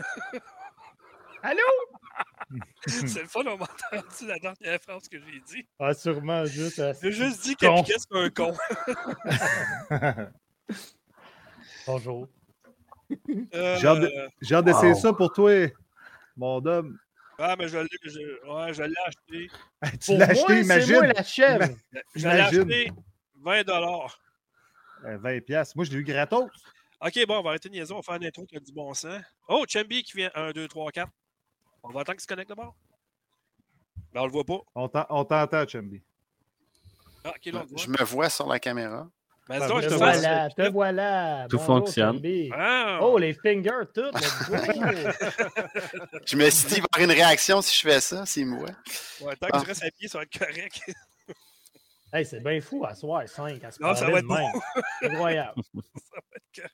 Allô? c'est le fun, on m'a entendu la dernière phrase que j'ai dit. Ah, sûrement, juste. euh, J'ai juste dit que Piquet, c'est un con. Bonjour. Euh, J'ai hâte de- hâte d'essayer Wow. ça pour toi, mon homme. Ah, mais je l'ai je- ouais, je l'ai acheté. Tu l'as acheté, c'est imagine. moi la chèvre. Je l'ai acheté 20 dollars. Euh, 20 piastres. Moi, je l'ai eu gratos. OK, bon, on va arrêter de niaiser. On va faire une intro qui a du bon sens. Oh, Chambi qui vient 1, 2, 3, 4. On va attendre qu'il se connecte d'abord. Ben, on le voit pas. On t'en- on t'entend, Chambi. Ah, OK, là, Je me vois sur la caméra. Ben, Ah, dis donc, Te te vois. voilà, te voilà. Tout Bonjour, fonctionne. Ah! Oh, les fingers, go. Je me suis dit, il va y avoir une réaction si je fais ça, s'il me voit. Ouais, tant que tu restes à pied, ça va être correct. Hey, c'est bien fou à soir, 5. À se Non, ça va de être même. Incroyable.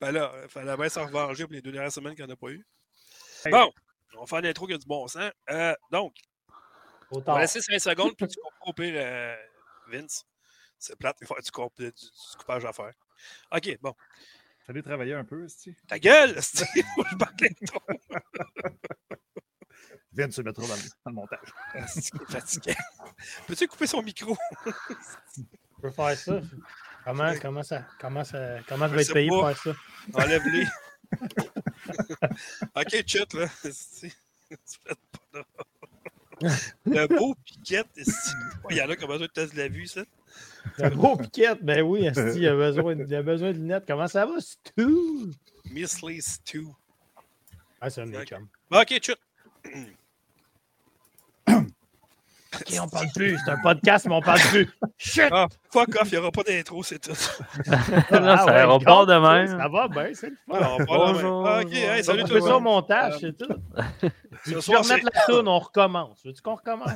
Ben là, il fallait bien s'en revenger pour les deux dernières semaines qu'il n'y en a pas eu. Hey. Bon, on va faire une intro qui a du bon sens. Euh, donc, on Autant. va laisser 5 secondes, puis tu comprends au pire, euh, Vince. C'est plate, il faut du, comp- du, du coupage à faire. OK, bon. Fallait travailler un peu, Esti. Ta gueule! esti. Faut que je parle Viens se mettre dans le, dans le montage. Esti, qu'il est fatigué. Peux-tu couper son micro? Je peux faire ça. Comment, comment ça, comment ça, comment je vais être payé pour faire ça? Enlève-les. OK, chut, là. esti. Tu fais pas là. Le beau piquette, il y en a qui ont besoin de test de la vue, ça. Un beau piquette, ben oui, esti, il a besoin, il a besoin de lunettes. Comment ça va, Stu? Miss Lace 2. Ah, c'est un mes chums. OK, chut. Ok, on parle plus. C'est un podcast, mais on parle plus. Chut! Ah, fuck off, il n'y aura pas d'intro, c'est tout. Non, Ah ça ouais, repart de garde ça, même. Ça va bien, c'est le fun. Alors, on de. Bonjour. Ah, OK, hey, On salut tout le couper ça au monde. montage, c'est tout. Ce Tu soir, veux remettre la tourne, on recommence. Veux-tu qu'on recommence?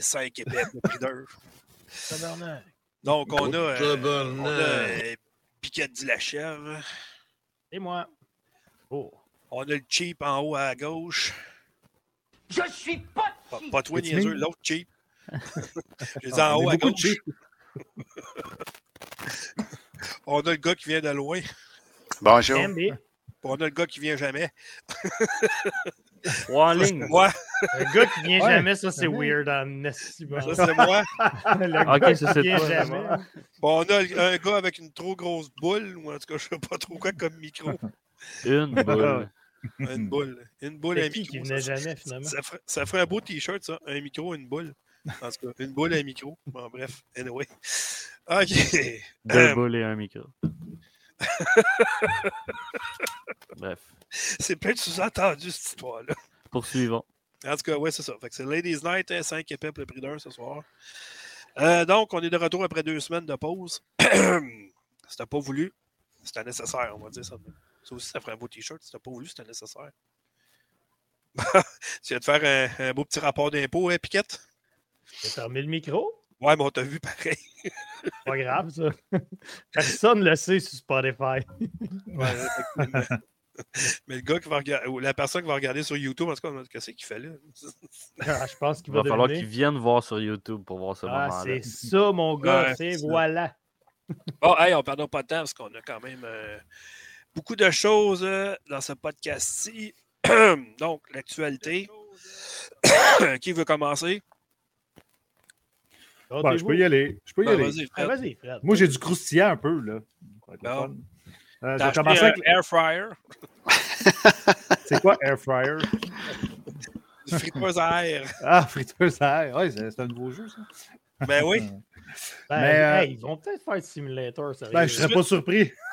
Night. On est 5 épais de prix d'un. Tabarnak. Donc, on a, euh, on a euh, Piquette dit la chèvre. Et moi. Oh. On a le cheap en haut à gauche. Je suis pas Pas, pas toi, niaiseux, l'autre cheap. Je les ai Ah, en on haut à gauche. cheap. On a le gars qui vient de loin. Bonjour. On a le gars qui vient jamais. Trois en ligne. Moi, Un gars qui vient Ouais. jamais, ça c'est weird en ça c'est moi. Le Ok, gars ça, qui c'est vient toi, jamais. Bon, on a un gars avec une trop grosse boule, ou en tout cas, je sais pas trop quoi comme micro. Une boule. Une boule. Une boule et un qui micro. qui venait ça, jamais finalement? ça, ferait, ça ferait un beau t-shirt, ça. Un micro, une boule. En tout cas, une boule et un micro. Bon, bref, anyway. OK. Deux Euh, boules et un micro. Bref, C'est plein de sous-entendus, cette histoire-là. poursuivons. En tout cas, ouais, c'est ça. Fait que c'est Ladies Night, 5 épais pour le prix d'un ce soir. Euh, donc, on est de retour après deux semaines de pause. C'était pas voulu. C'était nécessaire, on va dire ça. Ça aussi, ça ferait un beau t-shirt. C'était pas voulu, c'était nécessaire. tu viens de faire un, un beau petit rapport d'impôt, hein, Piquette? J'ai fermé le micro? Ouais, mais on t'a vu pareil. Pas grave, ça. Personne le sait sur Spotify. Ouais, effectivement. mais le gars qui va regarder, ou la personne qui va regarder sur YouTube, en tout cas, qu'est-ce qu'il fait là? Ah, je pense Il qu'il va va falloir deviner. qu'ils viennent voir sur YouTube pour voir ce Ah, moment-là. c'est ça, mon gars. Ouais, c'est voilà. Bon, hey, on ne perdra pas de temps parce qu'on a quand même euh, beaucoup de choses euh, dans ce podcast-ci. Donc, l'actualité. Qui veut commencer? Ouais, je peux y aller. Je peux y Ben, aller. vas-y, Ah. Vas-y, Fred. Moi, j'ai du croustillant un peu, là. Euh, je T'as vais acheté commencer un avec... air fryer, C'est quoi, air fryer? friteuse à air. Ah, friteuse à air. C'est c'est un nouveau jeu, ça. Ben oui. Ben, Mais, euh, hey, ils vont peut-être faire Simulator, sérieux. Ben, je serais pas surpris.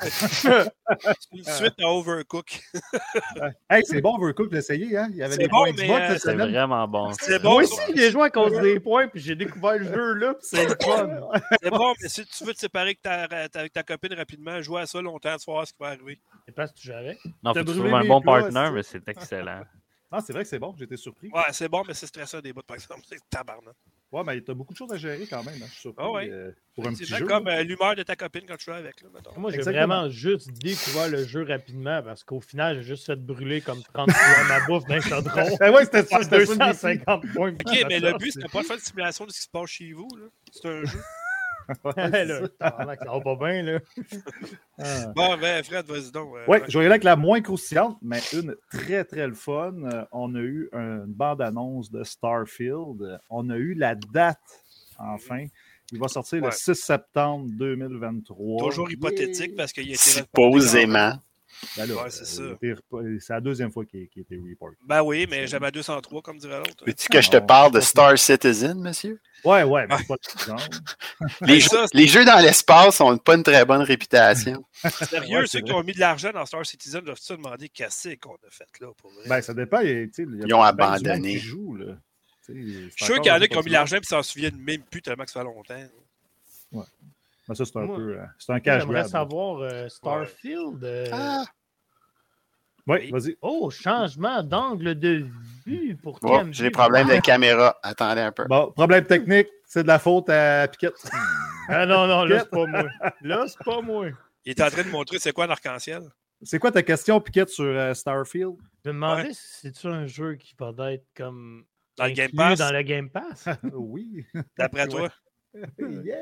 Suite à Overcook. Hey, c'est bon, Overcook, l'essayer, hein? Il y avait C'est des bon, points Xbox euh, C'est vraiment bon. C'est bon, Moi aussi, j'ai joué à cause des points, puis j'ai découvert le jeu là, puis c'est fun. c'est bon, mais si tu veux te séparer avec ta, ta- avec ta copine rapidement, joue à ça longtemps, tu vas voir ce qui va arriver. C'est que tu jouais avec? Non, faut que tu brûlé trouves un bon c'est- mais c'est excellent. Non, c'est vrai que c'est bon, j'étais surpris. Ouais, c'est bon, mais c'est stressant des bouts, par exemple. C'est tabarnak. Ouais, mais t'as beaucoup de choses à gérer quand même, hein, je suis surpris. Ah ouais. euh, pour un C'est petit jeu. comme euh, l'humeur de ta copine quand tu joues avec. Là. Moi, j'ai vraiment juste découvert le jeu rapidement parce qu'au final, j'ai juste fait brûler comme 30 fois ma bouffe d'un chaudron. Ah ouais, c'était ça, c'était ça. le défi. 250 points. Ok, mais le but, c'était pas de faire une simulation de ce qui se passe chez vous. là. C'est un jeu. Ouais, là, ça. tabarnak, ça va pas bien, là. Ah. Bon, ben, Fred, vas-y donc. euh, Ouais, je vais aller avec la moins croustillante, mais une très très le fun. Euh, on a eu une bande-annonce de Starfield. On a eu la date, enfin. Il va sortir Ouais. le 6 septembre 2023. Toujours Yeah! hypothétique parce qu'il a été. Supposément. Ben là, Ouais, c'est ça. euh, repo- C'est la deuxième fois qu'il a été report. Ben oui, mais j'avais à 203, comme dirait l'autre. Veux-tu que je te Non, parle de Star Citizen, monsieur? Ouais, ouais, mais c'est pas le genre. Les, Mais jeux, les jeux dans l'espace ont pas une très bonne réputation. Sérieux, Ouais, ceux qui ont mis de l'argent dans Star Citizen doivent se demander qu'est-ce qu'on a fait là pour vrai? Ben, ça dépend. y a- y Ils ont abandonné. joue, là. Je suis sûr qu'il y en a qui ont mis peu l'argent et s'en souviennent même plus tellement que ça fait longtemps. Mais ça, c'est un Moi- peu. euh, C'est un cash J'aimerais savoir euh, Starfield. euh, Ah, Oui, vas-y. Oh, changement d'angle de vue pour TMD. j'ai des problèmes de caméra. Attendez un peu. Bon, problème technique, c'est de la faute à Piquette. Ah non, non, là, c'est pas moi. Là, c'est pas moi. Il est en train de montrer c'est quoi un arc-en-ciel? C'est quoi ta question, Piquette, sur euh, Starfield? Je me demandais si c'est-tu un jeu qui va être comme. Dans le Game Pass? Dans le Game Pass. oui. D'après Ouais. toi. Yeah.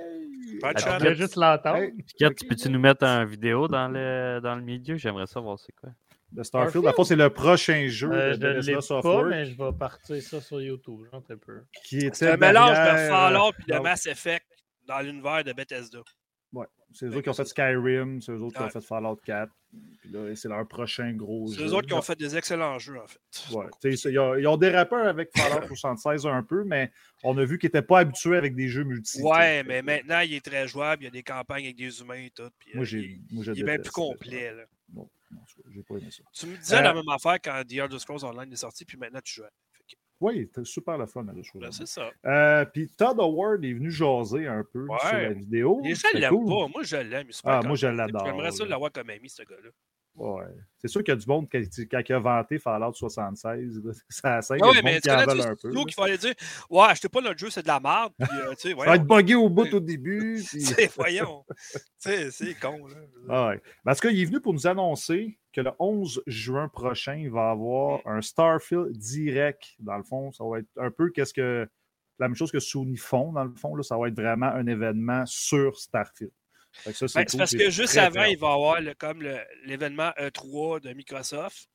Pas de. Je juste l'entendre. Hey, Piquette, peux-tu nous mettre un vidéo dans le, dans le milieu? J'aimerais savoir c'est quoi. De Starfield, le fond, c'est le prochain jeu Euh, de je ne Bethesda l'ai pas, Software mais je vais partir ça sur YouTube. J'en un peu. qui était un mélange de derrière, Fallout et de euh, Mass Effect dans l'univers de Bethesda. C'est eux autres qui ont fait Skyrim, c'est eux autres qui ont fait Fallout 4. Puis là, c'est leur prochain gros C'est jeu. eux autres qui ont fait des excellents jeux, en fait. Ouais, ils, ont, ils ont dérapé avec Fallout 76 un peu, mais on a vu qu'ils n'étaient pas habitués avec des jeux multi. Ouais, mais maintenant, il est très jouable. Il y a des campagnes avec des humains et tout. puis, euh, Moi, j'ai. il, moi, je il est bien plus complet. là. Non, non, j'ai pas aimé ça. Tu me disais Euh, la même affaire quand The Elder Scrolls Online est sorti, puis maintenant tu joues. Oui, c'était super le fun, la chose. ben, c'est ça. Euh, puis Todd Howard est venu jaser un peu Ouais. sur la vidéo. Les gens l'aiment cool. pas. Moi, je l'aime. Ah, moi, je l'adore, J'aimerais ça l'avoir comme ami, ce gars-là. Ouais. C'est sûr qu'il y a du monde qui, quand il a vanté Fallout 76, là, ça scène, Ah du mais tu qui connais un peu. qu'il fallait dire Ouais, achetez pas notre jeu, c'est de la merde. Puis, euh, tu sais, Ça va être buggé au bout au début. puis- C'est- voyons. C'est con. Là. Ah ouais. Ben, En tout cas, il est venu pour nous annoncer que le 11 juin prochain, il va avoir un Starfield direct. Dans le fond, ça va être un peu qu'est-ce que la même chose que Sony font. Dans le fond, là, ça va être vraiment un événement sur Starfield. C'est Ben, c'est cool, parce que juste très, avant, très il va y avoir le- comme l'événement E3 de Microsoft.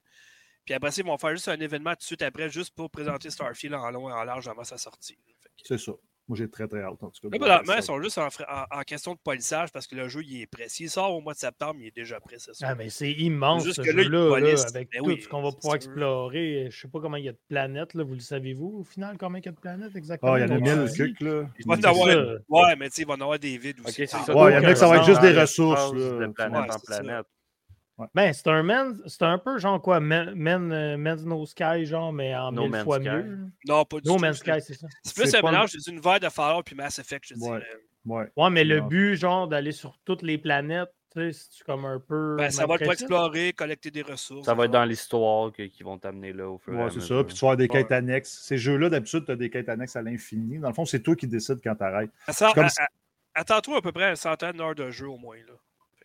Puis après ils vont faire juste un événement tout de suite après, juste pour présenter Starfield en long et en large avant sa sortie. C'est ça. Moi, j'ai très, très hâte, en tout cas. Ils sont juste en, fra- en- en question de polissage parce que le jeu, il est prêt. S'il sort au mois de septembre, il est déjà prêt, c'est ça. Ah, mais c'est immense Juste ce jeu-là, là, avec Ben tout oui, ce qu'on va pouvoir explorer. Je sais pas comment il y a de planètes, là, vous le savez-vous, au final, combien il y a de planètes exactement? Ah, il y en a mille dit? cucs, là. Il va en avoir-. Ouais, mais tu sais, il va en avoir des vides aussi. Ah, ça. Ouais, il y en a que ça va être juste des ressources. De planète en c'est Ben, c'est un man, c'est un peu genre quoi, Men, Men, euh, Men's No Sky, genre, mais en No mille fois Sky. mieux. Non, pas du No tout. Man's Sky, c'est ça. C'est plus un mélange des univers de Fallout puis Mass Effect, je dirais. Ouais. Ouais, mais le but, genre, d'aller sur toutes les planètes, tu sais, c'est comme un peu. Ben, ça va être pour explorer, collecter des ressources. Ça va être dans l'histoire que- qu'ils vont t'amener là au fur et à Ouais, c'est mesure. ça. Puis tu vas avoir des Ouais. quêtes annexes. Ces jeux-là, d'habitude, tu as des quêtes annexes à l'infini. Dans le fond, c'est toi qui décides quand tu arrêtes. Attends, comme à- si- à- Attends-toi à peu près une centaine d'heures de jeu au moins. Là.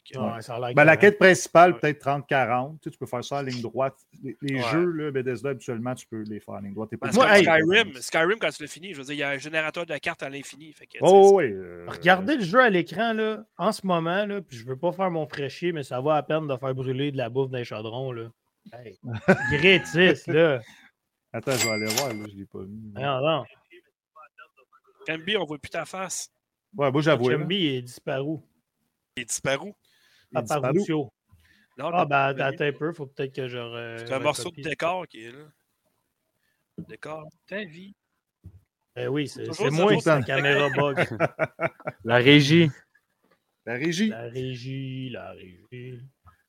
Fait que- Ouais, ça a l'air Ben, la quête principale, Ouais. peut-être 30-40. Tu, sais, tu peux faire ça en ligne droite. Les, les Ouais. jeux, là, Bethesda, habituellement, tu peux les faire en ligne droite. Pas Moi, hey- Skyrim, Skyrim, quand tu l'as fini, je veux dire, il y a un générateur de cartes à l'infini. Oh, oui. euh, Regardez le jeu à l'écran là, en ce moment, là, puis je veux pas faire mon fraîchier, mais ça va à peine de faire brûler de la bouffe d'un chaudron. Là. Hey. Grétis, là. Attends, je vais aller voir. Là, je l'ai pas mis. Non, non. Camby, on voit plus ta face. Ouais, moi, j'avoue. est disparu. Il est disparu? Disparu. Paparuccio. Non, Ah, ben, attends un peu, faut peut-être que je. C'est un morceau de décor qui est là. Décor, ta vie. Ben oui, c'est moi, c'est la caméra bug. La régie. La régie. La régie, la régie.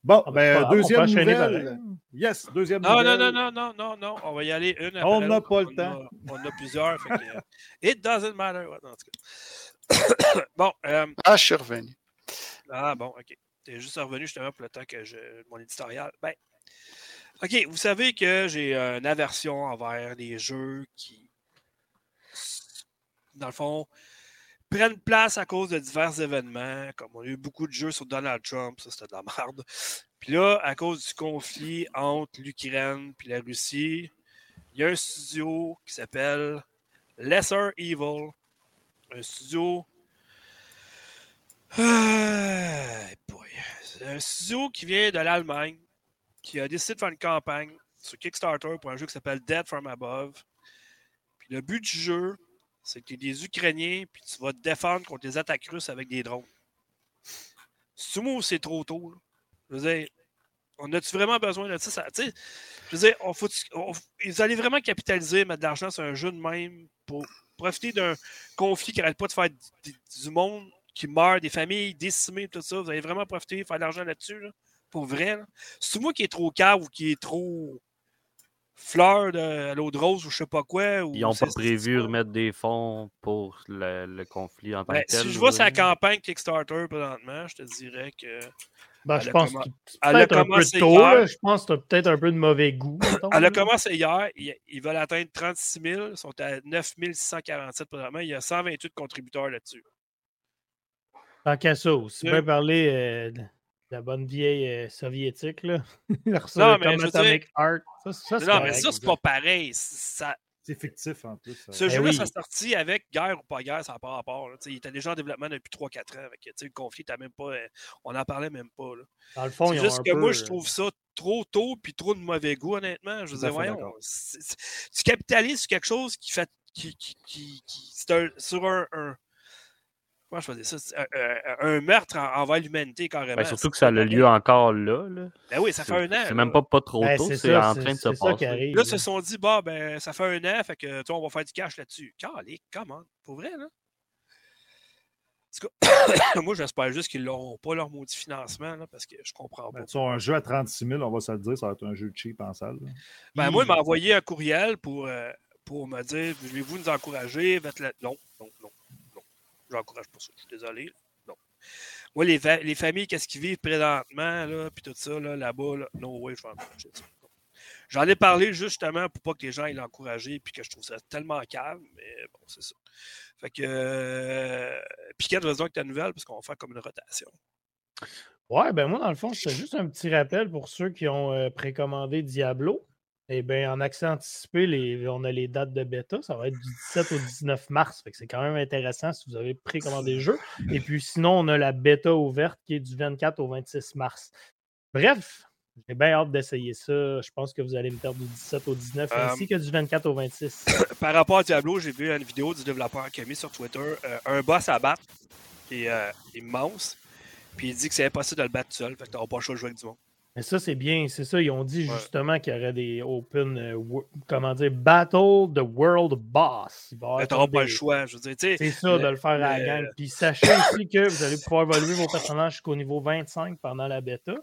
Bon, Ah, ben, ben, pas deuxième nouvelle. pareil. Yes, deuxième Non, non, nouvelle. non, non, non, non, non. On va y aller une après On n'a pas le On temps. a- On a plusieurs. fait que, it doesn't matter. Ouais, non, en tout cas. bon, euh, Ah, je suis revenu. ah bon, ok. T'es juste revenu justement pour le temps que je. Mon éditorial. Ben. Ok, vous savez que j'ai une aversion envers les jeux qui. Dans le fond, prennent place à cause de divers événements, comme on a eu beaucoup de jeux sur Donald Trump, ça c'était de la merde. Puis là, à cause du conflit entre l'Ukraine et la Russie, il y a un studio qui s'appelle Lesser Evil. Un studio. C'est un studio qui vient de l'Allemagne, qui a décidé de faire une campagne sur Kickstarter pour un jeu qui s'appelle Dead from Above. Puis le but du jeu, c'est que tu es des Ukrainiens, puis tu vas te défendre contre les attaques russes avec des drones. C'est moi c'est trop tôt? Je veux dire, on a-tu vraiment besoin de ça? je veux dire, vraiment capitaliser, mettre de l'argent sur un jeu de même pour profiter d'un conflit qui n'arrête pas de faire du monde qui meurt, des familles décimées, tout ça. Vous allez vraiment profiter, faire de l'argent là-dessus, là, pour vrai. là. C'est moi qui est trop cave ou qui est trop fleur de à l'eau de rose ou je sais pas quoi. Ou Ils n'ont pas prévu remettre des fonds pour le, le conflit en tant Ben, que tel. si je vois sa campagne Kickstarter présentement, je te dirais que. Ben, je pense elle a peut-être un peu commencé tôt. hier. Je pense que tu as peut-être un peu de mauvais goût. Elle a commencé hier. Ils, ils veulent atteindre 36 000. Ils sont à 9 647 présentement. Il y a 128 contributeurs là-dessus. Tant qu'à ça, aussi bien parler euh, de la bonne vieille euh, soviétique. Là. Non, mais Heart. Ça, non, mais ça, c'est pas pareil. Ça, C'est fictif en plus. ça. ce Ben jeu-là, oui. ça sorti avec guerre ou pas guerre, ça n'a pas rapport. là. Tu sais, Il était déjà en développement depuis 3-4 ans. Avec, tu sais, le conflit, t'as même pas, euh, on n'en parlait même pas. là. Dans le fond, juste un que peu, moi, je trouve ça trop tôt puis trop de mauvais goût, honnêtement. Je veux dire, voyons, d'accord. c'est- c'est- tu capitalises sur quelque chose qui fait. Qui, qui, qui- qui- c'est un- sur un, un- Comment je faisais ça? C'est Un, un- un meurtre en- envers l'humanité, carrément. Ben, surtout que ça a pas lieu encore là. là. Ben oui, ça fait un an. C'est même pas, pas trop ben, tôt, c'est en train de se passer. arrive. Là, ils se sont dit, bah, ben, ça fait un an, fait que, tu vois, on va faire du cash là-dessus. Calique, comment? Pour vrai, là? En tout cas, moi, j'espère juste qu'ils n'auront pas leur maudit financement, là, parce que je comprends pas. Ben, tu sais, un jeu à 36 000, on va se le dire, ça va être un jeu cheap en salle. là. Ben, moi, il m'a envoyé un courriel pour, euh, pour me dire Voulez-vous nous encourager non, non, non. J'encourage pas ça. Je suis désolé. Non. Moi, les, fa- les familles, qu'est-ce qu'ils vivent présentement, là, puis tout ça, là, là-bas, là, no way, je. J'en ai parlé justement pour pas que les gens aient l'encourager, puis que je trouve ça tellement calme, mais bon, c'est ça. Fait que. Euh, Piquette, vas-y avec ta nouvelle, parce qu'on va faire comme une rotation. Ouais, ben moi, dans le fond, c'est juste un petit rappel pour ceux qui ont euh, précommandé Diablo. Eh bien, en accès anticipé, les, on a les dates de bêta. Ça va être du 17 au 19 mars. Fait que c'est quand même intéressant si vous avez précommandé le jeu. Et puis sinon, on a la bêta ouverte qui est du 24 au 26 mars. Bref, j'ai bien hâte d'essayer ça. Je pense que vous allez me perdre du 17 au 19 Euh, ainsi que du 24 au 26. Par rapport à Diablo, j'ai vu une vidéo du développeur qui a mis sur Twitter euh, un boss à battre qui est euh, immense. Puis il dit que c'est impossible de le battre seul. Fait que t'auras pas le choix de jouer avec du monde. Mais ça, c'est bien. C'est ça. Ils ont dit Ouais. justement qu'il y aurait des open, euh, comment dire, Battle the World Boss. Que t'auras pas le choix. Je veux dire. C'est ça, le- de le faire à la le- gang. Puis sachez aussi que vous allez pouvoir évoluer vos personnages jusqu'au niveau 25 pendant la bêta.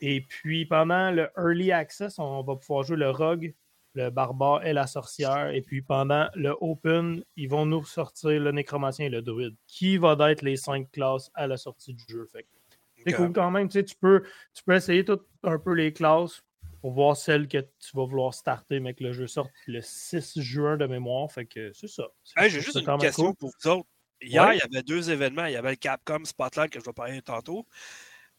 Et puis pendant le Early Access, on va pouvoir jouer le Rogue, le Barbare et la Sorcière. Et puis pendant le Open, ils vont nous sortir le Nécromancien et le Druide, qui va être les cinq classes à la sortie du jeu. Fait cool quand même. Tu, sais, tu, peux, tu peux essayer tout un peu les classes pour voir celle que tu vas vouloir starter, mais que le jeu sorte le 6 juin de mémoire. Fait que c'est ça. C'est- Hey, j'ai juste une question cool. pour vous autres. Hier, Ouais. il y avait deux événements. Il y avait le Capcom Spotlight que je vais parler tantôt.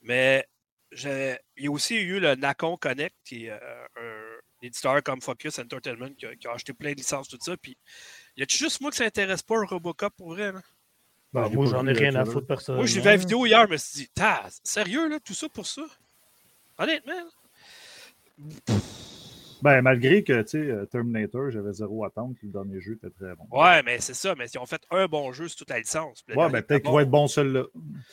Mais il y a aussi eu le Nacon Connect, qui est euh, un éditeur comme Focus Entertainment, qui a, qui a acheté plein de licences, tout ça. Puis, y a juste moi que ça intéresse pas un Robocop pour vrai? Là? Ben, moi, j'en ai rien à foutre personnellement. Moi, j'ai vu la vidéo hier, je me suis dit, Taz, sérieux, là, tout ça pour ça? Honnêtement? Ben, malgré que, tu sais, euh, Terminator, j'avais zéro attente, puis le dernier jeu était très bon. Ouais, mais c'est ça, mais ils ont fait un bon jeu sur toute la licence. Ouais, ben, peut-être qu'il va être bon celui-là.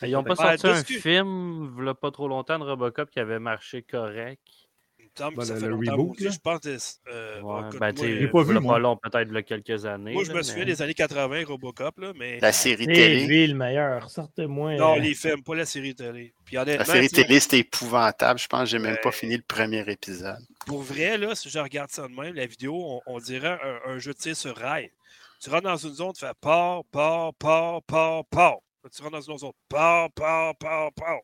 Ils n'ont pas sorti un film, il a pas trop longtemps, de Robocop qui avait marché correct. Semble Ben, que ça le- fait le longtemps, aussi, je pense que, euh, Ouais, ben, j'ai pas vu, pas long, peut-être il y a quelques années. moi, je me mais- souviens des années 80, Robocop, là, mais La série télé. lui, le meilleur. Sortez-moi. non, euh, les films, pas la série télé. Puis La série télé, c'était épouvantable. Je pense que j'ai même pas Ouais. fini le premier épisode. pour vrai, là, si je regarde ça de même, la vidéo, on, on dirait un, un jeu de tir sur rail. Tu rentres dans une zone, tu fais pars, pars, pars, pars. Là, Tu rentres dans une autre zone, pars, pars, pars, pars.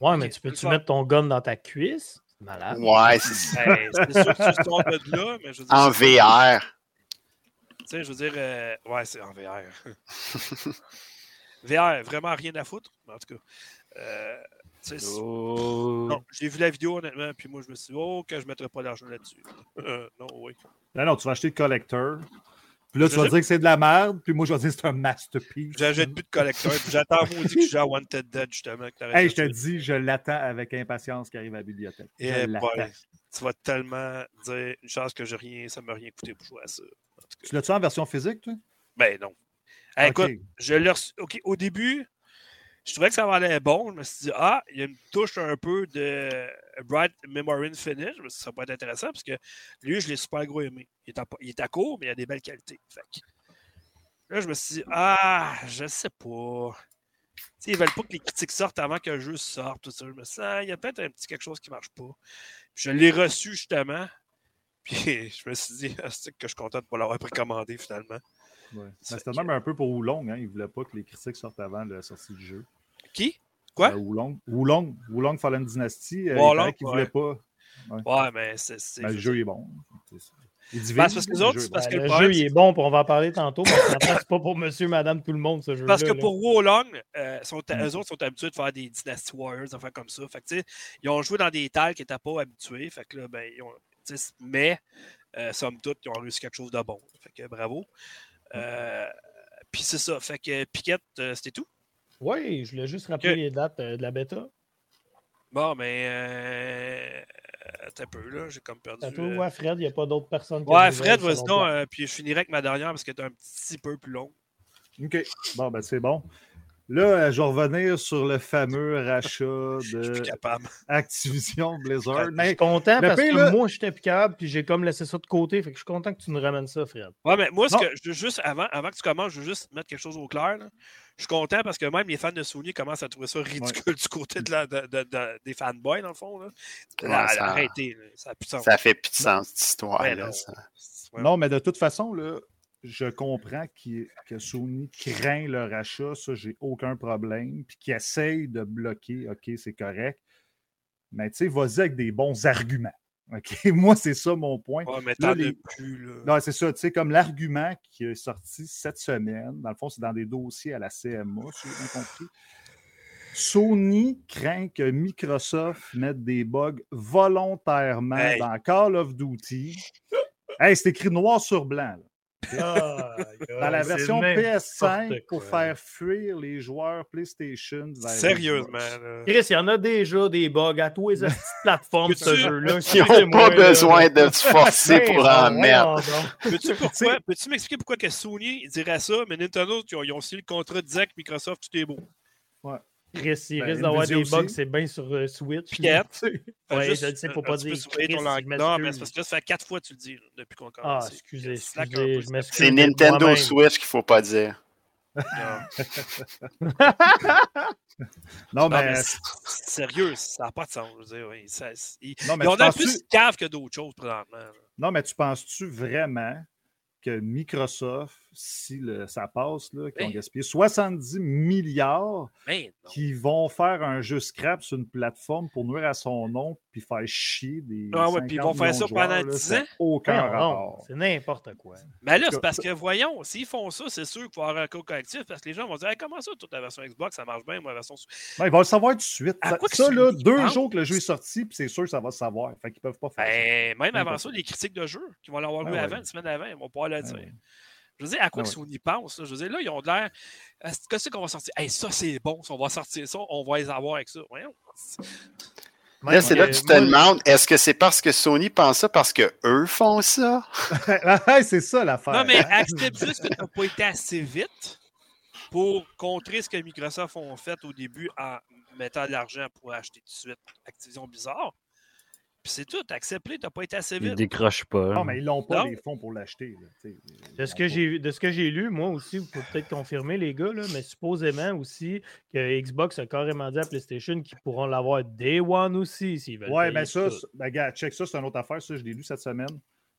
Ouais, mais tu tu peux peux-tu mettre ton gun dans ta cuisse? Malade. Ouais, c'est ça. Ben, c'est sûr que tu tombes de là, mais je veux dire. En VR. Tu sais, je veux dire, euh, ouais, c'est en VR. VR, vraiment rien à foutre, mais en tout cas. Euh, tu sais, c'est- Oh. non, j'ai vu la vidéo honnêtement, puis moi je me suis dit, oh, que je ne mettrais pas d'argent là-dessus. Euh, non, oui. Non, non, tu vas acheter le collector. Puis là, tu vas dire que c'est de la merde, puis moi, je vais dire que c'est un masterpiece. J'achète plus de collecteur, puis j'attends maudit que je joue à Wanted Dead, justement. Hey, je te dis, je l'attends avec impatience qu'il arrive à la bibliothèque. Eh boy, tu vas tellement dire une chance que j'ai rien, ça ne m'a rien coûté pour jouer à ça. Tu l'as-tu en version physique, toi? ben non. Hey. Écoute, je l'ai reçu- OK, au début, je trouvais que ça allait bon. Je me suis dit, ah, il y a une touche un peu de Bright Memory Finish. Je me suis dit, ça peut être intéressant parce que lui, je l'ai super gros aimé. Il est, à, il est à court, mais il a des belles qualités. Fait que là, je me suis dit, ah, je sais pas. Tu sais, ils veulent pas que les critiques sortent avant que le jeu sorte. Tout ça. Je me suis dit, ah, il y a peut-être un petit quelque chose qui marche pas. Puis je l'ai reçu justement. Puis je me suis dit, ah, c'est que je suis content de ne pas l'avoir précommandé finalement. Ouais. Ça C'était même un peu pour Wulong. Hein? Il ne voulait pas que les critiques sortent avant la sortie du jeu. Qui? Quoi? Euh, Wulong. Wulong. Wulong Fallen Dynasty. euh, il ne voulait ouais. pas. Ouais, mais c'est. c'est- Ben, le jeu est bon. C'est ça. Il divise, Ben, c'est parce que les le autres, jeu. Ben, que le le problème, jeu, il est bon, puis on va en parler tantôt, c'est pas pour monsieur, madame, tout le monde, ce jeu-là. Parce que là. pour Wolong, euh, sont, Mm. eux autres sont habitués de faire des Dynasty Warriors, enfin comme ça. Fait que, tu sais, ils ont joué dans des tales qui n'étaient pas habitués. Fait que là, ben, ils ont, tu sais, mais, euh, somme toute, ils ont réussi quelque chose de bon. Fait que bravo. Euh, Puis c'est ça. Fait que Piquette, c'était tout? Oui, je voulais juste rappeler les dates euh, de la bêta. Bon, mais. Euh, attends un peu, là. J'ai comme perdu. Toi, euh, ouais, Fred, il n'y a pas d'autres personnes qui ont Ouais, Fred, vas-y donc. euh, puis je finirai avec ma dernière parce qu'elle est un petit peu plus longue. OK. Bon, ben c'est bon. Là, euh, je vais revenir sur le fameux rachat de. Activision Blizzard. Ouais, Je suis Mais content parce pire, que là- moi, j'étais plus capable, puis j'ai comme laissé ça de côté. Fait que je suis content que tu nous ramènes ça, Fred. Ouais, mais moi, ce Non. que je veux juste, avant, avant que tu commences, je veux juste mettre quelque chose au clair. là. Je suis content parce que même les fans de Sony commencent à trouver ça ridicule du côté de la, de- de- de- des fanboys, dans le fond. Là. Ouais, Là, ça- Arrêtez, là, ça a plus de sens. Ça fait plus de sens, cette histoire-là. Ouais, non. ça. Ouais. non, mais de toute façon, là, je comprends que Sony craint le rachat. Ça, j'ai aucun problème. Puis qu'il essaye de bloquer. OK, c'est correct. Mais tu sais, vas-y avec des bons arguments. OK? Moi, c'est ça mon point. Ouais, mais Là, les- plus. Là. Non, c'est ça, tu sais, comme l'argument qui est sorti cette semaine, dans le fond, c'est dans des dossiers à la CMA, si j'ai bien compris. Sony craint que Microsoft mette des bugs volontairement Hey. dans Call of Duty. Hey, c'est écrit noir sur blanc. là. Dans la version PS5 pour faire fuir les joueurs PlayStation vers Sérieusement. Là. Chris, il y en a déjà des bugs à tous les plateformes, ce jeu-là. Ils n'ont pas besoin de se forcer pour en mettre. Peux-tu pourquoi- peux-tu m'expliquer pourquoi que Sony dirait ça, mais Nintendo, ils ont, ils ont signé le contrat que Microsoft, tout est beau. Chris, il Ben, risque d'avoir Nvidia des bugs, c'est bien sur euh, Switch. Piquette. Ouais, juste je le sais, faut un- pas dire ton langue. Non, mais parce que là, ça fait quatre fois que tu le dis depuis qu'on Ah, commence. excusez, un excusez, je c'est- m'excuse. C'est de Nintendo. Switch qu'il faut pas dire. Non. Non, Non, mais, sérieux, ça n'a pas de sens. Je veux dire, oui, ça- non, mais l'air penses-tu- plus cave que d'autres choses présentement. non, mais tu penses-tu vraiment que Microsoft si le- ça passe, là, qui ont Hey. gaspillé 70 milliards Ben qui vont faire un jeu scrap sur une plateforme pour nuire à son nom puis faire chier des. Ah ouais, puis ils vont 50 faire ça joueurs, pendant là, 10 ça a ans? Aucun rapport. C'est n'importe quoi. Mais là, En tout c'est parce que, voyons, s'ils font ça, c'est sûr qu'il faut avoir un code collectif parce que les gens vont dire Hey, comment ça, toute la version Xbox, ça marche bien, moi, la version. Ben, ils vont le savoir tout de suite. À Ça, quoi là, deux jours que le jeu est sorti, puis c'est sûr que ça va se savoir. Fait qu'ils peuvent pas faire ça. Ben, même avant ça, les critiques de jeu qui vont l'avoir vu ouais. avant, une semaine avant, ils vont pouvoir le dire. ouais. Je veux dire, à quoi Ah pense? là? Je veux dire, là, ils ont de l'air. Est-ce que c'est qu'on va sortir? Hey, ça, c'est bon. Si on va sortir ça, on va les avoir avec ça. Voyons. Là, c'est là que tu te demandes, est-ce que c'est parce que Sony pense ça parce que eux font ça? C'est ça l'affaire. Non, mais accepte juste que tu n'as pas été assez vite pour contrer ce que Microsoft ont fait au début en mettant de l'argent pour acheter tout de suite Activision Bizarre. Puis c'est tout. Accepte-le, tu n'as pas été assez Il vite. décroche pas. Non, mais ils n'ont pas Non. les fonds pour l'acheter. Ils De ce l'ont que j'ai de ce que j'ai lu, moi aussi, vous pouvez peut-être confirmer, les gars, là, mais supposément aussi que Xbox a carrément dit à PlayStation qu'ils pourront l'avoir Day One aussi s'ils veulent. Ouais, payer ben ça, ben, gars, check ça, c'est une autre affaire. Ça, je l'ai lu cette semaine.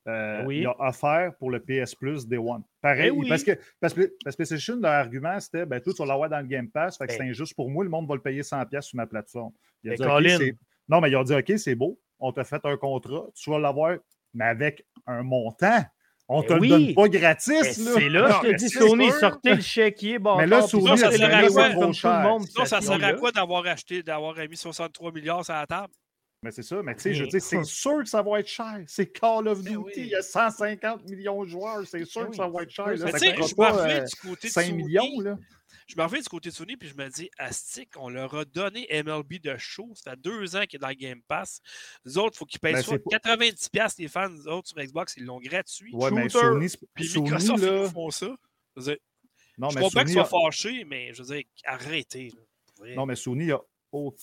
Euh, Oui. Il a offert pour le PS Plus Day One. Pareil, Eh oui. parce, que, parce, que, parce que PlayStation, leur argument, c'était ben, tout, tu vas l'avoir dans le Game Pass, fait que Ben. c'est injuste pour moi, le monde va le payer 100$ sur ma plateforme. Il a Ben, dit, non, mais ils ont dit OK, c'est beau, on t'a fait un contrat, tu vas l'avoir, mais avec un montant. On Ben te oui. le donne pas Ben, gratis. là. C'est là, Non, je te dis, Sony, sortez le chéquier. Bon, Mais là, Sony, ça, sert à quoi? c'est trop comme tout le cher. monde. Sinon, ça fait sert à là. quoi d'avoir acheté, d'avoir mis 63 milliards sur la table? Mais c'est ça, mais tu sais, je veux Mais- dire, c'est sûr que ça va être cher. C'est Call of Ben Duty, oui. il y a 150 millions de joueurs, c'est sûr Ben que ça va être cher. c'est là. Ça me pas, euh, du côté de 5 Sony. millions, là. Je me reviens du côté de Sony, puis je me dis, Astic, on leur a donné MLB de show. Ça fait deux ans qu'il est dans le Game Pass. Les autres, il faut qu'ils payent Ben, soit c'est 90$, les fans, les autres sur Xbox, ils l'ont gratuit. Ouais, mais Shooter. Sony, c'est- Puis Sony, Microsoft, là, font ça. Je, dire, non, je mais comprends qu'ils Sony, soient a- fâchés, mais je veux dire, arrêtez. là. Non, mais Sony, il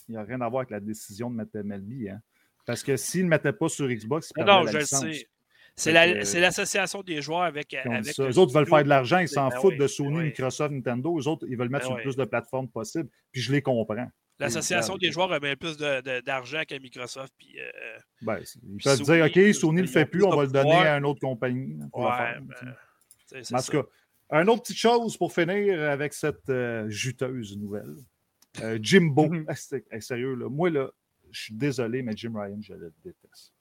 n'y a, rien à voir avec la décision de mettre MLB. Hein. Parce que s'ils ne le mettaient pas sur Xbox, ils Non, perdaient non, la je le licence. sais. C'est la- l'association des joueurs avec. Avec Eux autres veulent faire de l'argent, ils s'en Ben foutent oui, de Sony, ben oui. Microsoft, Nintendo. Eux autres, ils veulent mettre Ben sur oui. le plus de plateformes possible. Puis je les comprends. L'association des joueurs a bien plus d'argent que Microsoft. Puis, euh, Ben, ils peuvent Sony, dire, OK, Sony ne le fait plus on va le donner à une autre compagnie. pour ouais, faire, ben, En tout cas, une autre petite chose pour finir avec cette euh, juteuse nouvelle. Euh, Jimbo. Mhm. Ah, hey, sérieux, là, moi, là, je suis désolé, mais Jim Ryan, je le déteste.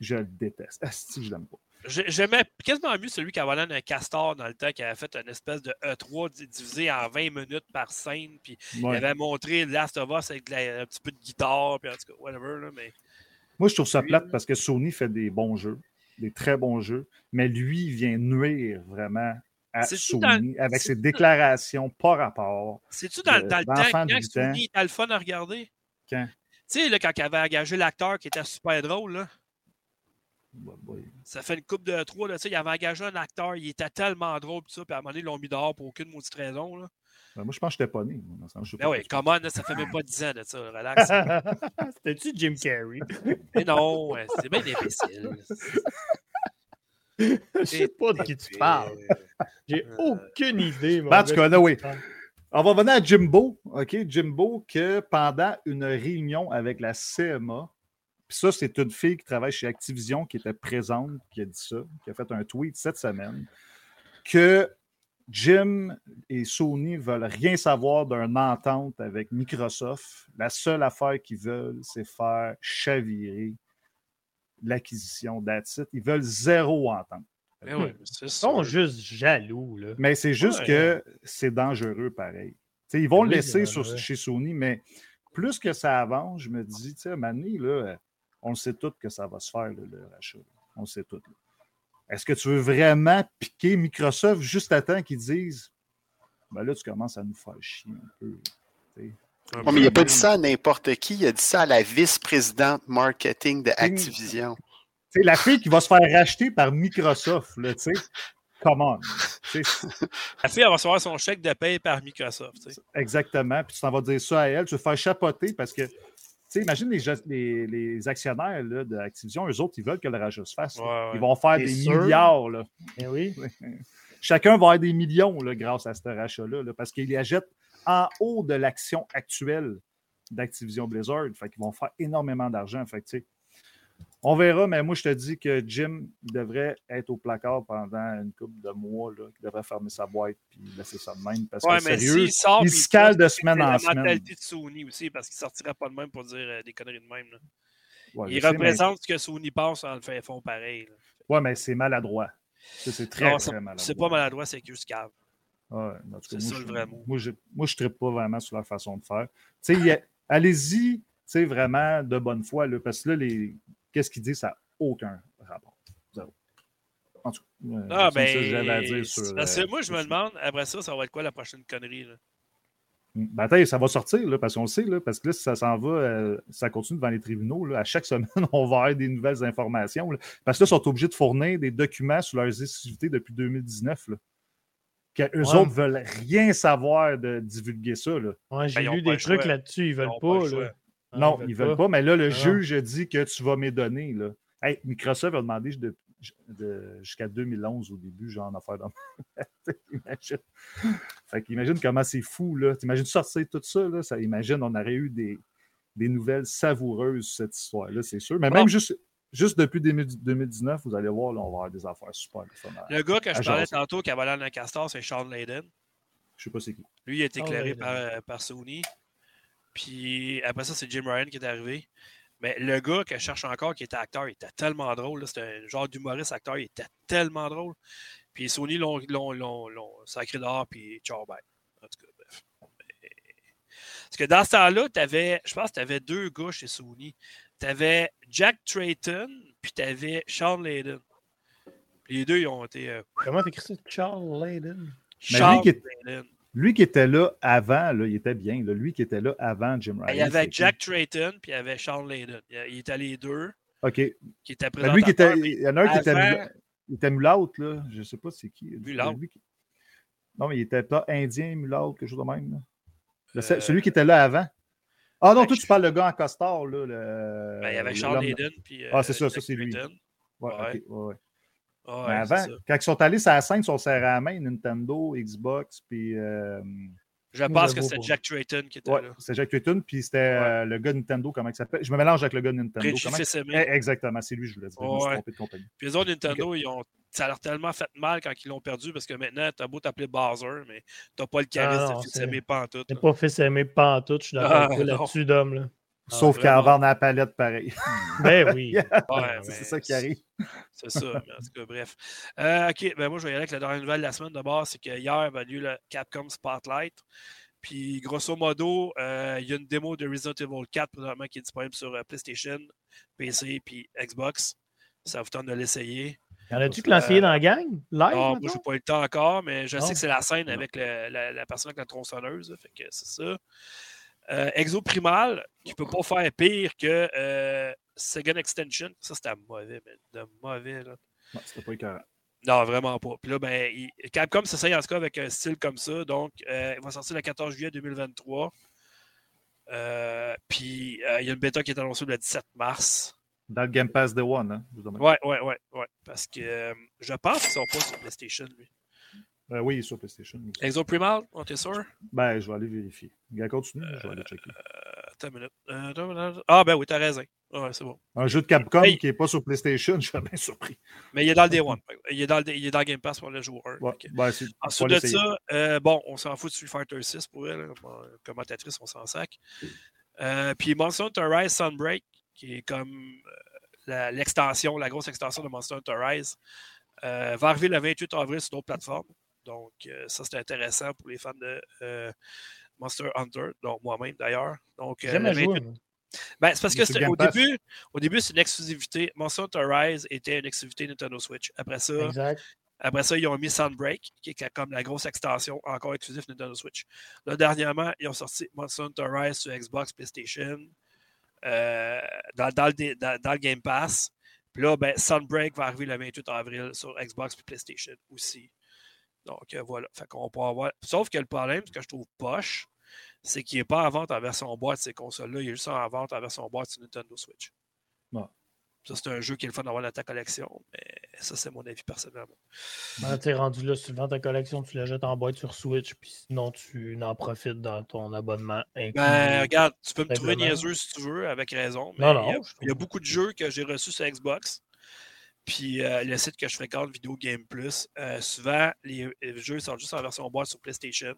Je le déteste. Asti, je l'aime pas. J'ai- J'aimais quasiment mieux celui qui avait l'air d'un castor dans le temps, qui avait fait une espèce de E3 di- divisé en 20 minutes par scène, puis il Ouais. avait montré Last of Us avec la- un petit peu de guitare, puis en tout cas, whatever. Là, mais... Moi, je trouve ça plate parce que Sony fait des bons jeux, des très bons jeux, mais lui, il vient nuire vraiment à Sony avec ses déclarations par rapport. C'est-tu dans, dans le temps quand. Sony était le fun à regarder? Quand? Tu sais, là, quand il avait engagé l'acteur qui était super drôle, là, ça fait une coupe de trois, là, tu sais, il avait engagé un acteur, il était tellement drôle, pis ça, puis à un moment donné, ils l'ont mis dehors pour aucune maudite raison. Là. ben, moi, je pense que je n'étais pas né. Ben pas oui, là, ça fait même pas 10 ans de ça, relax. C'était-tu Jim Carrey? Mais non, c'est bien imbécile. Je sais pas de qui tu parles. J'ai Euh, aucune idée. Ben, en tout cas, là, oui. On va venir à Jimbo. OK, Jimbo, que pendant une réunion avec la CMA, puis ça, c'est une fille qui travaille chez Activision qui était présente, qui a dit ça, qui a fait un tweet cette semaine, que Jim et Sony veulent rien savoir d'une entente avec Microsoft. La seule affaire qu'ils veulent, c'est faire chavirer l'acquisition d'Atsit. Ils veulent zéro entente. Mais oui, c'est Ils sont juste jaloux. Là. Mais c'est juste Ouais. que c'est dangereux pareil. Tu sais, ils vont Oui, le laisser c'est sur- chez Sony, mais plus que ça avance, je me dis, tu sais, donné, là, euh, on le sait tout que ça va se faire, le rachat. On le sait tout. là. Est-ce que tu veux vraiment piquer Microsoft juste à temps qu'ils disent ben là, tu commences à nous faire chier un peu. Ouais, mais il n'a pas dit ça à n'importe qui, il a dit ça à la vice-présidente marketing de Activision. Sais, la fille qui va se faire racheter par Microsoft, là, tu sais. Come on. La fille, elle va recevoir son chèque de paye par Microsoft. Exactement. Puis tu t'en vas dire ça à elle. Tu vas faire chapoter parce que, sais, imagine les, les, les actionnaires là, de Activision, eux autres, ils veulent que le rachat se fasse. là. Ouais, ouais. Ils vont faire des sûr? milliards. Là. Eh oui. Chacun va avoir des millions là, grâce à ce rachat-là là, parce qu'ils les achètent en haut de l'action actuelle d'Activision Blizzard. Fait qu'ils vont faire énormément d'argent. Fait que, tu sais, On verra, mais moi, je te dis que Jim devrait être au placard pendant une couple de mois. Là, il devrait fermer sa boîte et laisser ça de même. Parce Ouais, que mais sérieux, s'il sort, il puis se cale de semaine en la semaine. mentalité de Sony aussi, parce qu'il ne sortira pas de même pour dire euh, des conneries de même. là. Ouais, je il sais, mais- représente ce que Sony pense en le fait font pareil. Ouais, mais c'est maladroit. C'est très, Non, très maladroit. C'est pas maladroit, c'est juste cave. Ouais, C'est ça, le vrai mot. Moi, je ne tripe pas vraiment sur leur façon de faire. Allez-y, vraiment de bonne foi, là, parce que là, les... qu'est-ce qu'ils disent, ça n'a aucun rapport. Zéro. En tout cas, euh, Ah, c'est ça que ben. j'avais à dire sur. parce que euh, moi, je me demande, après ça, ça va être quoi la prochaine connerie? Là? Ben, attends, ça va sortir, là, parce qu'on le sait, là, parce que là, si ça s'en va, euh, ça continue devant les tribunaux. Là, à chaque semaine, on va avoir des nouvelles informations. là. parce que là, ils sont obligés de fournir des documents sur leurs exclusivités depuis 2019. Là. Que eux Ouais. autres veulent rien savoir de divulguer ça. Là. Ouais, J'ai Ben, lu des trucs là-dessus, ils veulent pas. pas Ah, non, ils veulent pas. mais là, le Ah. juge a dit que tu vas me donner. Là. Hey, Microsoft a demandé de- de- jusqu'à 2011 au début, genre en affaire dans. Imagine. Fait qu'imagine comment c'est fou, là. T'imagines sortir tout ça, là. Ça, imagine, on aurait eu des, des nouvelles savoureuses, cette histoire-là, c'est sûr. Mais Bon. même juste, juste depuis 2000 2019, vous allez voir, là, on va avoir des affaires super le gars que je parlais tantôt qui avait l'air d'un castor, c'est Sean Layden. Je sais pas c'est qui. Lui, il a été éclairé par, par Sony. Puis après ça, c'est Jim Ryan qui est arrivé. Mais le gars que je cherche encore, qui était acteur, il était tellement drôle. là. C'était un genre d'humoriste acteur, il était tellement drôle. Puis Sony l'ont l'ont- l'ont- l'ont sacré dehors, puis ciao, bye. En tout cas, bref. Parce que dans ce temps-là, t'avais- je pense que tu avais deux gars chez Sony. Tu avais Jack Trayton, puis tu avais Sean Layden. Puis les deux, ils ont été. euh, Comment t'écris ça? Charles Layden? Est- Layden. Lui qui était là avant, là, il était bien. là. Lui qui était là avant Jim Ryan. Ben, Il y avait Jack Trayton, puis il y avait Sean Layden. Il était les deux? OK. qui Mais lui qui était. Il y en a un qui était, il était là. Je sais pas c'est qui. Lui qui- Non, mais il était pas indien, mulâtre, quelque chose de même. là. Le- Euh, Celui qui était là avant. Ah non, ben, toi, je- tu parles le gars en costard, là. Le... Ben, il y avait Sean Layden, puis. Ah, c'est ça, Jack ça, c'est lui. Trayton. Ouais, Ouais. ok, ouais, ouais. Ah, Mais avant, quand ils sont allés sur la scène, ils sont serrés à la main, Nintendo, Xbox, puis. euh, Je pense que c'était. Jack Trayton qui était Ouais, là. c'est Jack Newton, puis c'était euh, le gars Nintendo, comment il s'appelle? Je me mélange avec le gars Nintendo. Comment- Fils-Aimé. Eh, Exactement, c'est lui, je voulais dire. Je me suis Ouais. trompé de compagnie. Puis les autres Nintendo, ils ont... ça leur a tellement fait mal quand ils l'ont perdu parce que maintenant, t'as beau t'appeler Bowser, mais t'as pas le charisme Ah, non, de Fils-Aimé pantoute. T'es pas fait aimer pas en tout, je suis d'accord Ah, là-dessus, Dom. Là. Ah, Sauf qu'à vraiment. vendre la palette pareil. Ben oui. Ouais, c'est ça qui arrive. C'est ça, mais en tout cas, bref. Euh, OK, ben moi, je vais y aller avec la dernière nouvelle de la semaine de base. C'est qu'hier a eu le Capcom Spotlight. Puis, grosso modo, euh, il y a une démo de Resident Evil 4 présentement qui est disponible sur euh, PlayStation, PC puis Xbox. Ça vous tente de l'essayer. Y en a-tu qui l'ont essayé dans la gang? Live? Ah, moi, mettons? j'ai pas eu le temps encore, mais je Non? sais que c'est la scène avec le- la, la personne avec la tronçonneuse. Fait que c'est ça. Euh, Exo Primal, qui peut pas faire pire que euh, Second Extension. Ça, c'était mauvais, mais de mauvais. Là. Non, c'était pas écœurant. Non, vraiment pas. Puis là, ben, il- Capcom s'essaye en tout cas avec un style comme ça. Donc, euh, il va sortir le 14 juillet 2023. Euh, puis, il y a une bêta qui est annoncée le 17 mars. Dans le Game Pass Day One, hein, je vous demande. Ouais, ouais, ouais, ouais. Parce que je pense qu'ils sont pas sur PlayStation, lui. Euh, oui, sur PlayStation. Exo Primal, on t'es sûr? Ben, je vais aller vérifier. Gars, continue, je vais aller checker. Euh, attends une minute. Euh, attends une minute. Ah, ben oui, t'as raison. Ouais, c'est bon. Un jeu de Capcom Hey. qui n'est pas sur PlayStation, je suis bien surpris. Mais il est dans le Day One. Il est dans le, il est dans Game Pass pour le joueur 1. Ouais, ben, Ensuite de ça, euh, bon, on s'en fout de Street Fighter 6 pour elle. comme commentatrice, on s'en sac. Euh, puis Monster Hunter Rise Sunbreak, qui est comme la- l'extension, la, grosse extension de Monster Hunter Rise, euh, va arriver le 28 avril sur d'autres plateformes. Donc, euh, ça, c'est intéressant pour les fans de euh, Monster Hunter, donc moi-même d'ailleurs. Donc, euh, jamais le 28 joué. moi. ben, c'est parce que au début, au début c'est une exclusivité. Monster Hunter Rise était une exclusivité Nintendo Switch. Après ça, Exact. après ça, ils ont mis Sunbreak, qui est comme la grosse extension encore exclusive Nintendo Switch. Là, dernièrement, ils ont sorti Monster Hunter Rise sur Xbox, PlayStation, dans, dans le, dans- dans le Game Pass. Puis là, ben, Sunbreak va arriver le 28 avril sur Xbox et PlayStation aussi. Donc euh, voilà. Fait qu'on peut avoir. Sauf que le problème, ce que je trouve poche, c'est qu'il n'est pas en vente en version boîte ces consoles-là. Il est juste en vente en version boîte sur Nintendo Switch. Ça, c'est un jeu qui est le fun d'avoir dans ta collection, mais ça, c'est mon avis personnel. Ben, t'es rendu là, si tu vends ta collection, tu la jettes en boîte sur Switch, puis sinon tu en profites dans ton abonnement. inclus. Ben, regarde, tu peux me trouver niaiseux si tu veux, avec raison. Mais Non, non, il, y a, je il y a trouve- beaucoup de jeux que j'ai reçus sur Xbox. Puis euh, le site que je fréquente, Video Game Plus, euh, souvent, les, les jeux sortent juste en version boîte sur PlayStation.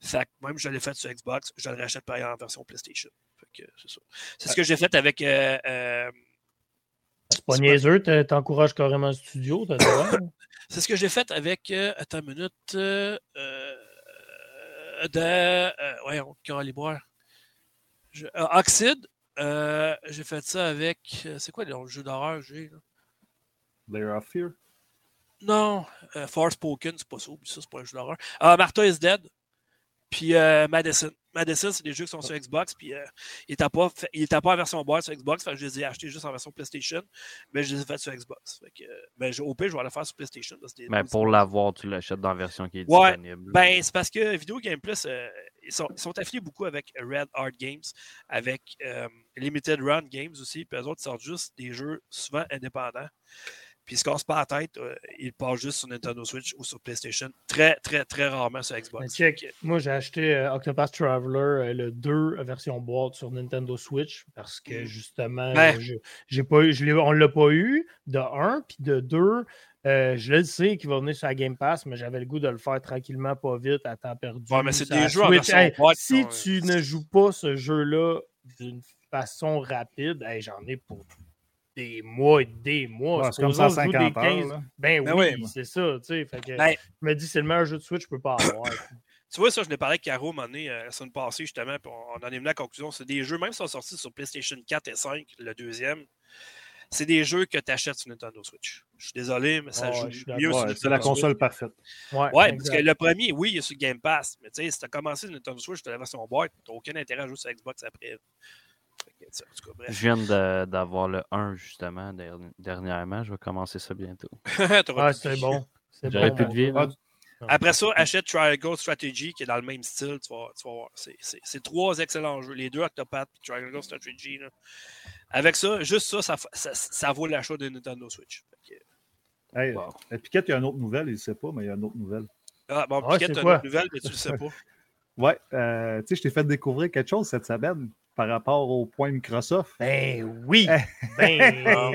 Fait que même je l'ai fait sur Xbox, je le rachète pareil en version PlayStation. Fait que c'est ça. C'est ce que j'ai fait avec. euh, C'est pas niaiseux, t'encourages carrément le studio, t'as c'est ce que j'ai fait avec. attends une minute. Euh, de. Ouais, on Calibre. Je- euh, Oxide. j'ai fait ça avec. C'est quoi le jeu d'horreur que j'ai? là? Layer of Fear? Non, euh, Forspoken, c'est pas ça, ça, c'est pas un jeu d'horreur. Ah, Martha is Dead. Puis euh, Madison. Madison, c'est des jeux qui sont sur Xbox. Puis euh, ils n'étaient pas, pas en version boîte sur Xbox. Fait que je les ai achetés juste en version PlayStation. Mais je les ai faits sur Xbox. Fait que, euh, mais je- au pire, je vais le faire sur PlayStation. Mais pour l'avoir, tu l'achètes dans la version qui est Ouais, disponible. Ben, c'est parce que Video Game Plus, euh, ils, sont, ils sont affiliés beaucoup avec Red Art Games, avec euh, Limited Run Games aussi. Puis eux autres, ils sortent juste des jeux souvent indépendants. Puis ils se cassent pas la tête. euh, ils passent juste sur Nintendo Switch ou sur PlayStation. Très, très, très rarement sur Xbox. check, moi j'ai acheté euh, Octopath Traveler euh, le 2 version boîte sur Nintendo Switch parce que Mm. justement, Ben. j'ai pas eu, je l'ai- on ne l'a pas eu, de un, puis de deux, euh, je le sais qu'il va venir sur la Game Pass, mais j'avais le goût de le faire tranquillement, pas vite, à temps perdu. Ouais, mais c'est des jeux Hey, si tu euh, ne joues pas ce jeu-là d'une façon rapide, hey, j'en ai pour des mois et des mois. Ouais, c'est comme Supposons ça, que je joue 50 des heures. 15. là. Ben, Ben oui, oui. c'est ça, tu sais. Fait que Ben, je me dis, c'est le meilleur jeu de Switch que je peux pas avoir. tu vois, ça, je l'ai parlé avec Caro à un moment donné, euh, la semaine passée, justement, puis on, on en est venu à la conclusion. C'est des jeux, même si sont sortis sur PlayStation 4 et 5, le deuxième, c'est des jeux que tu achètes sur Nintendo Switch. Je suis désolé, mais ça joue mieux sur Ouais, c'est la Switch. console parfaite. Ouais, Ouais, parce que le premier, oui, il est sur Game Pass. Mais tu sais, si tu as commencé sur Nintendo Switch, tu as la version boîte, tu n'as aucun intérêt à jouer sur Xbox après. Fait que, tu sais, en tout cas, Je viens d'avoir le 1 justement derni- dernièrement. Je vais commencer ça bientôt. Ah, c'est bon. C'est J'aurais bon. plus de vie. là. Ah, Après ça, achète Triangle Strategy qui est dans le même style. Tu vas, tu vas voir. C'est- trois excellents jeux. Les deux Octopath et Triangle Strategy. là. Avec ça, juste ça, ça, fa- ça, ça vaut l'achat de Nintendo Switch. Que- Hey, Wow. euh, Piquette, il y a une autre nouvelle, il ne sait pas, mais il y a une autre nouvelle. Ah, bon, Ouais, Piquette, c'est t'as quoi? une autre nouvelle, mais tu le sais pas. Ouais, euh, tu sais, je t'ai fait découvrir quelque chose cette semaine par rapport au point Microsoft? Ben oui. Ben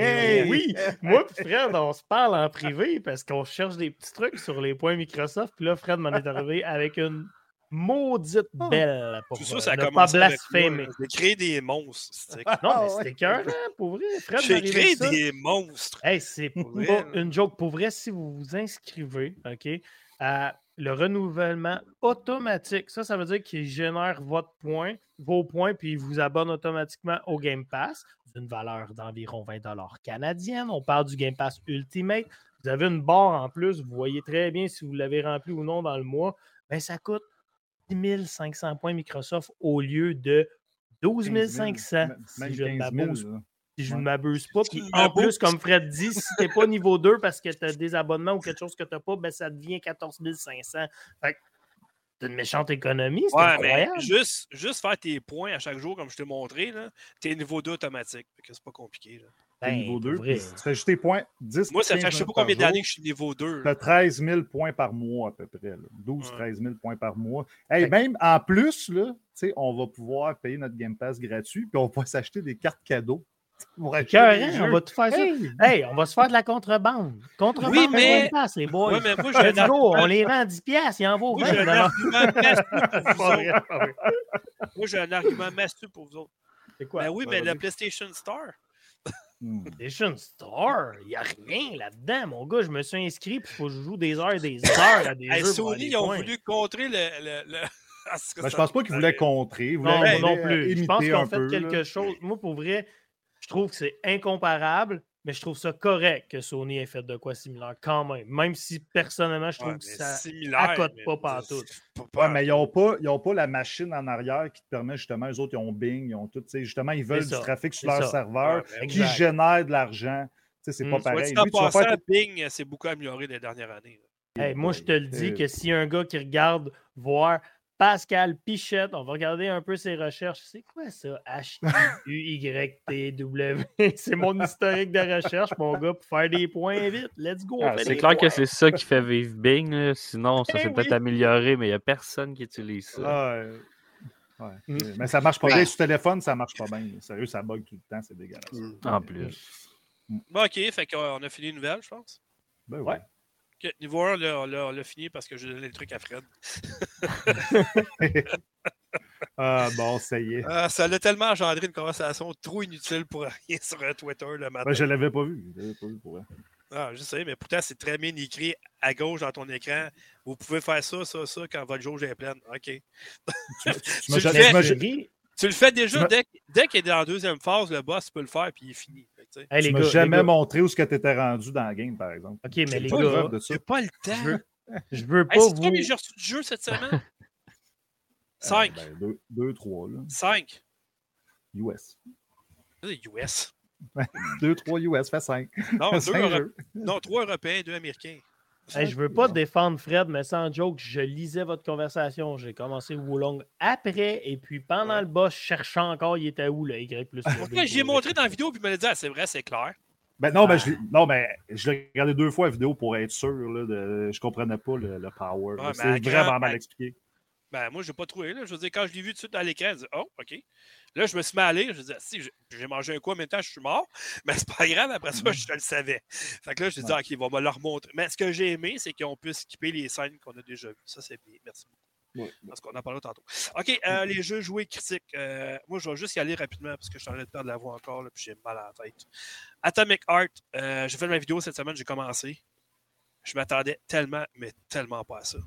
Hey! oui. Moi et Fred, on se parle en privé parce qu'on cherche des petits trucs sur les points Microsoft. Puis là, Fred m'en est arrivé avec une maudite belle pour Tout ça, ça a pas commencé avec blasphémer. J'ai créé des monstres. c'est- Non, mais Ah, c'était cœur, pour vrai. Fred J'ai créé ça. des monstres. Hey, c'est pas une joke. Pour vrai, si vous vous inscrivez, OK, à le renouvellement automatique, ça, ça veut dire qu'il génère votre point, vos points, puis il vous abonne automatiquement au Game Pass d'une valeur d'environ 20 canadiennes. On parle du Game Pass Ultimate. Vous avez une barre en plus. Vous voyez très bien si vous l'avez rempli ou non dans le mois. Ben, ça coûte 10 500 points Microsoft au lieu de 12 500 Même si je ne 15 000, m'abuse. Si je ne Ouais. m'abuse pas. Puis ne en plus, comme Fred dit, si t'es pas niveau 2 parce que tu as des abonnements ou quelque chose que tu n'as pas, ben ça devient 14 500. Fait que c'est une méchante économie, c'est Ouais, mais incroyable. juste, juste faire tes points à chaque jour, comme je t'ai montré, là, t'es niveau 2 automatique. C'est pas compliqué. là. Ben, niveau pour 2. vrai. Tu fais juste tes points 10 Moi, ça fait 15 je sais pas combien d'années que je suis niveau 2. Tu as 13 000 points par mois à peu près. là. 12 Ouais. 13 000 points par mois. Hey, même en plus, là, tu sais, on va pouvoir payer notre Game Pass gratuit, puis on va s'acheter des cartes cadeaux. Pour hein, on va tout faire ça. Hey! On va se faire de la contrebande. Contrebande, Oui, mais- les boys. Ouais, mais moi, Let's go, on les vend à 10 piastres, il en vaut Moi, j'ai 20. un argument massue pour Pas vous vrai, autres. pas vrai. Moi, j'ai un argument massue pour vous autres. C'est quoi? Ben oui, Ouais, mais le PlayStation Store. Hmm. PlayStation Store, il n'y a rien là-dedans, mon gars. Je me suis inscrit, puis il faut que je joue des heures et des heures à des Hey, jeux. Sony, ils ont voulu contrer le. le. Ah, Ben, je pense pas qu'ils voulaient contrer. Ils voulaient Non, non euh, plus. Je pense imiter qu'ils ont un fait peu, quelque là. chose. Moi, pour vrai, je trouve que c'est incomparable, mais je trouve ça correct que Sony ait fait de quoi similaire quand même. Même si personnellement, je trouve Ouais, que ça. similaire, accote pas pas- Ouais, mais ils n'ont pas, ils ont pas la machine en arrière qui te permet justement, eux autres, ils ont Bing, ils ont tout. tu sais, Justement, ils veulent ça, du trafic sur leur ça. serveur Ouais, qui génère de l'argent. Tu sais, C'est pas Soit pareil. Soit dit en Lui, passant, faire- Bing s'est beaucoup amélioré les dernières années. Hey, moi, je te le dis Euh, que si un gars qui regarde voir Pascal Pichette. On va regarder un peu ses recherches. C'est quoi ça? H-I-U-Y-T-W. c'est mon historique de recherche, mon gars, pour faire des points vite. Let's go. Ah, C'est clair que c'est ça qui fait vivre Bing. là. Sinon, ça Eh s'est peut-être oui. amélioré, mais il n'y a personne qui utilise ça. Ah, euh, ouais. Mm. Mais ça marche pas bien. Sur téléphone, ça marche pas bien. Sérieux, ça bug tout le temps. C'est dégueulasse. Mm. En plus. Bon, OK, fait qu'on a fini une nouvelle, je pense. Ben ouais. Niveau 1, là, on l'a- on l'a fini parce que j'ai donné le truc à Fred. Ah, bon, ça y est. Ah, ça l'a tellement engendré une conversation trop inutile pour rien sur Twitter le matin. Ben, je l'avais pas vu. Je l'avais pas vu pour vrai. Ah, je sais, mais pourtant, c'est très bien écrit à gauche dans ton écran. Vous pouvez faire ça, ça, ça quand votre jauge est pleine. OK. Tu Tu le fais. Tu Tu? Tu le fais déjà Tu dès, dès qu'il est dans la deuxième phase, le boss peut le faire puis il est fini. Fait tu Hey, tu m'as jamais montré où ce que tu étais rendu dans la game, par exemple. OK, mais les pas de gars, de. J'ai pas le je temps. veux, je veux pas Hey, c'est vous... combien j'ai reçu du jeu cette semaine? 5. Euh, ben, deux, deux, trois, là. 5. US. US. Deux, trois US, fait cinq. Non, deux Cinq Euro- jeux. non, trois Européens, deux Américains. Hey, je veux pas défendre Fred, mais sans joke, je lisais votre conversation. J'ai commencé Wulong après, et puis pendant Ouais. le boss, je cherchais encore, il était où, le Y plus B, j'ai montré dans la vidéo puis il me l'a dit, ah, c'est vrai, c'est clair. Ben non, ben, Ah. je, l'ai- non, mais je l'ai regardé deux fois la vidéo pour être sûr. Là, de, je comprenais pas le, le power. Ouais, c'est à vraiment grand- mal expliqué. Ben, moi, je n'ai pas trouvé. Là. Je veux dire, quand je l'ai vu tout de suite dans l'écran, je dis, oh, OK. Là, je me suis mis à aller. Je dis, si, j'ai- mangé un coup en même temps, je suis mort. Mais c'est pas grave, après ça, je le savais. Fait que là, je me dit, Ouais. OK, il va me le remontrer. Mais ce que j'ai aimé, c'est qu'on peut skipper les scènes qu'on a déjà vues. Ça, c'est bien. Merci beaucoup. Parce qu'on en parlera tantôt. OK, euh, les jeux joués critiques. Euh, moi, je vais juste y aller rapidement parce que je suis en train de perdre la voix encore, là, puis j'ai mal à la tête. Atomic Heart, euh, j'ai fait ma vidéo cette semaine, j'ai commencé. Je m'attendais tellement, mais tellement pas à ça.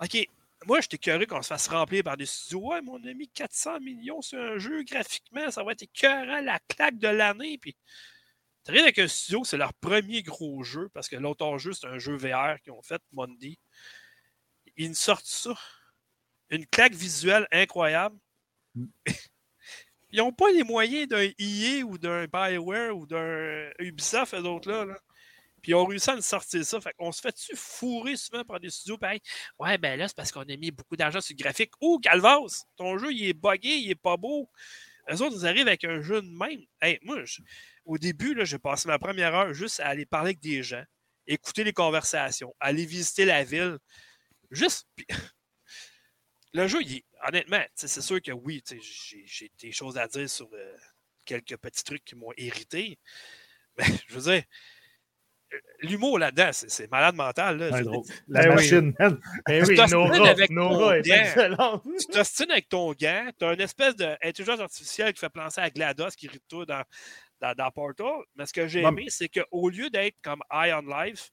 OK, moi, j'étais curieux qu'on se fasse remplir par des studios. Ouais, mon ami, 400 millions sur un jeu, graphiquement, ça va être écœurant, la claque de l'année. Puis, t'arrives avec un studio, c'est leur premier gros jeu, parce que l'autre jeu, c'est un jeu VR qu'ils ont fait, Monday. Ils nous sortent ça. Une claque visuelle incroyable. Ils n'ont pas les moyens d'un EA ou d'un Bioware ou d'un Ubisoft, eux autres là. là. Puis ils ont réussi à nous sortir ça. Fait qu'on se fait-tu fourrer souvent par des studios pareil? Ouais, ben là, c'est parce qu'on a mis beaucoup d'argent sur le graphique. Ouh, Calvas, ton jeu, il est buggé, il est pas beau. Eux autres, ils arrivent avec un jeu de même. Hey, moi, au début, j'ai passé ma première heure juste à aller parler avec des gens, écouter les conversations, aller visiter la ville. Juste. puis- le jeu, il honnêtement, c'est sûr que oui, j'ai des choses à dire sur euh, quelques petits trucs qui m'ont irrité. Mais je veux dire, l'humour là-dedans, c'est malade mental. Là. Ouais, C'est- drôle. La Ben oui. machine, man. Ben oui, Tu t'ostines Nora, avec Nora est ton gant. excellente. tu t'ostines avec ton gant, tu as une espèce d'intelligence artificielle qui fait penser à GLaDOS qui rit de toi dans, dans, dans Portal. Mais ce que j'ai aimé, c'est qu'au lieu d'être comme Eye on Life,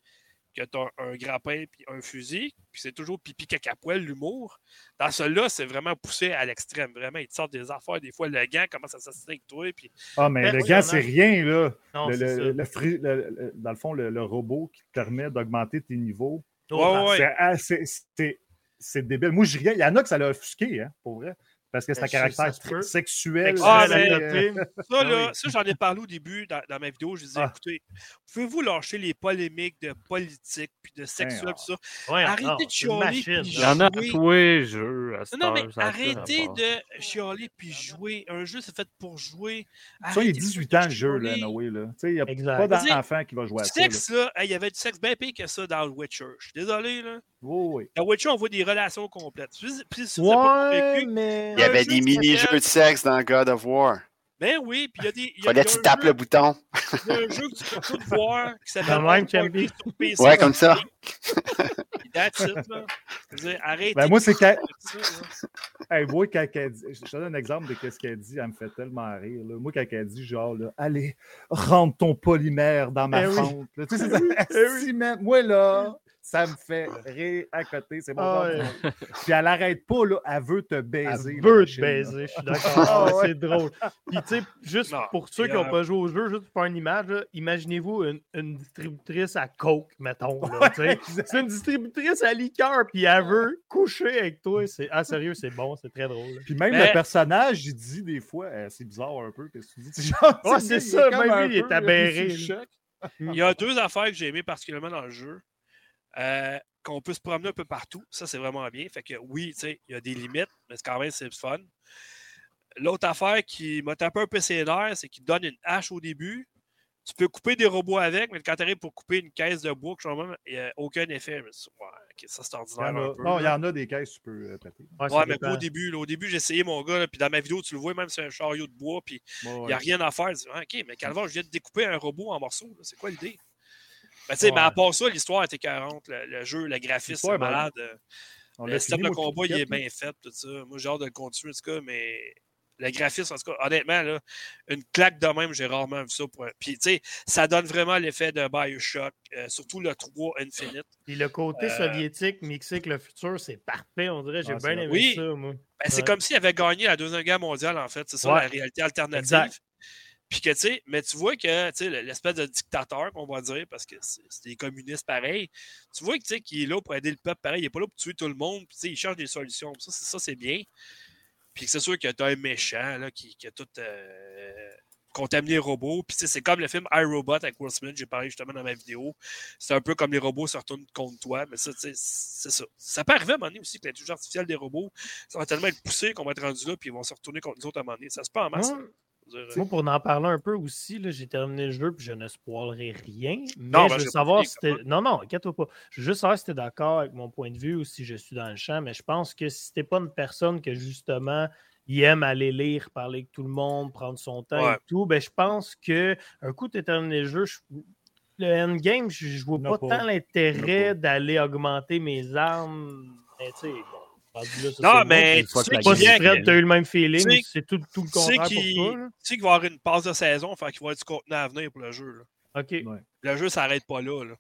que tu as un grappin puis un fusil, puis c'est toujours pipi cacapoil, l'humour, dans celui-là, c'est vraiment poussé à l'extrême. Vraiment, ils te sortent des affaires. Des fois, le gant commence à s'assiner avec toi. Puis... Ah, mais Ben le oui, a- c'est rien, là. Non, le, c'est le- ça. le fri- le- le- dans le fond, le, le robot qui te permet d'augmenter tes niveaux. Ouais, ouais. C'est c'est- c'est- c'est débile. Moi, je riais. Il y en a que ça l'a offusqué, hein, pour vrai. Parce que c'est un Ben, caractère sexuel. Ah, mais- adopté. Ça, Ah là, ça, j'en ai parlé au début dans, dans ma vidéo. Je disais, Ah. écoutez, pouvez-vous lâcher les polémiques de politique puis de sexuel, tout ça? Ouais, Arrêtez non, de chialer, Il y en a tous les jeux Non, non, mais arrêtez de chialer puis jouer. Un jeu, c'est fait pour jouer. Ça, il y a Arrêtez 18 de ans, le jeu, là. Noé, là. Tu sais, il n'y a Exact. pas d'enfant qui va jouer à ça. sexe, là, il y avait du sexe bien pire que ça dans le Witcher. Je suis désolé, là. Oui, oui. Dans Witcher, on voit des relations complètes. Puis, puis si Ouais, mais. Il y avait des mini-jeux de sexe dans God of War. ben oui, puis il y a des. il Fallait que tu tapes jeu- le bouton. Il y a un jeu que tu peux tout voir qui s'appelle Dans le même, Hardcore Champi. sur PC. Ouais, comme ça. That's it, là. Dire, arrêtez. Ben, moi, c'est ça, là. Hey, moi, quand elle dit, je te donne un exemple de ce qu'elle dit, elle me fait tellement rire. là. Moi, quand elle dit, genre, là, allez, rentre ton polymère dans ma Eh oui. fente. Tu sais, c'est ça. Si, man, moi, là, ça me fait rire à côté. C'est mon Ah ouais. Puis elle arrête pas, là. Elle veut te baiser. Elle veut te baiser, je suis d'accord. Ah Ah ouais. C'est drôle. Puis, tu sais, juste Non, pour ceux qui n'ont pas joué au jeu, juste pour faire une image, imaginez-vous une, une distributrice à Coke, mettons. c'est une distributrice à liqueur, puis elle veut coucher avec toi. C'est... Ah, sérieux, c'est bon, c'est très drôle. Puis même Mais- le personnage, il dit des fois, euh, c'est bizarre un peu, qu'est-ce que tu dis? C'est genre, Ouais, c'est ça, même lui, il est aberré. Il y a deux affaires que j'ai aimées particulièrement dans le jeu. Euh, qu'on peut se promener un peu partout. Ça, c'est vraiment bien. Fait que oui, tu sais, il y a des limites, mais c'est quand même c'est fun. L'autre affaire qui m'a tapé un peu ses nerfs, c'est qu'il donne une hache au début. Tu peux couper des robots avec, mais quand tu arrives pour couper une caisse de bois, il n'y a aucun effet. Ouais, ça c'est Il y ordinaire. en a- un peu, non, il y en a des caisses, tu peux euh, péter. Ouais, mais pas au début. là. Au début, j'ai essayé mon gars, là, puis dans ma vidéo, tu le vois, même c'est un chariot de bois, puis il ouais. n'y a rien à faire. Dis, Ah, OK, mais Calvin, je viens de découper un robot en morceaux. C'est quoi l'idée? Ben, mais à part ça, l'histoire était 40. Le, le jeu, le graphisme, c'est est malade. euh, On Le système fini, de combat, il est bien fait, tout ça. Moi, j'ai hâte de le continuer, en tout cas, mais le graphisme, en tout cas, honnêtement, là, une claque de même, j'ai rarement vu ça. Pour... Puis, tu sais, ça donne vraiment l'effet de Bioshock, euh, surtout le 3 Infinite. Puis le côté Euh, soviétique mixé avec le futur, c'est parfait, on dirait. J'ai Ah, bien aimé Oui. ça, moi. Ben, c'est comme s'il avait gagné la Deuxième Guerre mondiale, en fait. C'est ça, Ouais. la réalité alternative. Exact. Puis que, tu sais, mais tu vois que, tu sais, l'espèce de dictateur, qu'on va dire, parce que c'est des communistes pareils, tu vois que, tu sais, qu'il est là pour aider le peuple pareil, il n'est pas là pour tuer tout le monde, puis, tu sais, il cherche des solutions. Ça, c'est- ça, c'est bien. Puis que c'est sûr que tu as un méchant, là, qui, qui a tout euh, contaminé les robots. Puis, tu sais, c'est comme le film iRobot avec Will Smith, j'ai parlé justement dans ma vidéo. C'est un peu comme les robots se retournent contre toi, mais ça, tu sais, c'est ça. Ça peut arriver à un moment donné aussi que l'intelligence artificielle des robots, ça va tellement être poussé qu'on va être rendu là, puis ils vont se retourner contre nous autres à un moment donné. Ça se peut en masse. Dire, Moi, pour en parler un peu aussi, j'ai terminé le jeu puis je ne spoilerai rien. Mais Non, ben, je j'ai veux savoir si t'es. Non, non, inquiète-toi pas. Je veux juste savoir si tu es d'accord avec mon point de vue ou si je suis dans le champ. Mais je pense que si t'es pas une personne que justement il aime aller lire, parler avec tout le monde, prendre son temps Ouais. et tout, ben je pense que un coup tu terminé le jeu, je- le endgame, je, je vois pas, pas. tant l'intérêt d'aller augmenter mes armes. Mais Non, mais tu que sais Fred, tu as eu le même feeling c'est tout, tout le tu sais contraire qu'il pour toi. là. tu sais qu'il va y avoir une passe de saison, fait qu'il va y avoir du contenu à venir pour le jeu. là. OK. Ouais. Le jeu s'arrête pas là. là.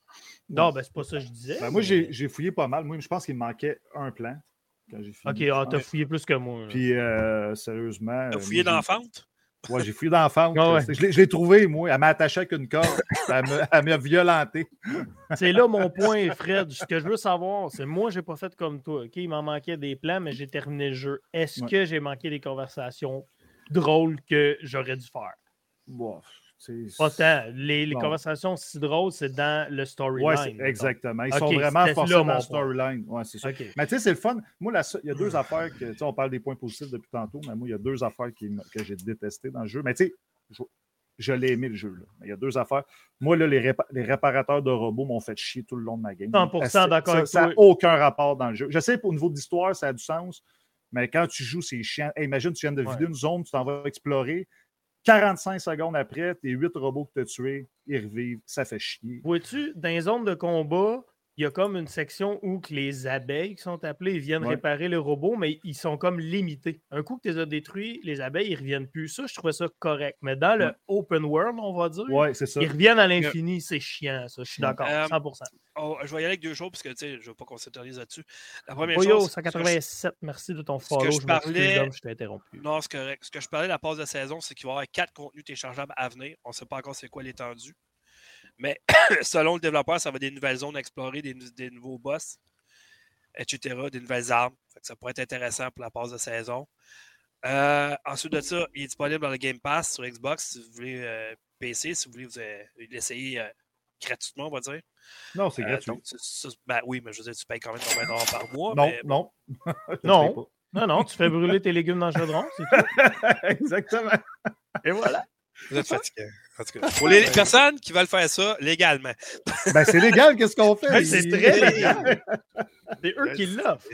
Non, ben c'est pas ça que je disais. Ben, moi, mais- j'ai j'ai fouillé pas mal. Moi, je pense qu'il me manquait un plan quand j'ai fini. Ok, ah, t'as fouillé plus que moi. là. Puis, euh, sérieusement. T'as euh, fouillé moi, dans? Ouais, j'ai fouillé dans la fente. Ah ouais. Je l'ai- je l'ai trouvé, moi. Elle m'a attaché avec une corde. elle m'a elle m'a violenté. C'est là mon point, Fred. Ce que je veux savoir, c'est moi, j'ai pas fait comme toi. Ok, il m'en manquait des plans, mais j'ai terminé le jeu. Est-ce Ouais. que j'ai manqué des conversations drôles que j'aurais dû faire? C'est- Pas tant. Les, conversations si drôles, c'est dans le storyline. Ouais, exactement. Ils sont vraiment forcés là, dans le storyline. Ouais, c'est ça. Mais tu sais, c'est le fun. Moi, la il y a deux affaires que. Tu sais, on parle des points positifs depuis tantôt, mais moi, il y a deux affaires qui que j'ai détestées dans le jeu. Mais tu sais, je, je l'ai aimé le jeu. Là. Mais il y a deux affaires. Moi, là, les, répa- les réparateurs de robots m'ont fait chier tout le long de ma game. 100% Ça- d'accord ça- n'a aucun rapport dans le jeu. Je sais, au niveau d'histoire, ça a du sens. Mais quand tu joues, c'est chiant. Hey, imagine, tu viens de Ouais. vider une zone, tu t'en vas explorer. 45 secondes après, tes 8 robots que tu as tués, ils revivent. Ça fait chier. Vois-tu, dans les zones de combat, il y a comme une section où que les abeilles qui sont appelées, ils viennent Ouais. réparer les robots, mais ils sont comme limités. Un coup que tu les as détruits, les abeilles, ils reviennent plus. Ça, je trouvais ça correct. Mais dans le open world, on va dire, Ouais, c'est ça. ils reviennent à l'infini. C'est chiant, ça. Je suis d'accord, Euh, 100%. Oh, je vais y aller avec deux choses, parce que tu sais, je ne veux pas qu'on s'éternise là-dessus. La première Oh yo, chose. je- 187, merci de ton ce que follow. je Je m'excuse, parlais- Dom, je t'ai interrompu. Non, c'est correct. Ce que je parlais de la pause de saison, c'est qu'il va y avoir quatre contenus téléchargeables à venir. On ne sait pas encore c'est quoi l'étendue. Mais selon le développeur, ça va être des nouvelles zones à explorer, des, nou- des nouveaux boss, etc., des nouvelles armes. Fait que ça pourrait être intéressant pour la pause de saison. Euh, ensuite de ça, il est disponible dans le Game Pass sur Xbox si vous voulez euh, PC, si vous voulez vous, euh, l'essayer euh, gratuitement, on va dire. Non, c'est Euh, gratuit. donc, c'est- ça, ben oui, mais je veux dire, tu payes quand même ton 20 par mois. non, mais- non. Non, non, tu fais brûler tes légumes dans le chaudron, c'est tout. Exactement. Et voilà. Vous êtes fatigué. Pour les personnes qui veulent faire ça légalement. Ben, c'est légal, qu'est-ce qu'on fait? Hey, c'est très légal. C'est eux Je qui le l'offrent.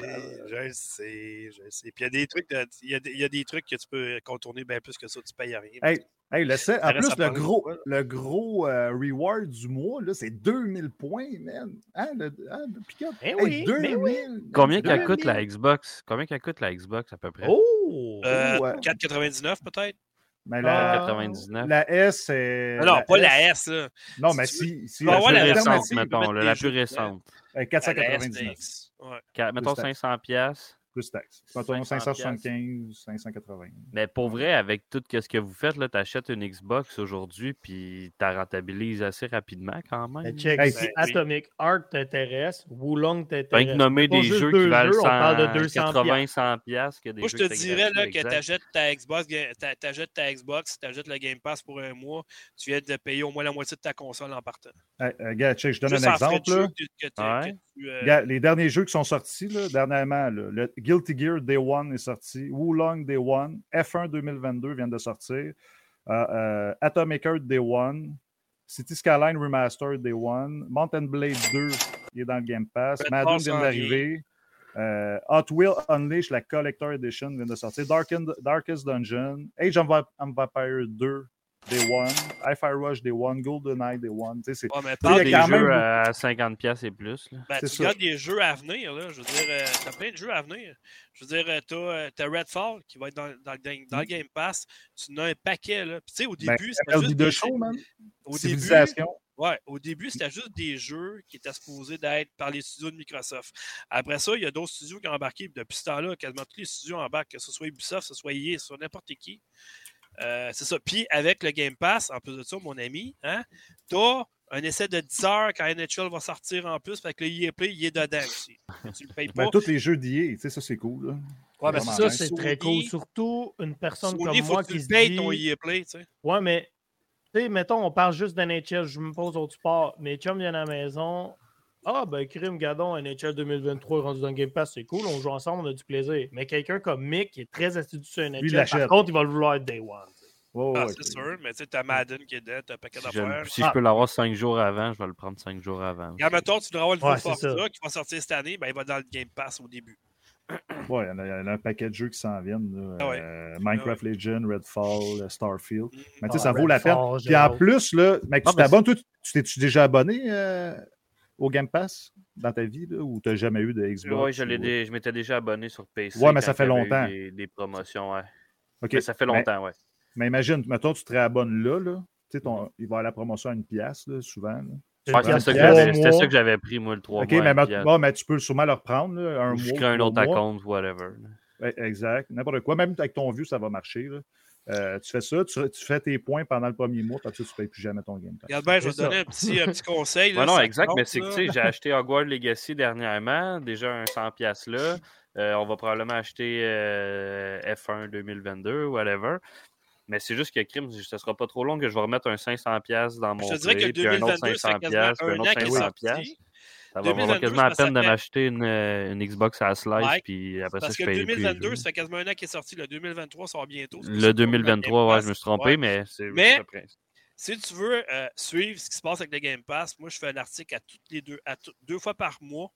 Je sais, je le sais. Puis il y a des trucs, de- il y a des, il y a des trucs que tu peux contourner bien plus que ça, tu payes rien. Hey, Hey, le en plus, le parler gros, le gros euh, reward du mois, là, c'est 2000 points, man. Hein, le, hein, le pick-up? Eh Hey, oui, 2000! mais man, Combien qu'elle coûte 2000. la Xbox? Combien qu'elle coûte la Xbox à peu près? Oh! Euh, ouais. 4,99 peut-être? Mais Ah, la, 99. la S, c'est. Non, pas la S. Là. Non, mais Si si. La plus la récente, mettons, la plus récente. euh, La 499 SPX. Ouais. Qua- Mettons taxe. 500 pièces. Plus taxe. Mettons 500 575, 580. Mais pour vrai, avec tout ce que vous faites, tu achètes une Xbox aujourd'hui, puis tu rentabilises assez rapidement quand même. Ben, check, Hey, si ben. Atomic Heart t'intéresse, Wulong t'intéresse. que nommer des jeux qui valent jeux, on parle de 100, 200 80, 100 piastres que des Moi, je te dirais là, que tu achètes ta Xbox, ga- t'a- t'achètes ta Xbox, tu achètes le Game Pass pour un mois, tu viens de payer au moins la moitié de ta console en partant. Hey, euh, gars, check, je donne Juste un exemple. là. jeu que, que t'as- Ouais. Euh, les derniers jeux qui sont sortis, là, dernièrement, là, le Guilty Gear Day One est sorti, Wulong Day One, F1 2022 vient de sortir, euh, euh, Atomic Heart Day One, City Skyline Remastered Day One, Mountain Blade 2 il est dans le Game Pass, Madden vient d'arriver, euh, Hot Wheel Unleashed, la Collector Edition vient de sortir, Darkest Dungeon, Age of Empire 2 Day One, Hi-Fi Rush Day One, GoldenEye Day One, tu sais, c'est ouais, mais Des quand jeux. même- à 50$ et plus. là. Ben, tu ça. regardes des jeux à venir, là. Je veux dire, euh, t'as plein de jeux à venir. Je veux dire, euh, t'as, euh, t'as Redfall qui va être dans, dans, le game- dans le Game Pass. Tu en as un paquet, là. Puis, tu sais, au Mm. ben, début, c'était juste de show, man. Au début, Civilisation. ouais, au début, c'était juste des jeux qui étaient supposés d'être par les studios de Microsoft. Après ça, il y a d'autres studios qui ont embarqué. Puis Depuis ce temps-là, quasiment tous les studios embarquent, que ce soit Ubisoft, que ce soit EA, que ce soit n'importe qui. Euh, c'est ça. Puis avec le Game Pass, en plus de ça, mon ami, hein, t'as un essai de 10 heures quand NHL va sortir en plus. Fait que le EA Play, il est dedans aussi. Tu le payes pas. Ben, tous les jeux d'IA, tu sais, ça c'est cool. Là. Ouais, ben, Ça, c'est très cool. Surtout une personne Sony, comme faut moi que tu qui payes dit... ton EA Play, tu sais. Ouais, mais, tu sais, mettons, on parle juste d'NHL, je me pose au sport. Mes chums viennent à la maison. Ah, ben, crime, gadon, NHL 2023 est rendu dans le Game Pass, c'est cool, on joue ensemble, on a du plaisir. Mais quelqu'un comme Mick, qui est très assidu sur NHL, par l'achète. contre, il va le vouloir être Day One. Ah, ouais. c'est sûr, mais tu sais, t'as Madden qui est dedans, t'as un paquet Si, je, le- d'affaires. si Ah. je peux l'avoir 5 jours avant, je vais le prendre 5 jours avant. Regarde, mettons, tu devrais avoir le Ouais, Forza qui va sortir cette année, ben, il va dans le Game Pass au début. Ouais, il y, en a, il y en a un paquet de jeux qui s'en viennent. là. Ah ouais. Euh, Minecraft Legends, Redfall, euh, Starfield. Mhm. Mais tu sais, Ah, ça vaut la peine. Puis en plus, là, mec, Ah, tu t'abonnes, toi, tu t'es-tu déjà abonné euh, au Game Pass dans ta vie là, ou tu n'as jamais eu de Xbox? Oui, je, l'ai ou- dé- je m'étais déjà abonné sur PC. Ouais, mais ça fait longtemps. Des, des promotions, ouais. Ok, Mais ça fait mais- longtemps, ouais. Mais, imagine, mettons, tu te réabonnes là, là. Tu sais, ton- il va y avoir la promotion à une pièce, là, souvent. Ouais, c'était ça, que j'avais- c'était mois. ça que j'avais pris, moi, le 3 Ok, mois. mais, à ma- pièce. bon, mais tu peux sûrement le reprendre, là, un Ou je mois. crée un autre mois. compte, whatever. Exact. N'importe quoi. Même avec ton vieux, ça va marcher. là. Euh, tu fais ça, tu, tu fais tes points pendant le premier mois, après ça, tu ne payes plus jamais ton Game Pass. Regarde bien, je vais te donner un petit, un petit conseil. là, non, ça exact, compte, mais c'est que là. tu sais, j'ai acheté Hogwarts Legacy dernièrement, déjà un 100$ là. Euh, on va probablement acheter euh, F1 2022, whatever. Mais c'est juste que crime, ce sera pas trop long que je vais remettre un 500$ dans mon Je te dirais que play, le puis un autre 2022, c'est 500$, un un an autre qui est 500$. sorti. Ça va 2022, quasiment la ça peine de m'acheter une, euh, une Xbox à slice, puis après ça, je que paye plus les 2022, jeux. ça fait quasiment un an qu'il est sorti. Le 2023 sort bientôt. Le que c'est pas 2023, Game ouais, je me suis trompé, Ouais. mais c'est Mais- le principe. Si tu veux euh, suivre ce qui se passe avec le Game Pass, moi, je fais un article à toutes les deux, à deux fois par mois.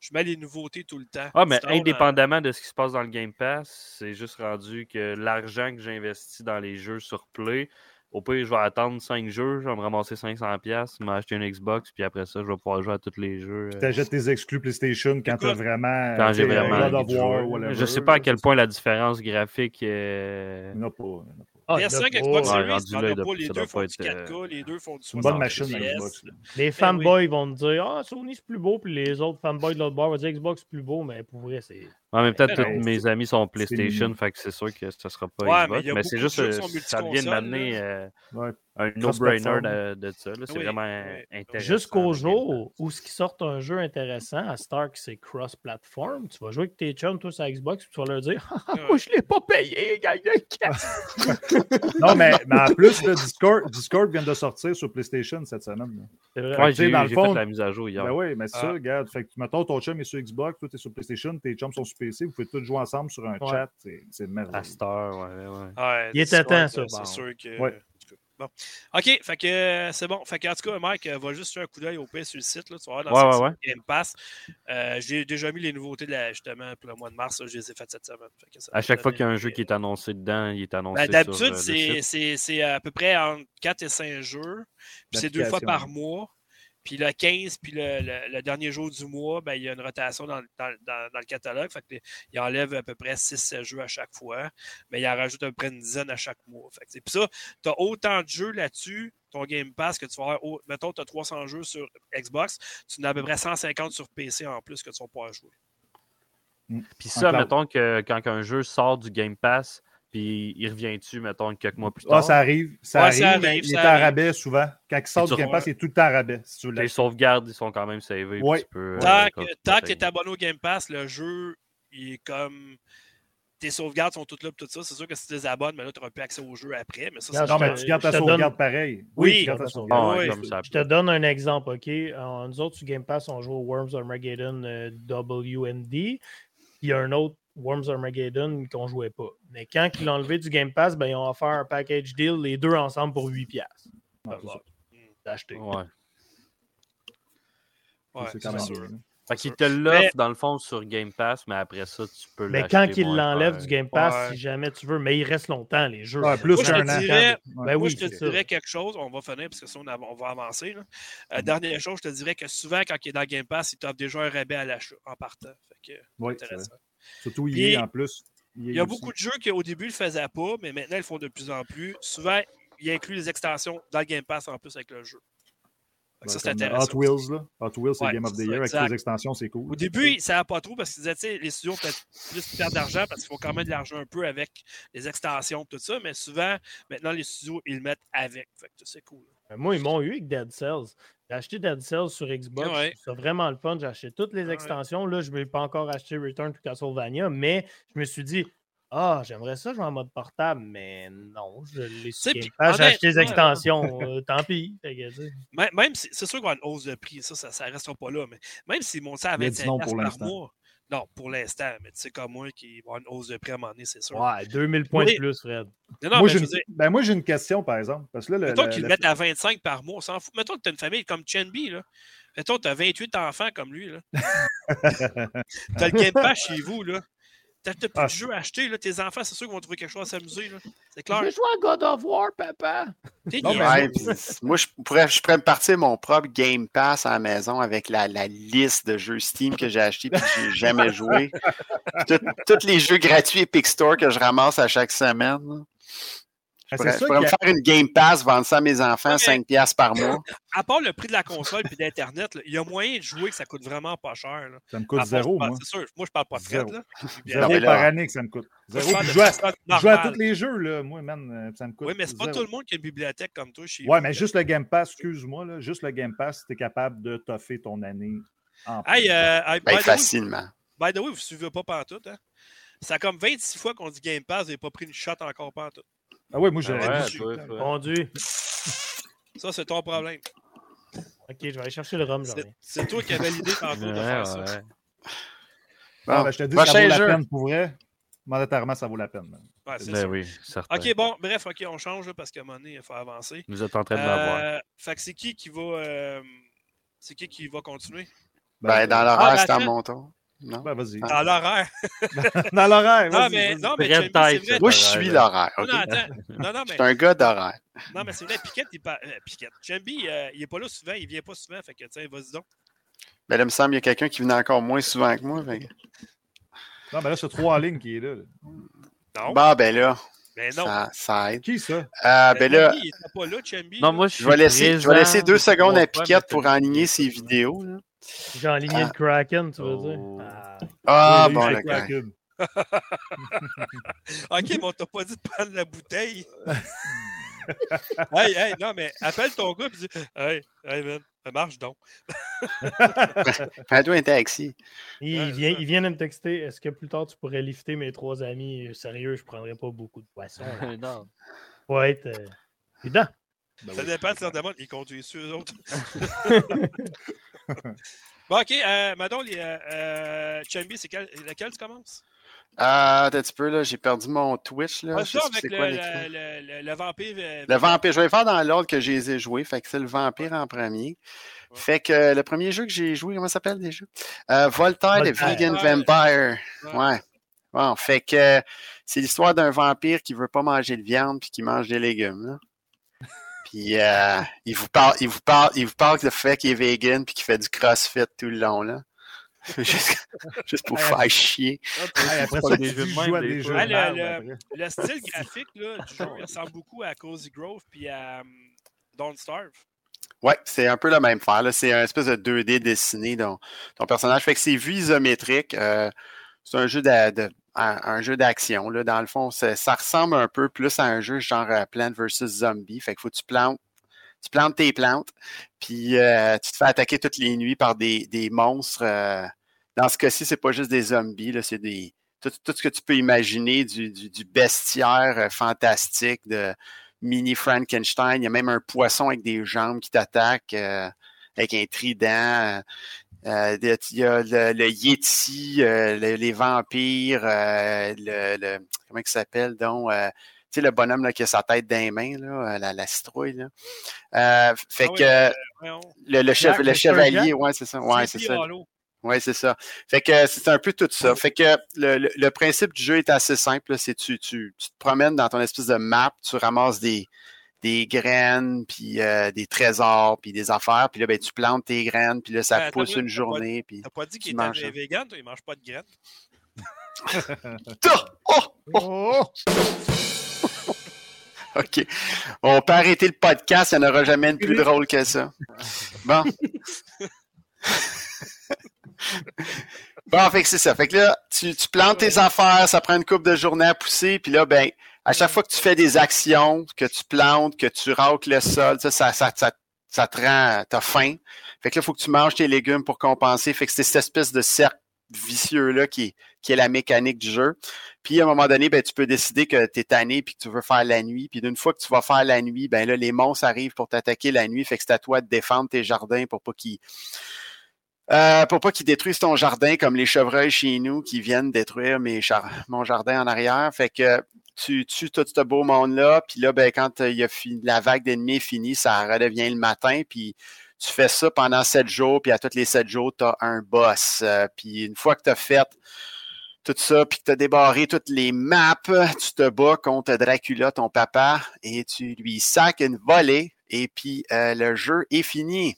Je mets les nouveautés tout le temps. Ah, mais euh, indépendamment de ce qui se passe dans le Game Pass, c'est juste rendu que l'argent que j'investis dans les jeux sur Play, au pire, je vais attendre 5 jeux, je vais me ramasser 500$, m'acheter une Xbox, puis après ça, je vais pouvoir jouer à tous les jeux. euh, Tu achètes tes exclus PlayStation quand tu as vraiment. quand tu j'ai vraiment War, Je sais pas à quel point la différence graphique. euh, Il n'y en a pas. il y en a pas. Ah, PS5, il y a Xbox Ouais, Series, rendu il y en là, a il doit- pas. Les ça deux doit font pas du être, 4K, les deux font du C'est une bonne 60 machine. Xbox. Les oui. fanboys vont te dire Ah, Sony c'est plus beau, puis les autres fanboys de l'autre bord vont dire Xbox c'est plus beau, mais pour vrai, c'est. En même temps, Ben tous non, mes amis sont PlayStation, mignon. fait que c'est sûr que ce sera pas Ouais, mais Xbox. Mais, beaucoup c'est juste, euh, ça vient de m'amener euh, Ouais. un no-brainer de, de ça. là. C'est Oui, vraiment oui. intéressant. Jusqu'au jour où ce qui sort un jeu intéressant à Stark, c'est cross-platform. Tu vas jouer avec tes chums, tous à Xbox, puis tu vas leur dire Ah, Moi, je l'ai pas payé, gars. Non, mais, mais en plus, le Discord, Discord vient de sortir sur PlayStation cette semaine. C'est vrai. J'ai dans eu- le j'ai fond- fait la mise à jour hier. Ben oui, mais c'est ça, Ah. regarde. Fait que, mettons, ton chum est sur Xbox, toi, t'es sur PlayStation, tes chums sont sur PC, vous pouvez tous jouer ensemble sur un Ouais. chat. C'est merveilleux. À cette heure, ouais, ouais. Ouais, Il était temps, ça. C'est sûr que. Bon. OK, fait que euh, c'est bon. Fait que, en tout cas, Mike, euh, va juste jeter un coup d'œil au PS sur le site. Là, tu vas voir dans Ouais, ouais, ouais. Game Pass. Euh, J'ai déjà mis les nouveautés de la- justement pour le mois de mars. là, je les ai faites cette semaine. Fait que ça À chaque fois qu'il y a un jeu qui est annoncé dedans, il est annoncé Ben, sur D'habitude, c'est- à peu près entre 4 et 5 jeux. Puis c'est deux fois par mois. Puis le 15, puis le, le- le dernier jour du mois, ben, il y a une rotation dans, le- dans, dans- dans le catalogue. Fait que il enlève à peu près 6 jeux à chaque fois. Mais il en rajoute à peu près une dizaine à chaque mois. Fait que, puis ça, tu as autant de jeux là-dessus, ton Game Pass, que tu vas avoir. Mettons, tu as 300 jeux sur Xbox. Tu en as à peu près 150 sur PC en plus que tu vas pouvoir jouer. Puis ça, mettons que quand un jeu sort du Game Pass, puis il revient-tu, mettons, quelques mois plus tard? Ah, ça arrive. Ça Ouais, arrive, ça mais arrive, il est en rabais souvent. Quand il sort du Game Pass, il est tout le temps en rabais. Si tu veux Les sauvegardes, ils sont quand même savés. Ouais. Tu peux, euh, Tant que, tu es abonné au Game Pass, le jeu, il est comme. tes sauvegardes sont toutes là, tout ça. C'est sûr que si tu les abonnes, mais là, tu n'auras plus accès au jeu après. Mais ça, Non, mais te- tu gardes ta sauvegarde donne- pareil. Oui. tu gardes ta Ah, sauvegarde. Ah oui. Je te donne un exemple, OK? Euh, nous autres, sur Game Pass, on joue au Worms Armageddon euh, WMD. Il y a un autre Worms Armageddon qu'on ne jouait pas. Mais quand ils l'ont enlevé du Game Pass, ben, ils ont offert un package deal, les deux ensemble pour 8$. piastres. Ouais, c'est ça. T'as acheté. Ouais. Ouais, C'est quand même sûr. bien. Fait qu'il sûr. te l'offre Mais- dans le fond sur Game Pass, mais après ça, tu peux Mais quand ils moins l'enlèvent du Game Pass, Ouais. si jamais tu veux, mais il reste longtemps, les jeux. Ouais, plus Moi, je te qu'un an. dirais- Ouais. Ben Moi, oui, je te ça. dirais quelque chose, on va finir parce que sinon, on, va avancer. là. Euh, Mm. Dernière chose, je te dirais que souvent, quand il est dans Game Pass, il t'offre déjà un rabais à l'achat en partant. Fait que, Oui, intéressant. Surtout Puis, EA en plus. Il y a beaucoup de jeux qui, au début, ne le faisaient pas, mais maintenant, ils le font de plus en plus. Souvent, ils incluent les extensions dans le Game Pass en plus avec le jeu. Ça, c'est intéressant. Hot Wheels, là. Hot Wheels, c'est Ouais, Game of the Year. Avec les extensions, c'est cool. Au début, ça n'a pas trop parce qu'ils disaient, tu sais, les studios peut-être plus perdre d'argent parce qu'il faut quand même de l'argent un peu avec les extensions tout ça, mais souvent, maintenant, les studios, ils le mettent avec. Fait que c'est cool. Moi, ils m'ont eu avec Dead Cells. J'ai acheté Dead Cells sur Xbox. Ouais. C'est vraiment le fun. J'ai acheté toutes les Ouais. extensions. Là, je ne vais pas encore acheter Return to Castlevania, mais je me suis dit, ah, j'aimerais ça jouer en mode portable, mais non, je l'ai J'ai acheté là- extensions. euh, tant pis. Même, même si, c'est sûr y avoir une hausse de prix, ça, ça ne restera pas là, mais même s'ils montent ça à Il a dit 25$ non pour par mois, non, pour l'instant, mais tu sais comme moi qu'il va une hausse de prix à un moment donné, c'est sûr. Ouais, 2000 points Oui. de plus, Fred. Non, non, moi, j'ai une... dire, ben, moi, j'ai une question, par exemple. Parce que là, le, mettons le- qu'ils le le- mettent à 25 par mois, on s'en fout. Mettons que tu as une famille comme Chenby, là. Mettons que tu as 28 enfants comme lui, là. tu as le Game Pass chez vous, là. Tu plus Ah, de jeux à acheter, là. Tes enfants, c'est sûr qu'ils vont trouver quelque chose à s'amuser, là. C'est clair. joué à God of War, papa. Non, mais moi, je pourrais, je pourrais me partir mon propre Game Pass à la maison avec la, la liste de jeux Steam que j'ai achetés et que j'ai jamais joué. Tous les jeux gratuits Epic Store que je ramasse à chaque semaine. Je Ah, pourrais, je pourrais me a- faire une Game Pass, vendre ça à mes enfants, Ouais, mais- 5$ piastres par mois. À part le prix de la console et d'Internet, il y a moyen de jouer que ça coûte vraiment pas cher. Là. Ça me coûte À zéro, moi. C'est sûr. Moi, je parle pas de Zéro. frais, là. Zéro Non, mais là- par année que ça me coûte. Zéro. je joue à- personnes je joue à normales. tous les jeux, là. Moi, man, euh, ça me coûte. Oui, mais c'est pas tout le monde qui a une bibliothèque comme toi chez Ouais, mais juste le Game Pass, excuse-moi, là, juste le Game Pass, tu es capable de toffer ton année en Hey, euh, hey, by, Ben, the way, facilement. by the way, vous ne suivez pas pantoute, hein? Ça a comme 26 fois qu'on dit Game Pass, vous n'avez pas pris une shot encore pantoute. Ah oui, moi, j'ai Ah Ouais. Conduit. Ça, c'est ton problème. Ok, je vais aller chercher le rhum, j'en C'est toi qui as validé tantôt de faire ça. ouais. Ah, Bon, ben, je te dis, ça prochain vaut la jeu. peine pour vrai. Monétairement, ça vaut la peine. Ouais, Ben sûr. oui, certain. OK, bon, bref, OK, on change là, parce qu'à un moment donné, il faut avancer. Vous êtes en train de m'avoir. Euh, fait que c'est qui qui va. euh, c'est qui qui va continuer? Ben, dans Ah, l'horaire, ben, c'est à mon tour. Non? Ben, vas-y. Dans l'horaire. Dans l'horaire. Non, mais, non, mais Red Jamie, c'est Tide, vrai. Moi, je suis l'horaire. Non, OK? non, attends. Non, non, Je mais, suis un gars d'horaire. non, mais c'est vrai, Piquette, il par... euh, Piquette. Jambi, euh, il est pas là souvent, il vient pas souvent, fait que, tiens, vas-y donc. Ben, là, il me semble qu'il y a quelqu'un qui venait encore moins souvent que moi. fait Non, mais là, c'est trois lignes qui est là. là. Non, Bon, ben là, mais non. ça, ça aide. Qui ça? Euh, ben là, Jambi, il pas là, Jambi. Non, là. moi, je suis je vais laisser, je vais laisser deux secondes à Piquette mais pour enligner ses vidéos. là. J'ai enligné le Kraken, tu veux dire? Oh. Ah. Ah, bon, le. Cube. OK, mais on t'a pas dit de prendre la bouteille. hey, hey, non, mais appelle ton gars et dis Hey, hey, man, ça marche donc. Fais-toi un taxi. Il, Ouais, vient, il vient de me texter Est-ce que plus tard tu pourrais lifter mes trois amis Sérieux, je prendrais pas beaucoup de poissons. non. Faut être euh. Ben Ça oui. dépend de demande. Ils conduisent sur eux autres. bon, OK, euh, Madon, les, euh, Chambi, c'est quel, lequel tu commences? Ah, un petit peu, là. J'ai perdu mon Twitch, là. Ah, ça, avec le, quoi le, l'écran. le, le- le vampire. euh, Le vampire, je vais le faire dans l'ordre que je les ai joués. Fait que c'est le vampire en premier. Ouais. Fait que euh, le premier jeu que j'ai joué, comment ça s'appelle déjà? Euh, Voltaire, le. Vegan Ouais. Vampire. Ouais. Ouais. Bon, fait que euh, c'est l'histoire d'un vampire qui veut pas manger de viande puis qui mange des légumes. là. Puis euh, il vous parle, il vous parle, il vous parle du fait qu'il est vegan puis qu'il fait du crossfit tout le long là. juste, juste pour faire chier. Le- style graphique là, du jeu il ressemble beaucoup à Cozy Grove puis à um, Don't Starve. Ouais, c'est un peu le même faire. C'est un espèce de 2D dessiné dont ton personnage. Fait que c'est vu isométrique. euh, c'est un jeu de, de- un, jeu d'action. Dans le fond, ça ressemble un peu plus à un jeu genre euh, Plant vs Zombie. Fait qu'il faut que tu plantes. Tu plantes tes plantes, puis euh, tu te fais attaquer toutes les nuits par des, des monstres. euh, dans ce cas-ci, c'est pas juste des zombies, c'est des, tout, tout ce que tu peux imaginer du, du, bestiaire fantastique de mini Frankenstein. Il y a même un poisson avec des jambes qui t'attaque avec un trident. Euh, il y a le, le Yeti, euh, le- les vampires, euh, le, le- comment il s'appelle donc? tu sais, le bonhomme là, qui a sa tête dans les mains, là, la, la citrouille. Là. Fait Ah oui, que le, chef- chevalier, ouais, c'est ça. Ouais, c'est ça. Oui, c'est ça. Fait que c'est un peu tout ça. Fait que le, principe du jeu est assez simple. C'est tu, tu, tu te promènes dans ton espèce de map, tu ramasses des, des graines, puis euh, des trésors, puis des affaires, puis là, ben, tu plantes tes graines, puis là, ça Ben, pousse une pas- journée, puis... T'as pas dit qu'il était vegan, toi, il mange pas de graines. Oh! Oh! OK. On peut arrêter le podcast, il n'y en aura jamais une plus drôle que ça. Bon. bon, fait que c'est ça. Fait que là, tu, tu plantes tes affaires, ça prend une couple de journées à pousser, puis là, ben, à chaque fois que tu fais des actions, que tu plantes, que tu racles le sol, ça, ça, ça, ça, te rend, t'as faim. Fait que là, il faut que tu manges tes légumes pour compenser. Fait que c'est cette espèce de cercle vicieux-là qui qui est la mécanique du jeu. Puis à un moment donné, ben, tu peux décider que tu es tanné puis que tu veux faire la nuit. Puis d'une fois que tu vas faire la nuit, ben là, les monstres arrivent pour t'attaquer la nuit. Fait que c'est à toi de défendre tes jardins pour pas qu'ils. Euh, pour pas qu'ils détruisent ton jardin comme les chevreuils chez nous qui viennent détruire mes mon jardin en arrière. Fait que tu tues tout ce beau monde-là, puis là, ben, quand euh, a la vague d'ennemis est finie, ça redevient le matin, puis tu fais ça pendant sept jours, puis à tous les sept jours, tu as un boss. Euh, puis une fois que tu as fait tout ça, puis que tu as débarré toutes les maps, tu te bats contre Dracula, ton papa, et tu lui sacs une volée, et puis euh, le jeu est fini.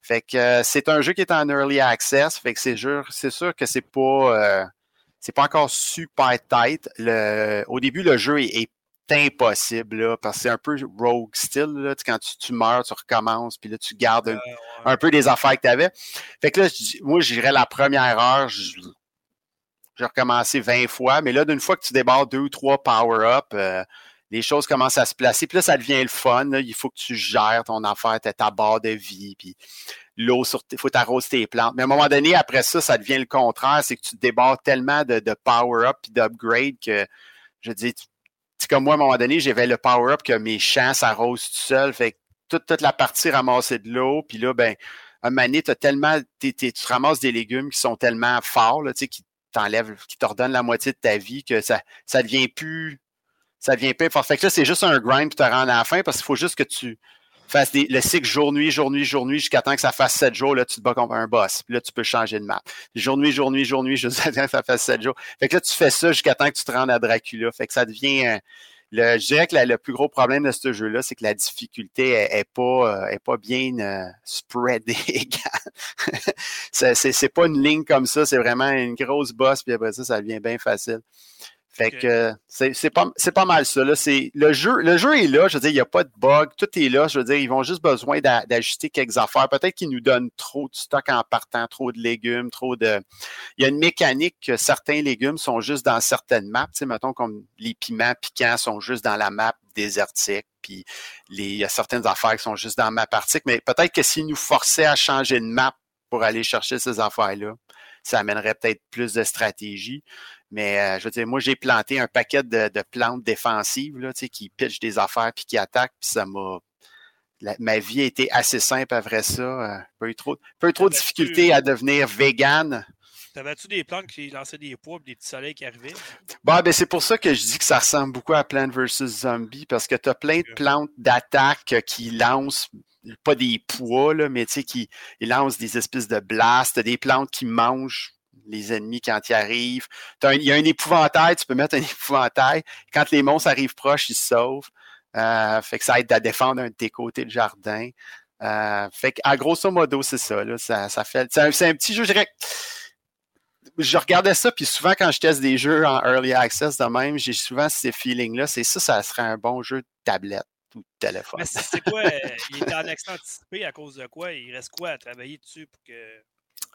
Fait que c'est un jeu qui est en early access, fait que c'est sûr, que c'est pas c'est pas encore super tight. Le, au début, le jeu est, est impossible là, parce que c'est un peu rogue style. Là, quand tu, tu meurs, tu recommences, puis là tu gardes un, peu des affaires que tu avais. Fait que là, je moi, j'irais la première heure, je- j'ai recommencé 20 fois, mais là, d'une fois que tu débarres deux ou trois power-up, euh, les choses commencent à se placer. Puis là, ça devient le fun. Il faut que tu gères ton affaire, t'as ta barre de vie, puis l'eau sur il faut t'arroser tes plantes. Mais à un moment donné, après ça, ça devient le contraire. C'est que tu débarres tellement de, power-up et d'upgrade que, je dis, tu- c'est comme moi, à un moment donné, j'avais le power-up que mes champs s'arrosent tout seul. Fait que toute, la partie ramasser de l'eau, puis là, ben, un mané, t'as tellement, tu ramasses des légumes qui sont tellement forts, là, tu qui t'enlèvent, qui te redonnent la moitié de ta vie, que ça, ça devient plus, ça devient plus fort. Fait que là, c'est juste un grind pour te rendre à la fin, parce qu'il faut juste que tu fasses des, le cycle jour-nuit, jour-nuit, jour-nuit, jusqu'à temps que ça fasse sept jours, là, tu te bats contre un boss. Puis là, tu peux changer de map. Jour-nuit, jour-nuit, jour-nuit, jusqu'à temps que ça fasse sept jours. Fait que là, tu fais ça jusqu'à temps que tu te rendes à Dracula. Fait que ça devient, euh, le, je dirais que le plus gros problème de ce jeu-là, c'est que la difficulté est, pas, euh, est pas bien euh, spreadée c'est, c'est pas une ligne comme ça, c'est vraiment une grosse bosse, puis après ça, ça devient bien facile. Fait que c'est, pas, pas mal ça. Là. Le, jeu, le jeu est là, je veux dire, il n'y a pas de bug, tout est là. Je veux dire, ils vont juste besoin d'a- d'ajuster quelques affaires. Peut-être qu'ils nous donnent trop de stock en partant, trop de légumes, trop de. Il y a une mécanique que certains légumes sont juste dans certaines maps. Tu sais, mettons comme les piments piquants sont juste dans la map désertique, puis les, il y a certaines affaires qui sont juste dans la map arctique. Mais peut-être que s'ils nous forçaient à changer de map pour aller chercher ces affaires-là, ça amènerait peut-être plus de stratégie. Mais euh, je veux dire, moi, j'ai planté un paquet de, de plantes défensives là, qui pitchent des affaires puis qui attaquent, puis ça m'a. ma vie a été assez simple après ça. Pas eu trop, eu trop de difficultés à devenir vegan. T'avais-tu des plantes qui lançaient des pois et des petits soleils qui arrivaient? Bon, ben c'est pour ça que je dis que ça ressemble beaucoup à Plant vs. Zombie, parce que tu as plein de plantes d'attaque qui lancent pas des poids, là, mais tu sais, qui ils lancent des espèces de blasts, des plantes qui mangent les ennemis quand ils arrivent. Il y a un épouvantail, tu peux mettre un épouvantail. Quand les monstres arrivent proches, ils se sauvent. Euh, fait que ça aide à défendre un de tes côtés de jardin. Euh, fait qu'à grosso modo, c'est ça, là. Ça, ça fait. C'est un, petit jeu, je dirais. que- Je regardais ça, puis souvent quand je teste des jeux en early access de même, j'ai souvent ces feelings-là. C'est ça, ça serait un bon jeu de tablette ou de téléphone. Mais c'est quoi? euh, il est en accent anticipé à cause de quoi? Il reste quoi à travailler dessus pour que.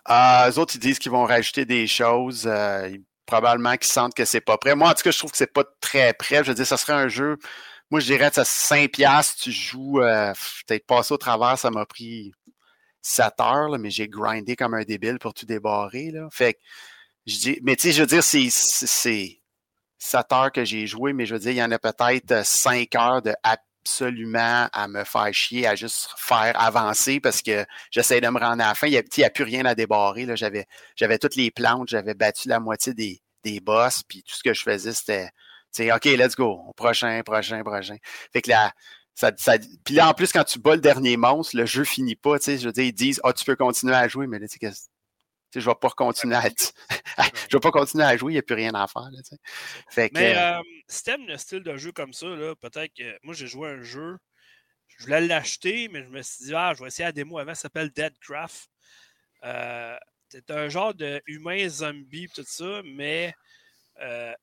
Euh, eux autres, ils disent qu'ils vont rajouter des choses. euh, probablement qu'ils sentent que c'est pas prêt. Moi, en tout cas, je trouve que c'est pas très prêt. Je veux dire, ça serait un jeu. Moi, je dirais ça 5 piastres, tu joues. Euh, peut-être passé au travers, ça m'a pris 7 heures, mais j'ai grindé comme un débile pour tout débarrer. Là. Fait que Je dis, mais tu sais, je veux dire, c'est, c'est, c'est 7 heures que j'ai joué, mais je veux dire, il y en a peut-être 5 heures de absolument à me faire chier, à juste faire avancer parce que j'essaie de me rendre à la fin. Il n'y a, plus rien à débarrer. J'avais, j'avais toutes les plantes, j'avais battu la moitié des, des boss, puis tout ce que je faisais, c'était, OK, let's go, prochain, prochain, prochain. Fait que là, ça, ça, puis là, en plus, quand tu bats le dernier monstre, le jeu finit pas, je veux dire, ils disent, ah, tu peux continuer à jouer, mais là, tu je vais pas continuer à, je vais pas continuer à jouer, il n'y a plus rien à faire. Là, fait que, Mais euh, si t'aimes le style de jeu comme ça, peut-être que moi j'ai joué un jeu, je voulais l'acheter, mais je me suis dit, ah, je vais essayer la démo avant, ça s'appelle Deadcraft. Euh, c'est un genre de humain zombie tout ça, mais euh,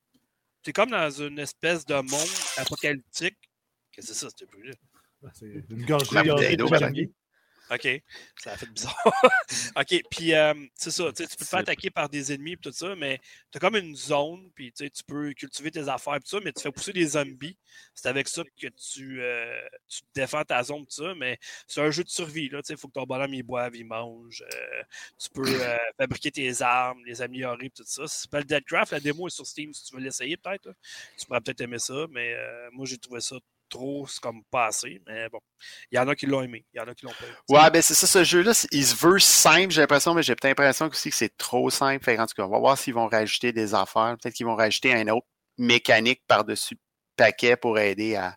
t'es comme dans une espèce de monde apocalyptique. Qu'est-ce que c'est ça, ce bruit-là? C'est une gorgée de OK. Ça a fait bizarre. OK. Puis, euh, c'est ça. Tu peux te faire attaquer par des ennemis et tout ça, mais tu as comme une zone, puis tu peux cultiver tes affaires et tout ça, mais tu fais pousser des zombies. C'est avec ça que tu, euh, tu défends ta zone tout ça, mais c'est un jeu de survie. Il faut que ton bonhomme il boive, il mange. Euh, tu peux fabriquer tes armes, les améliorer et tout ça. Ça s'appelle Deadcraft. La démo est sur Steam si tu veux l'essayer peut-être. Tu pourrais peut-être aimer ça, mais moi j'ai trouvé ça trop, c'est comme pas assez. Mais bon, il y en a qui l'ont aimé, il y en a qui l'ont pas aimé. Ouais, ben c'est ça, ce jeu-là, il se veut simple, j'ai l'impression, mais j'ai peut-être l'impression aussi que c'est trop simple. Fait, en tout cas, on va voir s'ils vont rajouter des affaires. Peut-être qu'ils vont rajouter un autre mécanique par-dessus paquet pour aider à,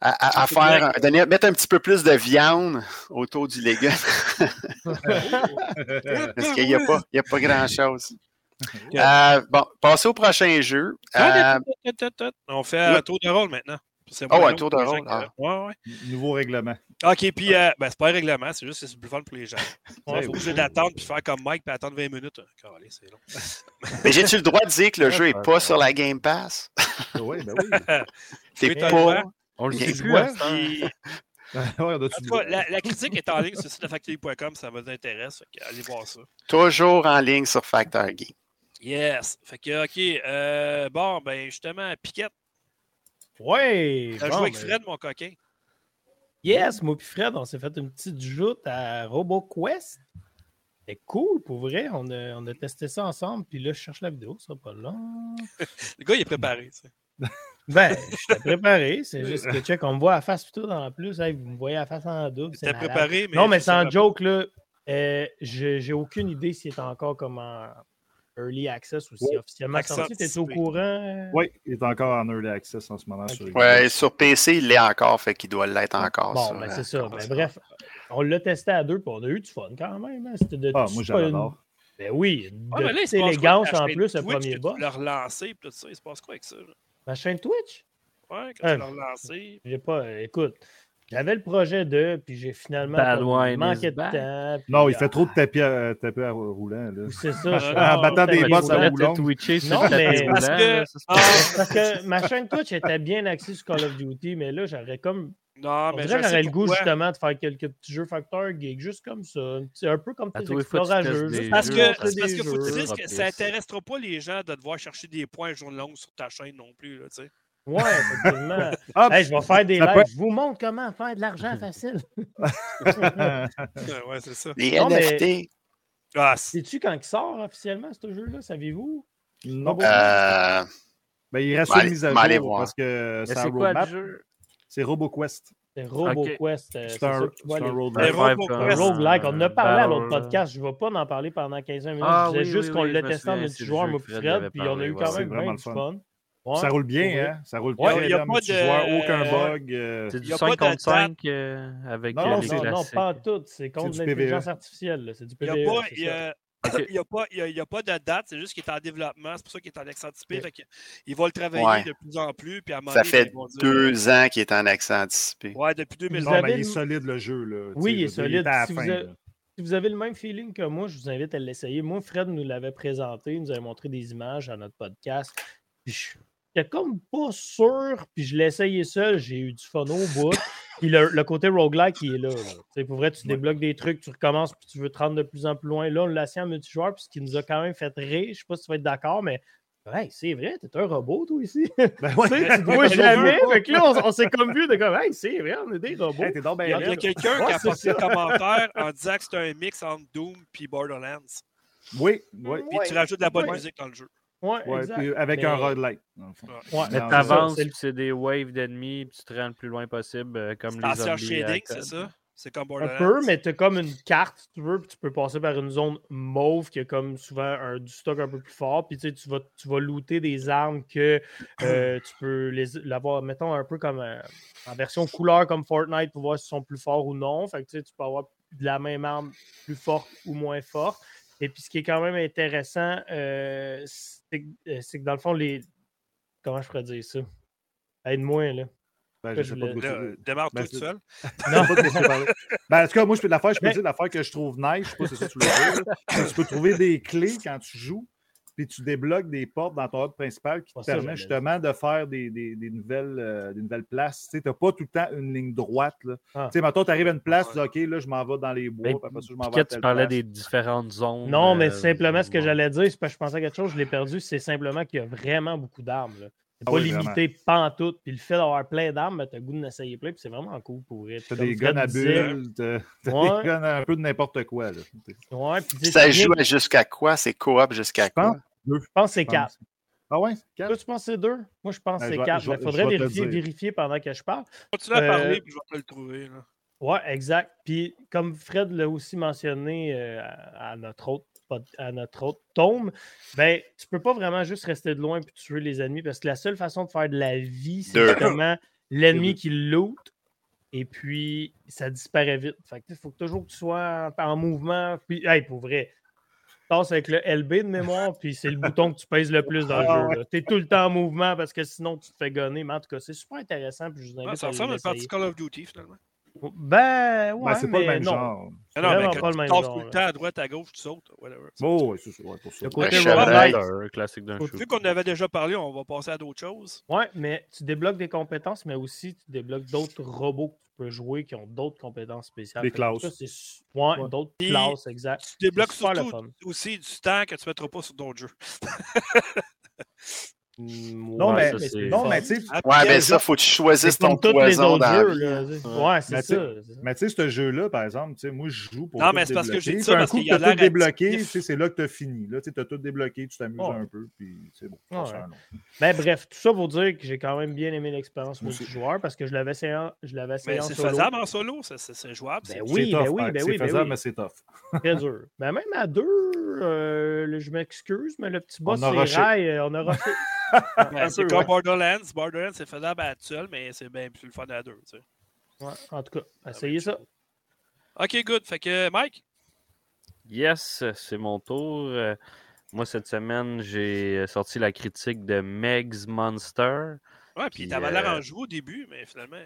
à, faire, donner, mettre un petit peu plus de viande autour du légume. Parce qu'il n'y a, pas, a pas grand-chose. Euh, bon, passez au prochain jeu. Euh, on fait un tour de rôle maintenant. Oh, un tour de rôle. Ah. Ouais, ouais. Nouveau règlement. OK, puis euh, ben, c'est pas un règlement, c'est juste que c'est plus fun pour les gens. Il faut que d'attendre puis faire comme Mike puis attendre 20 minutes. C'est long. Mais j'ai-tu le droit de dire que le jeu n'est pas sur la Game Pass? oui, ben oui. C'est pas. On le sait plus. la, la, critique est en ligne sur le site de factory.com, ça vous intéresse. allez voir ça. Toujours en ligne sur Factor Game. Yes. Fait que, OK. Euh, bon, ben, justement, Piquette. Ouais. T'as joué avec Fred, mon coquin. Yes, moi et Fred, on s'est fait une petite joute à RoboQuest. C'est cool, pour vrai. On a, on a, testé ça ensemble. Puis là, je cherche la vidéo, ça pas long. Le gars, il est préparé, tu sais. Ben, préparé. C'est juste que, check, on me voit à face tout en plus. vous me voyez à face en double. T'es préparé, mais. Non, mais sans joke, là, euh, j'ai aucune idée s'il est encore comme en Early Access ou si officiellement sorti. T'es au courant? Euh? Oui, il est encore en Early Access en ce moment. Sur ouais, sur PC, il l'est encore, fait qu'il doit l'être encore. Bon, ben, c'est ça. Ben, bref, on l'a testé à deux, puis on a eu du fun quand même. Hein. C'était de ah, moi, j'adore. Ben oui, c'est élégance en plus, le premier boss. Tu l'as relancé, puis tout ça, il se passe quoi avec ça? Ma chaîne Twitch? Ouais, quand tu l'as relancé. J'ai pas, écoute, j'avais le projet de, puis j'ai finalement manqué de temps. Non, il fait trop de tapis à, tapis à roulant. C'est ça. en battant des bottes à roulant. Non, mais parce que, ah, parce que ma chaîne Twitch était bien axée sur Call of Duty, mais là, j'aurais comme non, mais j'aurais le goût justement de faire quelques petits jeux facteurs geek, juste comme ça. C'est un peu comme tes explorageurs. Parce que, parce que faut dises que ça n'intéressera pas les gens de devoir chercher des points jour longue sur ta chaîne non plus. Là, sais. Ouais, effectivement. je vais faire des lives. Je vous montre comment faire de l'argent facile. ouais, c'est ça. Les NFT. Ah, Sais-tu quand il sort officiellement, ce jeu-là? Savez-vous? Non. Euh... Ben, il reste une mise à jour parce que c'est un roadmap. C'est RoboQuest. C'est RoboQuest. Euh, c'est un, un roguelike. On en a parlé à l'autre podcast. Je ne vais pas en parler pendant 15 minutes. Ah, je disais juste qu'on l'a testé en multijoueur, moi Fred, puis on a eu quand même bien du fun. Ça roule bien, hein? Ça roule bien. Il n'y a pas de... aucun bug. Euh, c'est du 5 contre 5 euh, avec non, les non, non, pas tout. C'est contre l'intelligence artificielle. C'est du PVE. Il n'y a, pas, a, a pas de date, c'est juste qu'il est en développement. C'est pour ça qu'il est en accent anticipé. il va le travailler de plus en plus. Puis à ça fait deux ans qu'il est en accent anticipé. Ouais, depuis 2020. Non, mais il est solide le jeu. Là. Oui, il est solide. Si, vous avez, si, vous avez, le même feeling que moi, je vous invite à l'essayer. Moi, Fred nous l'avait présenté, il nous avait montré des images à notre podcast. J'étais comme pas sûr, puis je l'ai essayé seul, j'ai eu du fun au bout. Puis le, côté roguelike, il est là. là. Pour vrai, tu débloques des trucs, tu recommences, puis tu veux te rendre de plus en plus loin. Là, on l'a en multijoueur, puis ce qui nous a quand même fait rire, je sais pas si tu vas être d'accord, mais Hey, c'est vrai, t'es un robot, toi, ici. Ben ouais, tu vois jamais. fait que là, on, s'est comme vu de comme, hey, c'est vrai, on est des robots. donc il y a, quelqu'un qui a passé un commentaire en disant que c'est un mix entre Doom et Borderlands. Oui, oui. Puis tu rajoutes de la bonne musique dans le jeu. Ouais, Ouais, exact. puis avec Mais- un le fond. Ouais, Mais t'avances, c'est ça, puis c'est des waves d'ennemis, puis tu te rends le plus loin possible, euh, comme C'est les zombies. shading, c'est ça? C'est comme Un peu, mais tu as comme une carte, si tu veux, puis tu peux passer par une zone mauve qui a comme souvent un, du stock un peu plus fort. Puis tu sais, tu vas, tu vas looter des armes que euh, tu peux les l'avoir, mettons, un peu comme euh, en version couleur comme Fortnite pour voir s'ils sont plus forts ou non. Fait que tu sais, tu peux avoir de la même arme plus forte ou moins forte. Et puis ce qui est quand même intéressant, euh, c'est que, euh, c'est que dans le fond, les. Comment je pourrais dire ça? Aide-moi, là. Ben, je sais pas de démarre Ben, tout seul. Non, de. Ben, en tout cas, moi, je peux l'affaire, je peux Mais- dire l'affaire que je trouve nice, je sais pas si c'est ça que tu veux dire. là. Tu peux trouver des clés quand tu joues, puis tu débloques des portes dans ton hub principal qui te ça, permet justement de faire des, des- des nouvelles, euh, des nouvelles places. Tu n'as pas tout le temps une ligne droite. Là. Ah. Tu sais, mettons, tu arrives à une place, tu dis OK, là, je m'en vais dans les bois, Mais puis après ça, je m'en vais à Piquet, telle tu parlais place. des différentes zones. Non, mais euh, simplement, ce que j'allais dire, c'est parce que je pensais à quelque chose, je l'ai perdu, c'est simplement qu'il y a vraiment beaucoup d'armes. C'est Ah pas oui, limité pantoute. Puis le fait d'avoir plein d'armes, ben, t'as le goût d'en essayer plein, puis c'est vraiment cool pour vrai. T'as des guns à bulles, t'as Ouais. des guns à un peu de n'importe quoi. Là. Ouais, puis Ça bien- joue jusqu'à quoi? C'est coop jusqu'à quoi? Je pense que c'est. 4. Ah ouais? Toi, Quatre? tu penses que c'est 2? Moi, je pense que Ben, c'est je vais- 4. je vais- Il faudrait vérifier, vérifier pendant que je parle. Continue à Euh, parler, puis je vais te le trouver. Là. Ouais, exact. Puis comme Fred l'a aussi mentionné euh, à, à notre autre à notre autre tome, ben tu peux pas vraiment juste rester de loin puis tuer les ennemis parce que la seule façon de faire de la vie, c'est justement l'ennemi qui loot et puis ça disparaît vite. Fait que il faut toujours que tu sois en, en mouvement. Puis, hey, pour vrai, tasse avec le LB de mémoire, puis c'est le bouton que tu pèses le plus dans le jeu. Tu es tout le temps en mouvement parce que sinon tu te fais gonner. Mais en tout cas, c'est super intéressant. Puis je vous invite Ouais, ça ressemble à une partie. Call of Duty, finalement. Ben, ouais, Ben, c'est pas le même non. genre. Non, Vraiment mais pas quand le tu même tasses tout le temps à droite, à gauche, tu sautes. Whatever. Oh, oui, c'est ça. ouais, pour ça. Le côté Un classique d'un shoot. Vu qu'on avait déjà parlé, on va passer à d'autres choses. Ouais, mais tu débloques des compétences, mais aussi tu débloques d'autres robots que tu peux jouer qui ont d'autres compétences spéciales. Des classes. ça, c'est su- ouais, Ouais. d'autres classes, exact. Tu débloques surtout aussi du temps que tu ne mettras pas sur d'autres jeux. Mm, Non, ouais, mais, ça, c'est- non, mais tu sais, Ouais, mais ça, faut que tu choisisses C'est ton poison dans la jeux. vie. Là. Ouais. Ouais, c'est Mais ça. Mais tu sais, ce jeu-là, par exemple, tu sais, moi, je joue pour Non, tout mais c'est parce que j'ai dit ça un parce coup qu'il que a tu as tout débloqué, addictif. tu sais, c'est là que tu as fini. Là, tu as tout débloqué, tu t'amuses un peu, puis c'est bon. Ouais. c'est long. Ben, bref, tout ça pour dire que j'ai quand même bien aimé l'expérience multijoueur parce que je l'avais essayé en, je l'avais essayé Mais en c'est faisable en solo, c'est- c'est c'est jouable. Ben c'est- oui, C'est ben oui, hein. ben c'est oui, ben faisable, oui. mais c'est tough. Très dur. Ben, même à deux, euh, je m'excuse, mais le petit boss, On a c'est rail, euh, on a refait. Ben, c'est comme ouais. Borderlands. Borderlands, c'est faisable à tout seul, mais c'est bien plus le fun à deux. tu sais. Ouais, en tout cas, essayez ça. Ok, good. Fait que, Mike, Yes, c'est mon tour. Euh, Moi, cette semaine, j'ai sorti la critique de Meg's Monster. ouais, puis t'avais l'air euh, en jouer au début, mais finalement.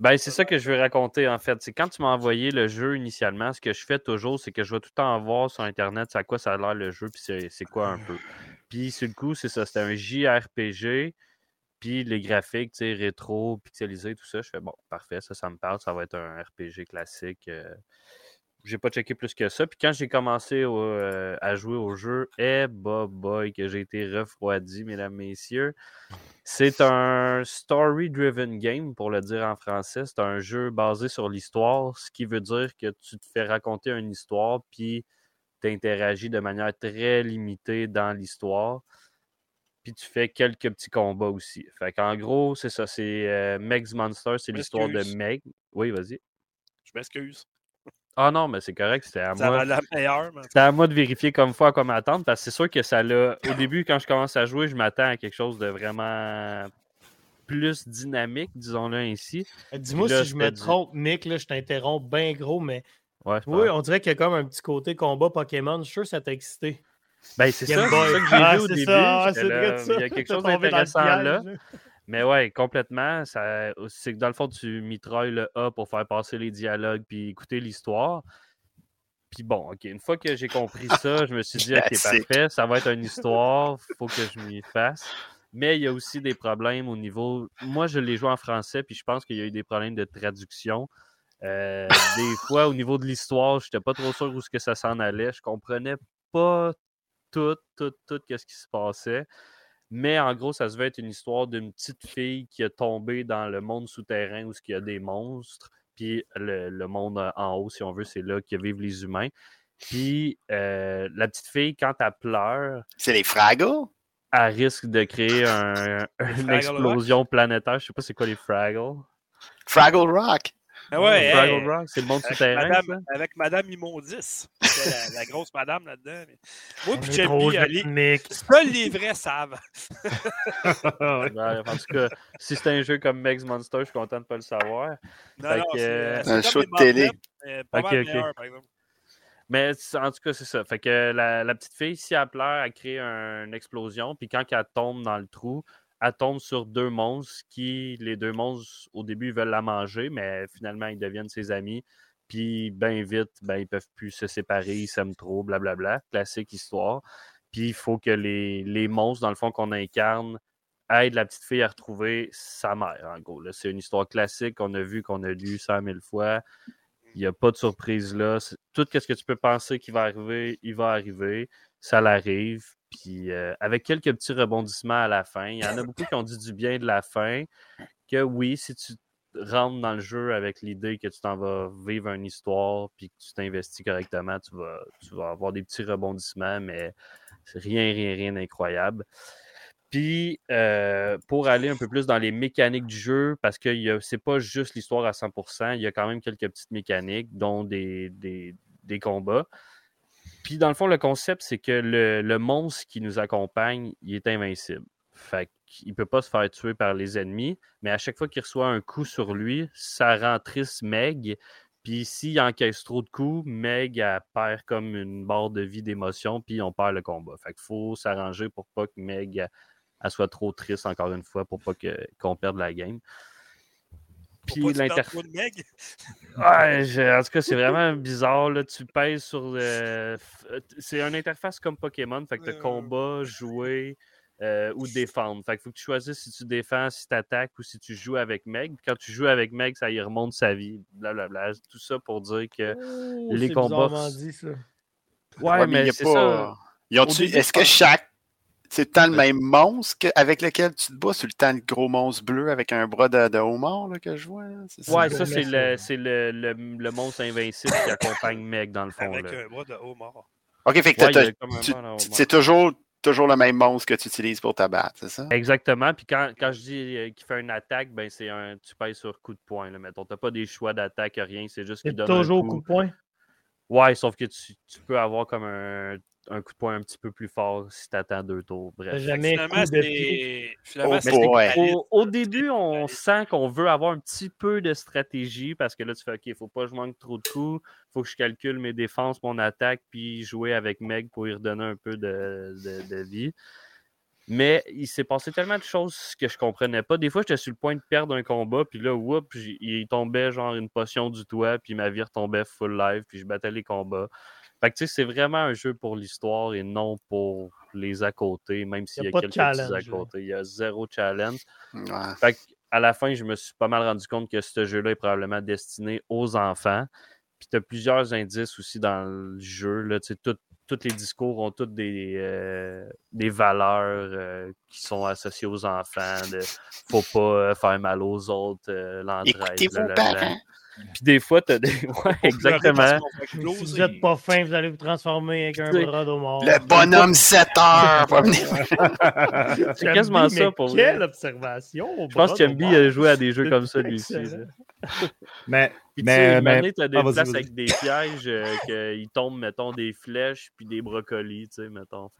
Ben, c'est ça que je veux raconter, en fait. C'est quand tu m'as envoyé le jeu initialement, ce que je fais toujours, c'est que je vais tout le temps voir sur Internet c'est à quoi ça a l'air le jeu, puis c'est c'est quoi un peu. Puis, sur le coup, c'est ça. C'était un JRPG, puis les graphiques, tu sais, rétro, pixelisé, tout ça. Je fais, bon, parfait, ça, ça me parle, ça va être un RPG classique. euh, j'ai pas checké plus que ça. Puis quand j'ai commencé euh, à jouer au jeu, eh bah boy, que j'ai été refroidi, mesdames, messieurs. C'est un story-driven game, pour le dire en français. C'est un jeu basé sur l'histoire, ce qui veut dire que tu te fais raconter une histoire, puis tu interagis de manière très limitée dans l'histoire. Puis tu fais quelques petits combats aussi. Fait qu'en gros, c'est ça. C'est euh, Meg's Monster, c'est l'histoire de. Meg. Oui, vas-y. Je m'excuse. Ah non, mais c'est correct, c'était à Ça moi. la meilleure, mais. C'était à moi de vérifier comme fois quoi m'attendre parce que c'est sûr que ça l'a. Au début, quand je commence à jouer, je m'attends à quelque chose de vraiment plus dynamique, disons-le ainsi. Dis-moi Là, si je me trompe, Nick, là, je t'interromps bien gros, mais Ouais, oui, on dirait qu'il y a comme un petit côté combat Pokémon. Je suis sûr que ça t'a excité. Ben, c'est ça, ça que j'ai Ah, vu au c'est début. ça, ah, là, ça. Il y a quelque chose d'intéressant là. Mais ouais, complètement. C'est que dans le fond, tu mitrailles le A pour faire passer les dialogues puis écouter l'histoire. Puis bon, OK, une fois que j'ai compris ça, je me suis dit, OK, parfait, ça va être une histoire, faut que je m'y fasse. Mais il y a aussi des problèmes au niveau. Moi, je l'ai joué en français, puis je pense qu'il y a eu des problèmes de traduction. Euh, des fois, au niveau de l'histoire, je n'étais pas trop sûr où ce que ça s'en allait. Je comprenais pas tout, tout, tout, qu'est-ce qui se passait. Mais en gros, ça se veut être une histoire d'une petite fille qui est tombée dans le monde souterrain où il y a des monstres. Puis le, le monde euh, en haut, si on veut, c'est là que vivent les humains. Puis euh, la petite fille, quand elle pleure, C'est les Fraggles? elle risque de créer un- une Fraggle explosion planétaire. Je sais pas c'est quoi les Fraggles. Fraggle Rock. Ah ouais, Fraggle hey, Rock, c'est le monde souterrain. Madame, ça? avec Madame Immondice. La, la grosse madame là-dedans. Moi, puis Ali, technique. seuls les vrais savent. Ouais, en tout cas, si c'est un jeu comme Megs Monster, je suis content de ne pas le savoir. Non, non, que, euh, c'est Un show de télé. Pas mal par exemple. Mais en tout cas, c'est ça. Fait que la, la petite fille, si elle pleure, elle crée un- une explosion. Puis quand elle tombe dans le trou, elle tombe sur deux monstres qui, les deux monstres, au début, veulent la manger, mais finalement, ils deviennent ses amis. Puis, bien vite, ben, ils peuvent plus se séparer, ils s'aiment trop, blablabla. Classique histoire. Puis, il faut que les, les monstres, dans le fond, qu'on incarne, aident la petite fille à retrouver sa mère, en gros. C'est une histoire classique qu'on a vue, qu'on a lu cent mille fois. Il n'y a pas de surprise là. Tout ce que tu peux penser qui va arriver, il va arriver. Ça l'arrive. Puis euh, avec quelques petits rebondissements à la fin. Il y en a beaucoup qui ont dit du bien de la fin. Que oui, si tu rentres dans le jeu avec l'idée que tu t'en vas vivre une histoire puis que tu t'investis correctement, tu vas, tu vas avoir des petits rebondissements, mais rien, rien, rien d'incroyable. Puis, euh, pour aller un peu plus dans les mécaniques du jeu, parce que c'est pas juste l'histoire à 100%, il y a quand même quelques petites mécaniques, dont des, des, des combats. Puis, dans le fond, le concept, c'est que le, monstre qui nous accompagne, il est invincible. Fait qu'il peut pas se faire tuer par les ennemis, mais à chaque fois qu'il reçoit un coup sur lui, ça rend triste Meg. Puis s'il encaisse trop de coups, Meg perd comme une barre de vie d'émotion, puis on perd le combat. Fait qu'il faut s'arranger pour pas que Meg soit trop triste encore une fois, pour pas qu'on perde la game. Puis l'inter... Ouais, je- en tout cas, c'est vraiment bizarre. Là. Tu pèses sur le. f- C'est une interface comme Pokémon. Fait que t'as Euh. combat, jouer euh, ou défendre. Fait que faut que tu choisisses si tu défends, si tu attaques ou si tu joues avec Meg. Puis quand tu joues avec Meg, ça y remonte sa vie. Blablabla. Tout ça pour dire que. Les combats- dit, ça. Ouais, Ouais, mais, a c'est pas- ça. Est-ce que chaque. C'est le temps le même monstre avec lequel tu te bats? C'est le temps le gros monstre bleu avec un bras de, de homard là, que je vois? là? Ouais, ça, c'est le, le, le, le monstre invincible qui accompagne Meg dans le fond. Avec là. un bras de homard. OK, fait que c'est toujours, toujours le même monstre que tu utilises pour ta battre, c'est ça? Exactement. Puis quand, quand je dis euh, qu'il fait une attaque, ben c'est un. Tu pèses sur coup de poing. Là, mettons. T'as pas des choix d'attaque, rien. C'est juste qu'il C'est donne. toujours un coup. coup de poing? Ouais, sauf que tu, tu peux avoir comme un, un coup de poing un petit peu plus fort si t'attends deux tours. Bref. jamais Finalement, coup de. Finalement, Oh. Au, au début, on sent qu'on veut avoir un petit peu de stratégie parce que là, tu fais OK, faut pas que je manque trop de coups, faut que je calcule mes défenses, mon attaque, puis jouer avec Meg pour y redonner un peu de, de- de vie. Mais il s'est passé tellement de choses que je comprenais pas. Des fois, j'étais sur le point de perdre un combat, puis là, whoop, il tombait genre une potion du toit, puis ma vie retombait full live, puis je battais les combats. Fait que tu sais, c'est vraiment un jeu pour l'histoire et non pour les à côté, même s'il y a, quelques petits à côté. Il y a zéro challenge. Ouais. Fait à la fin, je me suis pas mal rendu compte que ce jeu-là est probablement destiné aux enfants. Puis tu as plusieurs indices aussi dans le jeu. Là, tu sais, tout- tous les discours ont toutes des, euh, des valeurs euh, qui sont associées aux enfants. De faut pas euh, faire mal aux autres, euh, l'entraide. Puis des fois, tu as des. Ouais, exactement. Si vous n'êtes pas fin, vous allez vous transformer avec un bras de mort. Le bonhomme 7 heures. C'est quasiment ça pour lui. Quelle observation! Je pense que Chambi a joué à des jeux comme ça, lui aussi. Mais, Puis, mais, tu sais, des Ah, places avec des pièges, euh, qu'ils tombent, mettons, des flèches puis des brocolis, tu sais, mettons.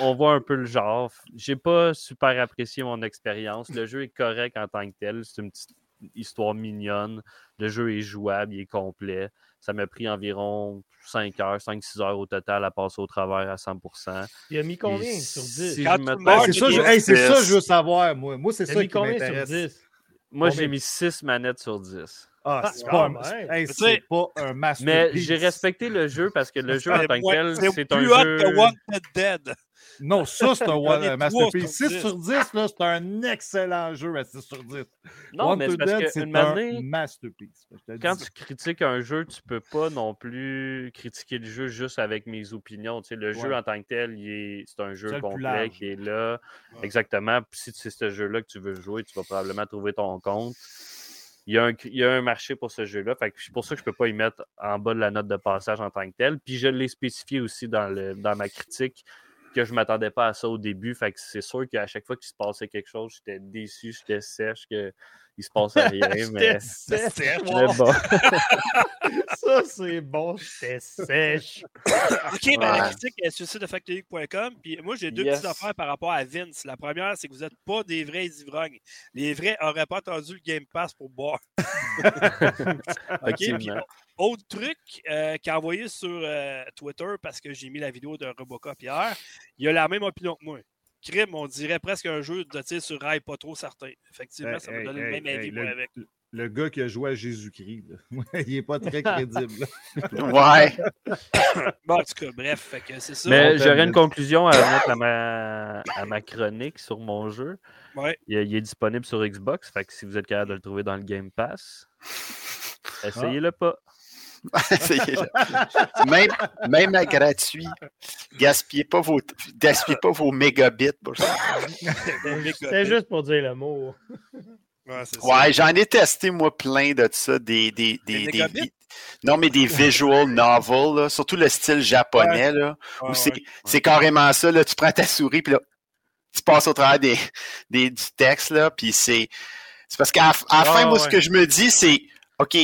On voit un peu le genre. J'ai pas super apprécié mon expérience. Le jeu est correct en tant que tel. C'est une petite histoire mignonne. Le jeu est jouable, il est complet. Ça m'a pris environ 5 heures, 5-6 heures au total à passer au travers à 100%. Il a mis combien Et sur 10? si Quand je tu me meurs, Ben, trompe- c'est ça, je, hey, c'est ça je veux savoir, moi. Moi, c'est ça mis qui combien sur m'intéresse. 10? Moi, Combien? j'ai mis 6 manettes sur 10. Ah, Ah, c'est pas, un- hey, pas un Mais masterpiece. j'ai respecté le jeu parce que le jeu en C'est tant que tel, c'est c'est un plus hot jeu. que Wanted Dead. Non, ça, c'est un, un trois masterpiece. sur 6 dix. sur 10, là, c'est un excellent jeu à 6 sur 10. Non, mais c'est Wanted parce Dead, que c'est une un année, masterpiece. Quand tu critiques un jeu, tu peux pas non plus critiquer le jeu juste avec mes opinions. Tu sais, le jeu en tant que tel, il est- c'est un jeu complet qui est là. Ouais. Exactement. Puis si c'est ce jeu-là que tu veux jouer, tu vas probablement trouver ton compte. il y, a un, il y a un marché pour ce jeu-là. Fait que C'est pour ça que je ne peux pas y mettre en bas de la note de passage en tant que tel. Puis je l'ai spécifié aussi dans, le, dans ma critique que je m'attendais pas à ça au début. Fait que c'est sûr qu'à chaque fois qu'il se passait quelque chose, j'étais déçu, j'étais sèche, qu'il ne se passait rien. mais... Mais bon. Ça, c'est bon, j'étais sèche. OK, ben, la Ouais. critique est sur le site de factory.com. Puis moi, j'ai deux Yes. petites affaires par rapport à Vince. La première, c'est que vous n'êtes pas des vrais ivrognes. Les vrais n'auraient pas attendu le Game Pass pour boire. OK, puis autre truc euh, qu'il a envoyé sur euh, Twitter, parce que j'ai mis la vidéo de Robocop hier, il a la même opinion que moi. Crime, on dirait presque un jeu de tir sur rail, pas trop certain. Effectivement, Hey, ça m'a hey, donné le hey, même avis, hey, le- avec. Le gars qui a joué à Jésus-Christ, il n'est pas très crédible. Ouais. Bon, en tout cas, bref, fait que c'est ça. Mais j'aurais une conclusion à mettre à ma, à ma chronique sur mon jeu. Ouais. Il, il est disponible sur Xbox. Fait que si vous êtes capable de le trouver dans le Game Pass, essayez-le pas. Même, même à gratuit. Gaspillez pas vos, gaspillez pas vos mégabits pour ça. C'était juste pour dire le mot. Ouais, j'en ai testé, moi, plein de ça. Des, des, Des des, des- mégabits? non, mais des visual novels, là, surtout le style japonais, là, Ouais, où c'est ouais. c'est carrément ça. Là, tu prends ta souris, puis là, tu passes au travers des, des, du texte, là, puis c'est. C'est parce qu'à la fin, moi, ce que je me dis, c'est OK,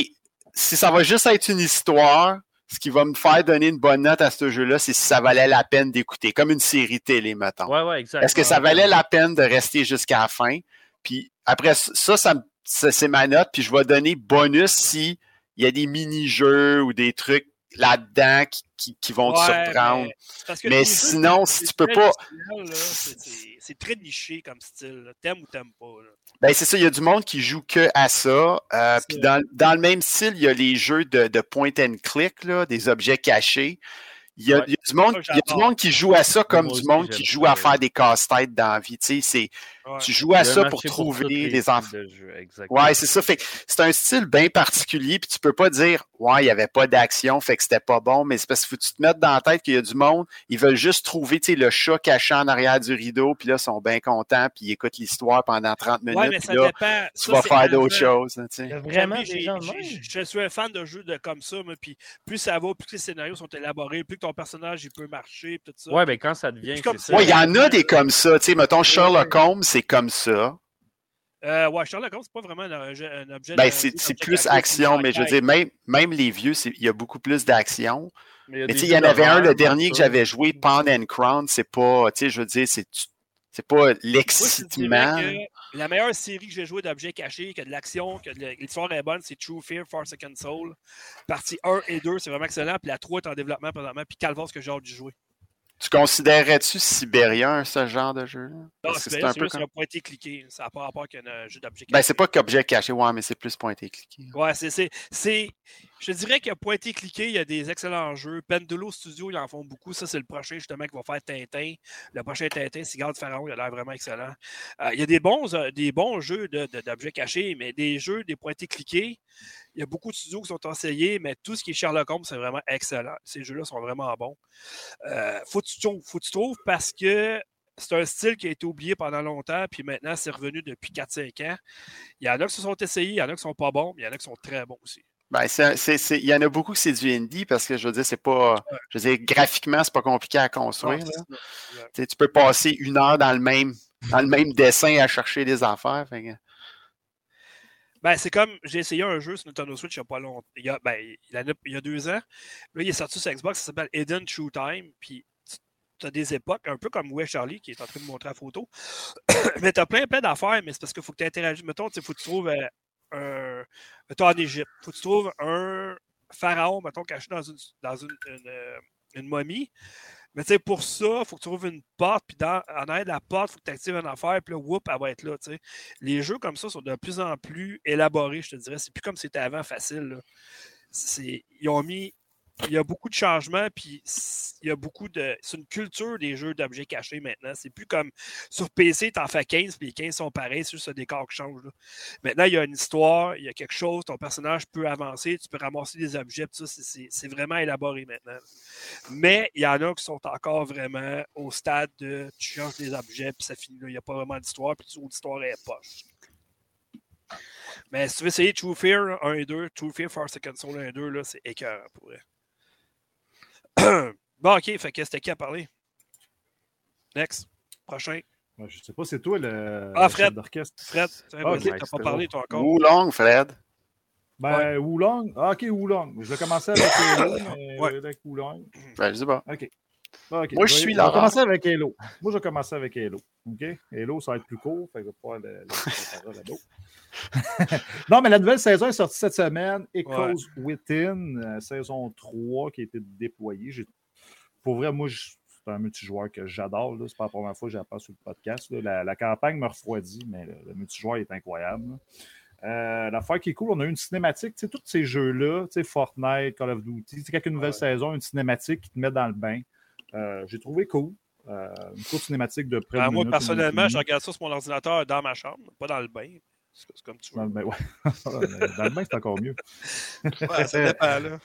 si ça va juste être une histoire, ce qui va me faire donner une bonne note à ce jeu-là, c'est si ça valait la peine d'écouter, comme une série télé, mettons. Ouais, ouais, exact. Est-ce que ça valait la peine de rester jusqu'à la fin? Puis après ça, ça, c'est ma note, puis je vais donner bonus si il y a des mini-jeux ou des trucs là-dedans qui, qui, qui vont te surprendre. mais jeux, sinon, si tu peux pas- c'est- très niché comme style. T'aimes ou t'aimes pas. là. Ben, c'est ça, il y a du monde qui joue que à ça. Euh, puis dans, dans le même style, il y a les jeux de, de point and click, là, des objets cachés. Il y a, Ouais. il y a du monde, il y a du monde qui joue à ça comme du monde qui joue à faire des casse-têtes dans la vie. Tu sais, c'est, Ouais. tu joues à ça pour trouver tous les enfants. de. Ouais, c'est ça. Fait c'est un style bien particulier, puis tu peux pas dire Ouais, il n'y avait pas d'action, fait que c'était pas bon, mais c'est parce qu'il faut que tu te mettes dans la tête qu'il y a du monde, ils veulent juste trouver le chat caché en arrière du rideau, puis là, ils sont bien contents, puis ils écoutent l'histoire pendant 30 minutes, Ouais, mais ça là, dépend. tu Ça, vas faire d'autres choses. tu sais. Il y a vraiment des gens. Je suis un fan de jeux de, comme ça, moi, puis plus ça va, plus les scénarios sont élaborés, plus que ton personnage il peut marcher, puis tout ça. Ouais, mais quand ça devient. Comme. Ouais, il y en a des comme ça. Tu sais, mettons, Sherlock Holmes, c'est comme ça. Euh, ouais, Sherlock Holmes, c'est pas vraiment un, objet- un objet. Ben, de- c'est plus action, mais je veux dire, même, même les vieux, il y a beaucoup plus d'action. Mais tu sais, il y en avait un, le dernier que j'avais joué, Pound and Crown, c'est pas, tu sais, je veux dire, c'est c'est pas l'excitement. la meilleure série que j'ai jouée d'objets cachés, que de l'action, que de l'histoire est bonne, c'est True Fear, Forsaken Soul. Partie 1 et 2, c'est vraiment excellent. Puis la 3 est en développement présentement. Puis Calvas, que j'ai hâte d'y jouer. Tu considérerais-tu Sibérien ce genre de jeu? Non, que c'est un peu comme... un pointé cliqué. Ça n'a pas rapport qu'un euh, jeu d'objets Ben, cachés. c'est pas qu'objet caché, ouais, mais c'est plus pointé cliqué. Ouais, c'est, c'est, c'est- Je dirais qu'il y a pointé cliqué, il y a des excellents jeux. Pendulo Studio, ils en font beaucoup. Ça, c'est le prochain, justement, qui va faire Tintin. Le prochain Tintin, Cigare de Pharaon, il a l'air vraiment excellent. Euh, il y a des bons, euh, des bons jeux de- de- d'objets cachés, mais des jeux, des pointés cliqués. Il y a beaucoup de studios qui sont enseignés, mais tout ce qui est Sherlock Holmes, c'est vraiment excellent. Ces jeux-là sont vraiment bons. Euh, faut, que tu trouves, faut que tu trouves parce que c'est un style qui a été oublié pendant longtemps, puis maintenant, c'est revenu depuis 4-5 ans. Il y en a qui se sont essayés, il y en a qui sont pas bons, mais il y en a qui sont très bons aussi. Ben, il y en a beaucoup que c'est du indie parce que je veux dire, c'est pas. Je veux dire, graphiquement, c'est pas compliqué à construire. Tu peux passer une heure dans le même, dans le même dessin à chercher des affaires. fait que- Ben, c'est comme j'ai essayé un jeu sur Nintendo Switch il y a pas longtemps. Il y a, ben, il, y a deux ans. Là, il est sorti sur Xbox, ça s'appelle Hidden True Time. Puis tu as des époques, un peu comme Ouais Charlie qui est en train de montrer la photo. mais tu as plein, plein d'affaires, mais c'est parce qu'il faut que tu interagisses. Mettons, il faut que tu trouves euh, un. Mettons en Égypte. faut que tu trouves un pharaon, mettons, caché dans une, dans une, une, euh, une momie. Mais tu sais, pour ça, il faut que tu trouves une porte, puis dans, en arrière de la porte, il faut que tu actives une affaire, puis là, whoop, elle va être là. Les jeux comme ça sont de plus en plus élaborés, je te dirais. C'est plus comme c'était avant facile. ils ont mis. Il y a beaucoup de changements, puis il y a beaucoup de. C'est une culture des jeux d'objets cachés maintenant. C'est plus comme sur PC, tu en fais 15, puis les 15 sont pareils, c'est juste un décor qui change. là. Maintenant, il y a une histoire, il y a quelque chose, ton personnage peut avancer, tu peux ramasser des objets, puis ça, c'est- vraiment élaboré maintenant. Mais il y en a qui sont encore vraiment au stade de tu changes des objets, puis ça finit là. Il n'y a pas vraiment d'histoire, puis l'histoire est poche. Mais si tu veux essayer True Fear 1 et 2, True Fear for Second Soul 1 et 2, là, c'est écœurant pour vrai. bon, ok, fait que c'était qui à parler? Next. Prochain. Ouais, je sais pas, c'est toi le, Ah, Fred. chef d'orchestre. Fred, tu Ok, t'as pas parlé, toi encore. Oolong, Fred. Ben, Oolong. Ah, ok, Oolong. Je vais commencer avec Halo, mais Ouais. avec Oolong. Ben, je sais pas. Ok. Ah. Moi, je suis Je là. vais commencer avec Halo. Moi, je vais commencer avec Halo. OK? Halo, ça va être plus court. Fait que je vais pouvoir le. Non, mais la nouvelle saison est sortie cette semaine. Echoes Within, euh, saison 3 qui a été déployée. Pour vrai, moi, je- c'est un multijoueur que j'adore. C'est pas la première fois que parle sur le podcast. La, la campagne me refroidit, mais le, le multijoueur est incroyable. Euh, L'affaire qui est cool, on a eu une cinématique. Tu sais, tous ces jeux-là, tu sais, Fortnite, Call of Duty, tu sais, quand il y a une nouvelle Ouais. saison, une cinématique qui te met dans le bain. Euh, J'ai trouvé cool. Euh, une courte cinématique de près de Ah, moi, minute, personnellement, je regarde ça sur mon ordinateur dans ma chambre, pas dans le bain. C'est comme tu Dans veux. le bain, ouais. Dans le bain, c'est encore mieux. Ouais, ça dépend, là.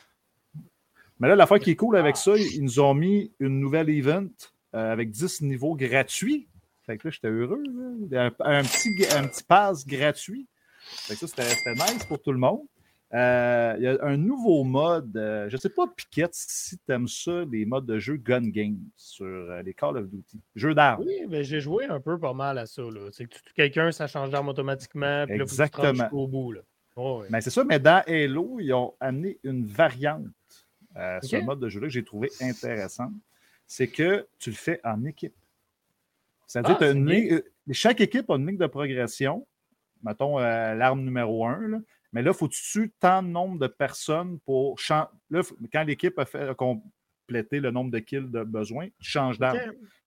Mais là, l'affaire qui est cool avec ça, ils nous ont mis une nouvelle event euh, avec 10 niveaux gratuits. Fait que là, j'étais heureux. là. Un, un petit, un petit pass gratuit. Fait que ça, c'était nice pour tout le monde. Euh, Il y a un nouveau mode. euh, je ne sais pas, Piquette, si tu aimes ça, les modes de jeu Gun Game sur euh, les Call of Duty. Jeux d'armes. Oui, ben, j'ai joué un peu pas mal à ça. là. C'est que tu quelqu'un, ça change d'arme automatiquement. Puis là, faut que tu te rendes Exactement. jusqu'au bout. Là. Mais c'est ça, mais dans Halo, ils ont amené une variante euh, Ok. le mode de jeu-là que j'ai trouvé intéressante. C'est que tu le fais en équipe. C'est-à-dire Ah, que euh, chaque équipe a une ligne de progression. Mettons euh, l'arme numéro un. là. Mais là, il faut tu tant de nombre de personnes pour changer. Là, quand l'équipe a, fait, a complété le nombre de kills de besoin, tu changes d'arme.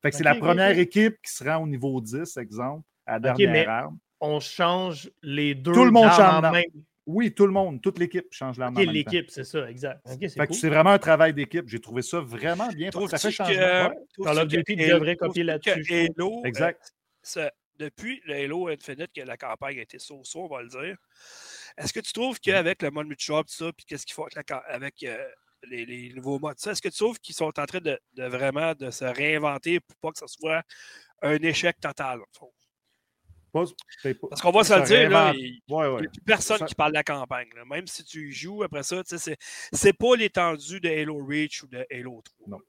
Fait que c'est la première équipe qui se rend au niveau 10, exemple, à la dernière arme. On change les deux. Tout le monde change en d'arme. même. Oui, tout le monde, toute l'équipe change l'arme. L'équipe, c'est ça, exact. C'est cool. vraiment un travail d'équipe. J'ai trouvé ça vraiment bien. Trouves-tu Ça fait que, Ouais. of que Duty Halo- devrait copier là-dessus, Exact. euh, ça- depuis le Halo Infinite, que la campagne a été so-so, on va le dire, est-ce que tu trouves qu'avec le mode multijoueur, tout ça, puis qu'est-ce qu'ils font avec, la ca- avec euh, les, les nouveaux modes, ça, est-ce que tu trouves qu'ils sont en train de, de vraiment de se réinventer pour pas que ce soit un échec total? Parce qu'on va se le dire, là, il n'y ouais. a plus personne Ça- qui parle de la campagne. là. Même si tu y joues après ça, c'est pas l'étendue de Halo Reach ou de Halo 3. Non.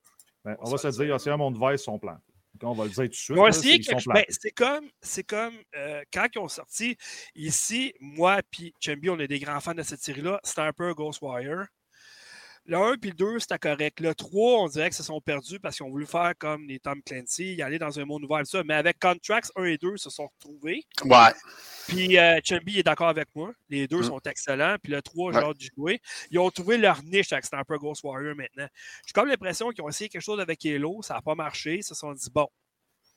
Ben, on On va se dire, c'est un monde vert, plantés. Donc, on va le dire tout de suite. Là, c'est-. Ben, c'est comme, c'est comme euh, quand ils ont sorti, ici, moi et Chambi, on est des grands fans de cette série-là. C'était un peu un Ghostwire. Le 1 puis le 2, c'était correct. Le 3, on dirait que se sont perdus parce qu'ils ont voulu faire comme les Tom Clancy, y aller dans un monde ouvert, tout ça. Mais avec Contracts 1 et 2, ils se sont retrouvés. Ouais. Puis euh, est d'accord avec moi. Les deux Mm. sont excellents. Puis le 3, j'ai Ouais. hâte de jouer. Ils ont trouvé leur niche avec Stamper Ghost Warrior maintenant. J'ai comme l'impression qu'ils ont essayé quelque chose avec Halo. Ça n'a pas marché. Ils se sont dit, bon.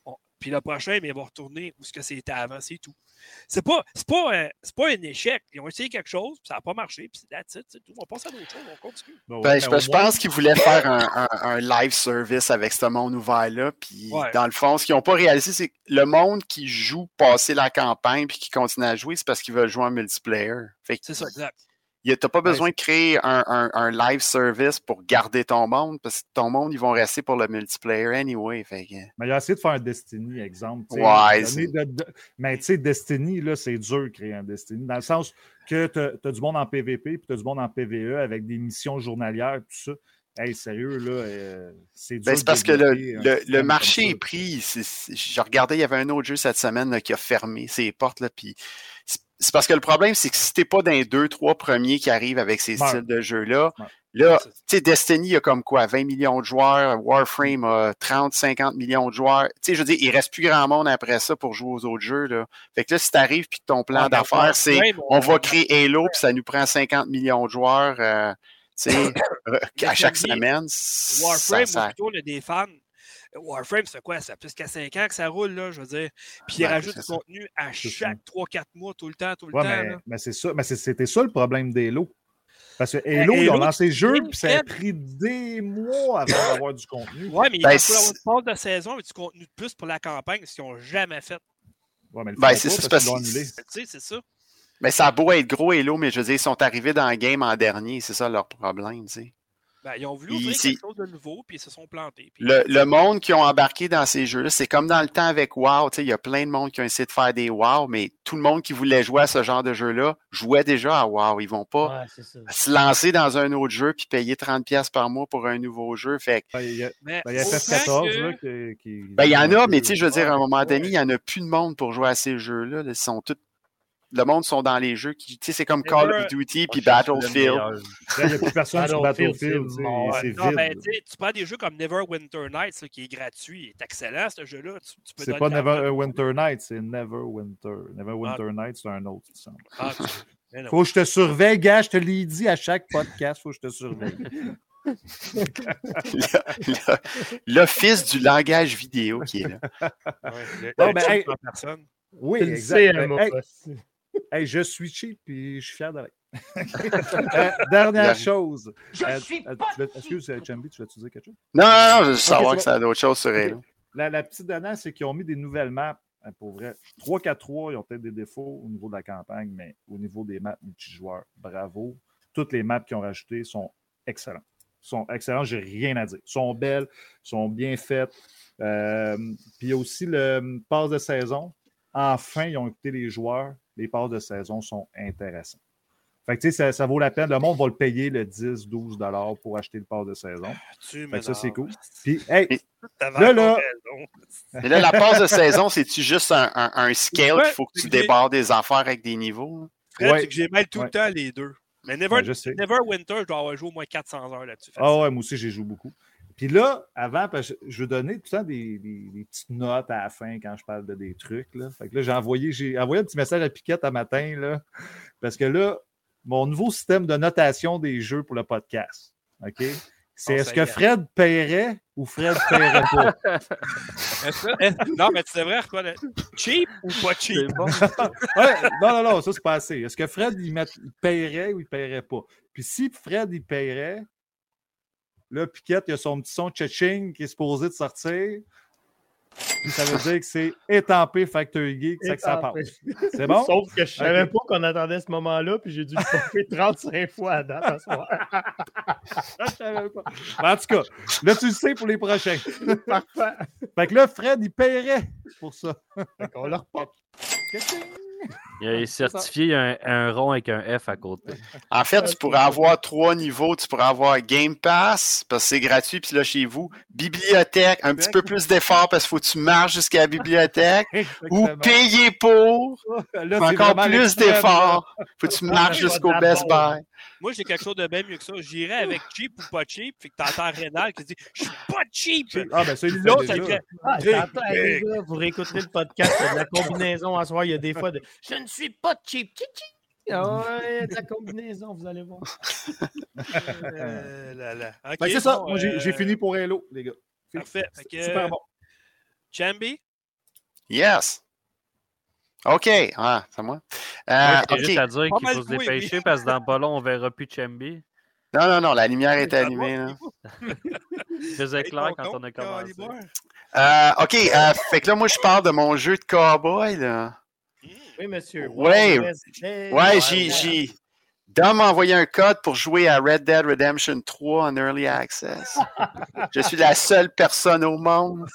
On- Puis le prochain, mais ils vont retourner où ce que c'était avant, c'est tout. C'est pas, c'est pas, un, c'est pas un échec. Ils ont essayé quelque chose, puis ça n'a pas marché, puis that's it, c'est tout. On passe à d'autres choses, on continue. Ben Ben, je, moins- pense qu'ils voulaient faire un, un- un live service avec ce monde ouvert-là. Puis, Ouais. dans le fond, ce qu'ils n'ont pas réalisé, c'est que le monde qui joue passer la campagne puis qui continue à jouer, c'est parce qu'ils veulent jouer en multiplayer. Fait que C'est ça, exact. Tu n'as pas besoin de créer un, un- un live service pour garder ton monde, parce que ton monde, ils vont rester pour le multiplayer anyway. Fait que- Mais il a essayé de faire un Destiny, exemple. Ouais, de- de- Mais tu sais, Destiny, là, c'est dur de créer un Destiny. Dans le sens que tu as, du monde en PvP puis tu as du monde en PvE avec des missions journalières, tout ça. Hey, sérieux, là, euh, c'est dur. Ben, de c'est parce que le, marché est pris. je regardais, il y avait un autre jeu cette semaine là, qui a fermé ses portes. Là, puis c'est parce que le problème, c'est que si t'es pas dans les deux, trois premiers qui arrivent avec ces Ouais. styles de jeu-là, Ouais. là, tu sais, Destiny, il y a comme quoi, 20 millions de joueurs, Warframe a 30, 50 millions de joueurs. Tu sais, je veux dire, il reste plus grand monde après ça pour jouer aux autres jeux. Là. Fait que là, si t'arrives puis ton plan Ouais, d'affaires, c'est on va créer Halo puis ça nous prend 50 millions de joueurs, euh, tu sais, à chaque semaine. Warframe, ça- ou plutôt, a des fans. Warframe, c'est quoi? Ça fait plus qu'à 5 ans que ça roule, là, je veux dire. Puis ils Ouais, rajoutent du ça. contenu à chaque 3-4 mois, tout le temps, tout le Ouais, temps. mais, mais c'est ça. Mais c'était ça le problème d'Halo. Parce que Halo, ils ont lancé le jeu, puis ça a pris des mois avant d'avoir du contenu. Ouais, mais il Ben, c'est- avoir une phase de saison avec du contenu de plus pour la campagne, ce qu'ils n'ont jamais fait. Ouais, mais le Ben, c'est ça, parce c'est ça. Mais ça a beau être gros Halo, mais je veux dire, ils sont arrivés dans le game en dernier, c'est ça leur problème, tu sais. Ben, ils ont voulu ouvrir quelque chose de nouveau, puis ils se sont plantés. Puis- Le, le monde qui ont embarqué dans ces jeux-là, c'est comme dans le temps avec WoW. tu sais, Il y a plein de monde qui ont essayé de faire des WoW, mais tout le monde qui voulait jouer à ce genre de jeu-là jouait déjà à WoW. Ils vont pas Ouais, se lancer dans un autre jeu puis payer 30$ par mois pour un nouveau jeu. Fait que, Ben, Il y a, ben, il y a autant FF14 que- là, qui, qui- ben, il y en a, mais peu- tu sais, je veux dire, à un moment Ouais, donné, il n'y en a plus de monde pour jouer à ces jeux-là. là. Ils sont tous. Le monde sont dans les jeux qui. Tu sais, c'est comme Call Never- of Duty puis cherche le Battlefield. Il n'y a plus personne sur Battlefield, c'est ben, tu sais, tu prends des jeux comme Neverwinter Nights, là, qui est gratuit, il est excellent ce jeu-là. Tu, tu peux C'est pas. Never Winter Night, c'est Never Winter. Never Winter Night, c'est un autre, il me semble. Ah. Faut que je te surveille, gars, je te l'ai dit à chaque podcast, faut que je te surveille. Le- L'office du langage vidéo qui est là. Ouais, le- Bon, le ben, hey. personne. Oui, hey, je suis cheap et je suis fier d'être. Euh, dernière chose. Je Euh, suis euh, pas tu veux- Excuse, euh, Chambi, tu veux-tu dire quelque chose? Non, non, non, je veux savoir que ça a d'autres choses sur Halo. La, la petite dernière, c'est qu'ils ont mis des nouvelles maps. hein, Pour vrai, 3-4-3, ils ont peut-être des défauts au niveau de la campagne, mais au niveau des maps multijoueurs, bravo. Toutes les maps qu'ils ont rajoutées sont excellentes. Sont excellentes, j'ai rien à dire. sont belles, sont bien faites. Euh, puis il y a aussi le pass de saison. Enfin, ils ont écouté les joueurs. Les passes de saison sont intéressants. Fait que, tu sais, ça, ça vaut la peine. Le monde va le payer le 10-12 dollars pour acheter le pass de saison. Tu Fait que ça, c'est cool. Puis, hey, Là, là-. Mais là, la passe de saison, c'est-tu juste un, un, un scale Ouais, qu'il faut que tu débarres des affaires avec des niveaux? Fred, Ouais. c'est que j'ai mêlé tout Ouais. le temps les deux. Mais Never, Ouais, je sais. Neverwinter, je dois avoir joué au moins 400 heures là-dessus. Ah ouais, moi aussi, j'ai joué beaucoup. Puis là, avant, parce que je veux donner tout le temps des, des- des petites notes à la fin quand je parle de des trucs. Là. Fait que là, j'ai envoyé, j'ai envoyé un petit message à Piquette un matin, là, parce que là, mon nouveau système de notation des jeux pour le podcast, OK? C'est est-ce que. Fred paierait ou Fred paierait pas? Non, mais tu devrais reconnaître. Cheap ou pas cheap? C'est bon. Ouais, non, non, non, ça, c'est pas assez. Est-ce que Fred, il, met- il paierait ou il paierait pas? Puis si Fred, il paierait, là, Piquette, il a son petit son tching qui est supposé de sortir. Puis ça veut dire que c'est étampé Factory Geek, c'est que ça passe. C'est bon? Sauf que je savais Ok. pas qu'on attendait ce moment-là, puis j'ai dû le pomper 35 fois à date à soir. Je savais pas. En tout cas, là, tu le sais pour les prochains. Parfait. Fait que là, Fred, il paierait pour ça. Fait qu'on leur pop. Il est certifié, il y a un, un rond avec un F à côté. En fait, tu pourrais avoir trois niveaux. Tu pourrais avoir Game Pass, parce que c'est gratuit, puis là, chez vous, bibliothèque, un petit peu plus d'effort parce qu'il faut que tu marches jusqu'à la bibliothèque, ou payer pour, Là, encore plus d'efforts. Faut que tu marches jusqu'au Best. Buy. Moi, j'ai quelque chose de bien mieux que ça. J'irais avec cheap ou pas cheap. Fait que t'entends Rénal qui dit Je suis pas cheap. Ah, ben ça, il L'autre, ça Ah, Big, j'entends, big. les gars, vous réécouterez le podcast, il y a de la combinaison à soir, il y a des fois de Je ne suis pas cheap. Ah ouais, de la combinaison, vous allez voir. Euh, là, là. Ok, Fait que c'est ça. bon, Moi, j'ai j'ai euh, fini pour Halo, les gars. Parfait. Super bon. Chambi, Yes. OK. Ah, c'est moi. Euh, juste à dire qu'il faut se oui. dépêcher parce que dans pas long, on verra plus Chambi. Non, non, non, la lumière est allumée. là. Hey, clair quand on a commencé. Euh, OK. euh, fait que là, moi, je parle de mon jeu de cowboy. Là. Oui, monsieur. Day. Ouais, j'ai. Dom m'a envoyé un code pour jouer à Red Dead Redemption 3 en Early Access. Je suis la seule personne au monde.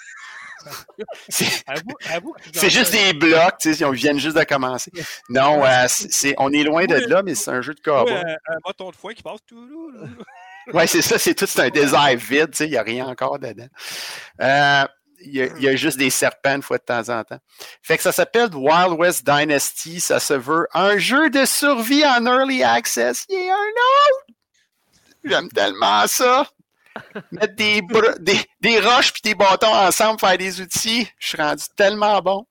C'est- juste des blocs, tu sais, ils viennent juste de commencer. Non, euh, c'est, on est loin de là, mais c'est un jeu de cowboy. un, un bâton de foin qui passe tout. Ouais, c'est ça, c'est tout, c'est un désert vide, tu sais, il n'y a rien encore dedans. Euh, y, a, il y a juste des serpents une fois de temps en temps. Fait que ça s'appelle Wild West Dynasty. Ça se veut un jeu de survie en early access. Il y a un autre! J'aime tellement ça! Mettre des, des, des roches puis des bâtons ensemble, faire des outils. Je suis rendu tellement bon.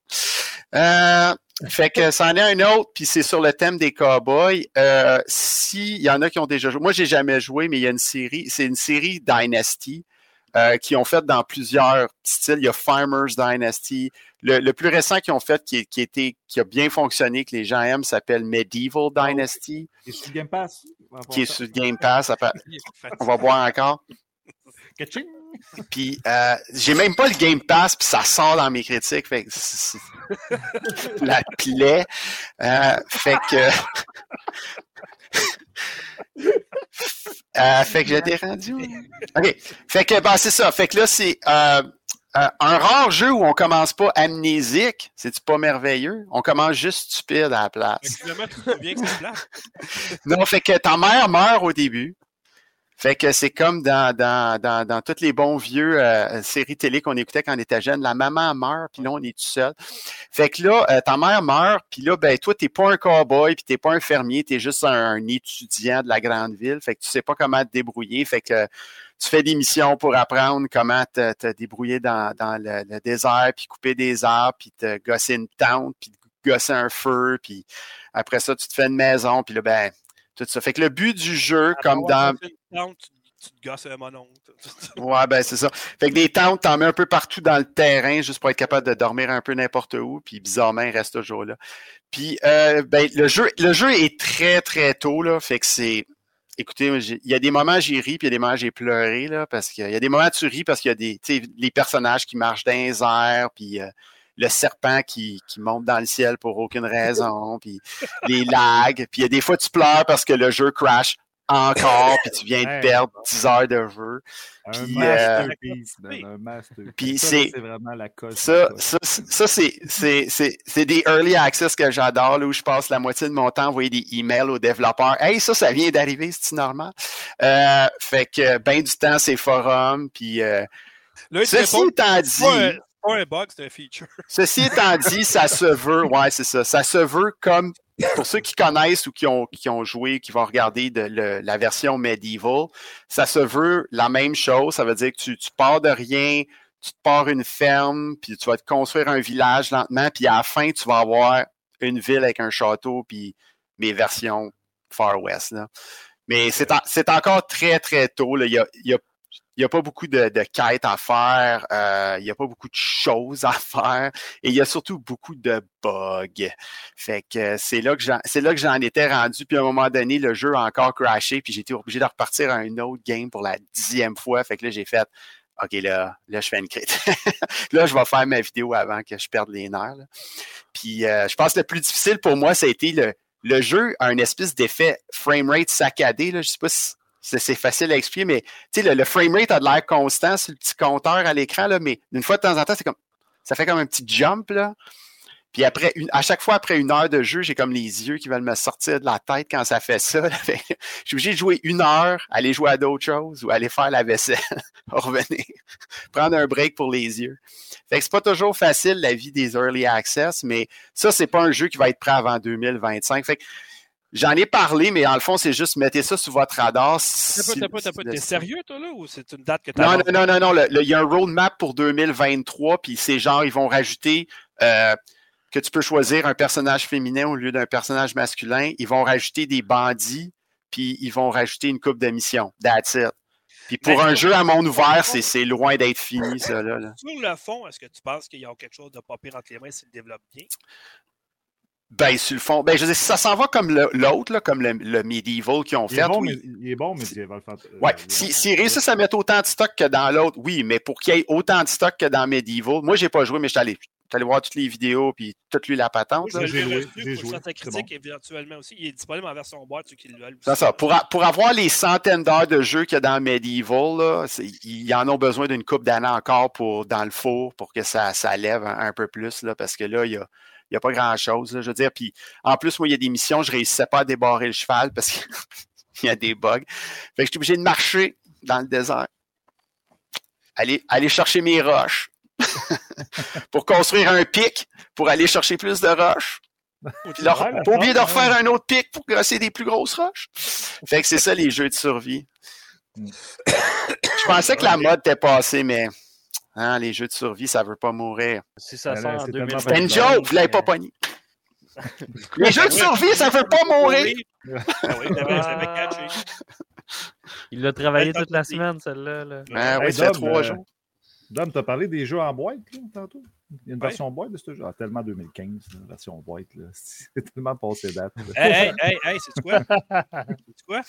Euh, fait que ça en est un autre, puis c'est sur le thème des cowboys. Euh, S'il y en a qui ont déjà joué, moi j'ai jamais joué, mais il y a une série, c'est une série Dynasty euh, qui ont fait dans plusieurs styles. Il y a Farmers Dynasty. Le, le plus récent qu'ils ont fait, qui, est- qui, était, qui a bien fonctionné, que les gens aiment, s'appelle Medieval Dynasty, Et sur Game Pass. qui est sur Game Pass. Est On va voir encore. Puis euh, j'ai même pas le Game Pass, puis ça sort dans mes critiques. Fait que la plaie. Euh, fait que Euh, fait que j'étais rendu. OK. Fait que, ben, c'est ça. Fait que là, c'est euh, euh, un rare jeu où on commence pas amnésique. C'est-tu pas merveilleux? On commence juste stupide à la place. que Finalement, tu te souviens que c'est plate. Non, fait que ta mère meurt au début. Fait que c'est comme dans, dans, dans, dans les bons vieux euh, séries télé qu'on écoutait quand on était jeune. La maman meurt, puis là, on est tout seul. Fait que là, euh, ta mère meurt, puis là, ben toi, t'es pas un cowboy, puis t'es pas un fermier, t'es juste un, étudiant de la grande ville. Fait que tu sais pas comment te débrouiller. Fait que tu fais des missions pour apprendre comment te, te débrouiller dans, dans le, désert, puis couper des arbres, puis te gosser une tente, puis gosser un feu, puis après ça, tu te fais une maison, puis là, ben, tout ça. Fait que le but du jeu, comme dans. Tente, tu, te gosses un mononcle. Ouais, ben c'est ça. Fait que des tentes, t'en mets un peu partout dans le terrain, juste pour être capable de dormir un peu n'importe où, puis bizarrement, il reste toujours là. Puis euh, ben, le jeu, le jeu est très, très tôt, là. Fait que c'est. Écoutez, il y a des moments j'ai ri, puis il y a des moments j'ai pleuré, là, parce qu'il y a des moments tu ris parce qu'il y a des, tu sais, les personnages qui marchent dans les airs, puis euh, le serpent qui, qui monte dans le ciel pour aucune raison, puis les lags, puis il y a des fois tu pleures parce que le jeu crash encore, puis tu viens de perdre 10 heures de jeu. Un Puis, masterpiece, man, un masterpiece. puis c'est- c'est vraiment la coche. Ça, ça, ça c'est, c'est, c'est, c'est des early access que j'adore, là, où je passe la moitié de mon temps à envoyer des emails aux développeurs. Hey, ça, ça vient d'arriver, c'est normal? Euh, fait que ben du temps, c'est forum. Puis euh, Là, ceci étant dit, c'est ceci étant dit, ça se veut, ouais, c'est ça. Ça se veut comme pour ceux qui connaissent ou qui ont, qui ont joué, qui vont regarder la version medieval, ça se veut la même chose. Ça veut dire que tu, pars de rien, tu te pars une ferme, puis tu vas te construire un village lentement, puis à la fin, tu vas avoir une ville avec un château, puis mes versions Far West. Mais c'est, c'est encore très, très tôt. Il y a, a il n'y a pas beaucoup de, quêtes à faire, euh, il n'y a pas beaucoup de choses à faire, et il y a surtout beaucoup de bugs. Fait que euh, c'est là que j'en, étais rendu, puis à un moment donné, le jeu a encore crashé, puis été obligé de repartir à un autre game pour la dixième fois. Fait que là, j'ai fait OK, là, là, je fais une crête. là, je vais faire ma vidéo avant que je perde les nerfs. Puis euh, je pense que le plus difficile pour moi, ça a été le, le jeu a un espèce d'effet framerate saccadé. Là. Je sais pas si c'est, facile à expliquer, mais le, le framerate a de l'air constant sur le petit compteur à l'écran, mais d'une fois de temps en temps, c'est comme ça fait comme un petit jump. Là. Puis après, une, à chaque fois après une heure de jeu, j'ai comme les yeux qui veulent me sortir de la tête quand ça fait ça. je suis obligé de jouer une heure, aller jouer à d'autres choses ou aller faire la vaisselle, revenir, prendre un break pour les yeux. Fait que c'est pas toujours facile la vie des early access, mais ça, c'est pas un jeu qui va être prêt avant 2025. Fait que j'en ai parlé, mais en le fond, c'est juste mettez ça sur votre radar. Pas, si- t'as pas, t'as pas. si- T'es sérieux, toi, là, ou c'est une date que non, t'as non, non, non, non. le- Il y a un roadmap pour 2023, puis c'est genre, ils vont rajouter euh, que tu peux choisir un personnage féminin au lieu d'un personnage masculin. Ils vont rajouter des bandits, puis ils vont rajouter une coupe de mission. That's it. Puis pour Mais un jeu à monde ouvert, c'est c'est loin d'être fini, ça, là. Sur le fond, est-ce que tu penses qu'il y a quelque chose de pas pire entre les mains s'il développe bien? Ben, sur le fond, ben, je veux dire, ça s'en va comme l'autre, là, comme le, le Medieval qu'ils ont Il fait. est bon, oui. mais il est bon, mais il va le faire. euh, Ouais, il est si, bon. s'ils réussissent à mettre autant de stock que dans l'autre, oui, mais pour qu'il y ait autant de stock que dans Medieval, moi, j'ai pas joué, mais je suis allé, voir toutes les vidéos, puis toute lu la patente. Je j'ai joué, j'ai joué, ta critique éventuellement aussi. Il est disponible en version boîte, ceux qui le veulent. C'est ça. Pour, a- pour avoir les centaines d'heures de jeu qu'il y a dans Medieval, là, ils en ont besoin d'une coupe d'années encore pour, dans le four pour que ça, ça lève un, un peu plus, là, parce que là, il y a, il y a pas grand-chose. Je veux dire, puis en plus, moi, il y a des missions, je réussissais pas à débarrer le cheval parce qu'il y a des bugs. Fait que j'étais obligé de marcher dans le désert. Aller, aller chercher mes roches pour construire un pic, pour aller chercher plus de roches. Puis Ouais, pas oublier de refaire un autre pic pour grosser des plus grosses roches. Fait que c'est ça les jeux de survie. Mm. Je pensais que la mode était passée, mais hein, les jeux de survie, ça veut pas mourir. Si ça Mais sort en c'est tellement 2020. C'était une Ouais. joke, vous l'avez pas pogné. Les jeux de survie, ça veut pas mourir. Ah catché. Il l'a travaillé Ouais, toute la semaine, celle-là. là. Ah oui, Hey, ça fait Dom, trois euh, jours. Dom, t'as parlé des jeux en boîte, là, tantôt? Il y a une Ouais. version boîte de ce jeu? Ah, tellement 2015, la version boîte, là. C'est tellement passé date. Hey, hey, hey, hey, c'est quoi? C'est quoi?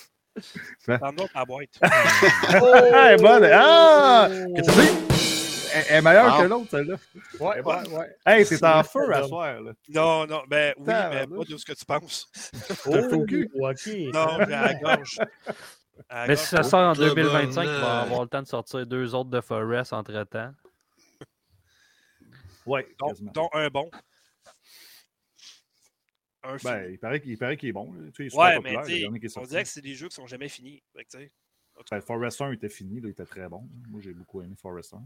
Parle-moi de ta boîte. Ah, bonne! Ah! Qu'est-ce que tu dis? Elle elle est meilleure Wow. que l'autre, celle-là. Ouais, ouais, ouais. Hey, c'est en feu à soir, là. Non, non, ben oui, mais pas de ce que tu penses. Oh, ok. Non, j'ai la gorge. À Mais si ça sort en Tabarnak. 2025, il va avoir le temps de sortir deux autres de Forest entre-temps. Ouais, dont, un bon. Un. Ben, il paraît qu'il il paraît qu'il est bon. là. Tu sais, il est super ouais, populaire, mais on dirait que c'est des jeux qui sont jamais finis. Fait Ben, Forest 1 était fini, là, il était très bon. Moi, j'ai beaucoup aimé Forest 1.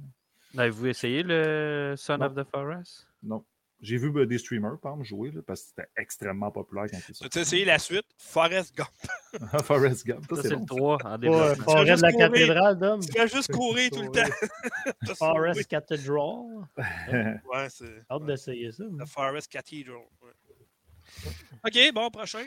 Avez-vous essayé le Son Non. of the Forest? Non. J'ai vu ben, des streamers, par exemple, jouer, là, parce que c'était extrêmement populaire quand il est tu as essayé la suite, Forest Gump. Forest Gump, ça, Ça, c'est bon. le 3 en Ouais, développement. Forest de la courir. cathédrale, Dom. Tu vas juste courir tout le temps. Forest Cathedral. Ouais, c'est Hâte d'essayer ça. The Forest Cathedral. ouais. OK, bon, prochain.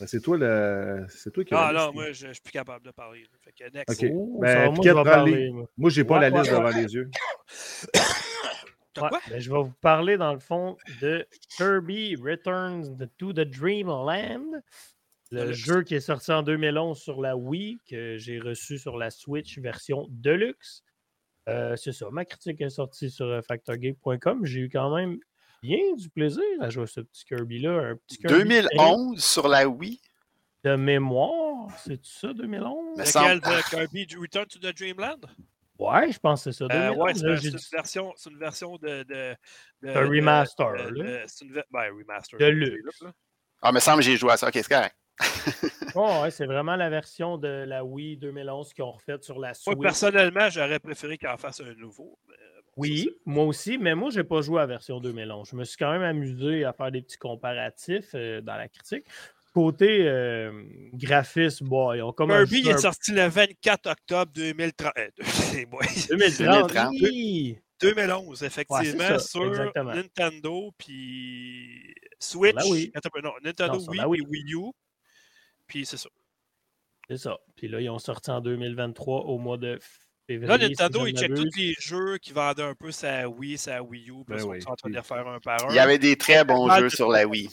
Ben, c'est toi le. C'est toi qui Ah non, moi, je, je suis plus capable de parler. Fait que next. Ok. Oh, Ben, moi, je vais parler. les- moi. J'ai pas Ouais, la liste ouais, devant les yeux. Quoi? ben, je vais vous parler, dans le fond, de Kirby Returns to the Dreamland. Le Deluxe. jeu qui est sorti en 2011 sur la Wii, que j'ai reçu sur la Switch version Deluxe. Euh, c'est ça, ma critique est sortie sur euh, factorgame.com. J'ai eu quand même bien du plaisir à jouer à ce petit Kirby-là. Un petit Kirby 2011 sur la Wii? de mémoire. C'est ça, 2011? Me Lequel semble- de Kirby Return to the Dreamland? Ouais, je pense que c'est ça. Euh, 2011, ouais, c'est une version, c'est une version de. de, de un remaster, de- C'est une ben, remaster. De luxe. là. Ah, me semble que j'ai joué à ça. Ok, c'est correct. Oh, ouais, c'est vraiment la version de la Wii 2011 qu'ils ont refaite sur la Moi, Switch. personnellement, j'aurais préféré qu'il en fasse un nouveau. mais Oui, moi aussi, mais moi, j'ai pas joué à la version 2011. Je me suis quand même amusé à faire des petits comparatifs euh, dans la critique. Côté euh, graphisme, bon, ils ont comme Kirby est un- sorti le 24 octobre 2030. euh, c'est moi. 2030. 2030. oui! 2011, effectivement, ça, sur exactement. Nintendo, puis Switch. peu, non, Nintendo Non, Wii, la Wii. U. Puis c'est ça. C'est ça. Puis là, ils ont sorti en 2023 au mois de. Là, si Nintendo, je il check tous les jeux qui vendaient un peu sa Wii, sa Wii U. Puis Ben oui. sont en train de les refaire un par un. Il y avait des très bons jeux sur la Wii.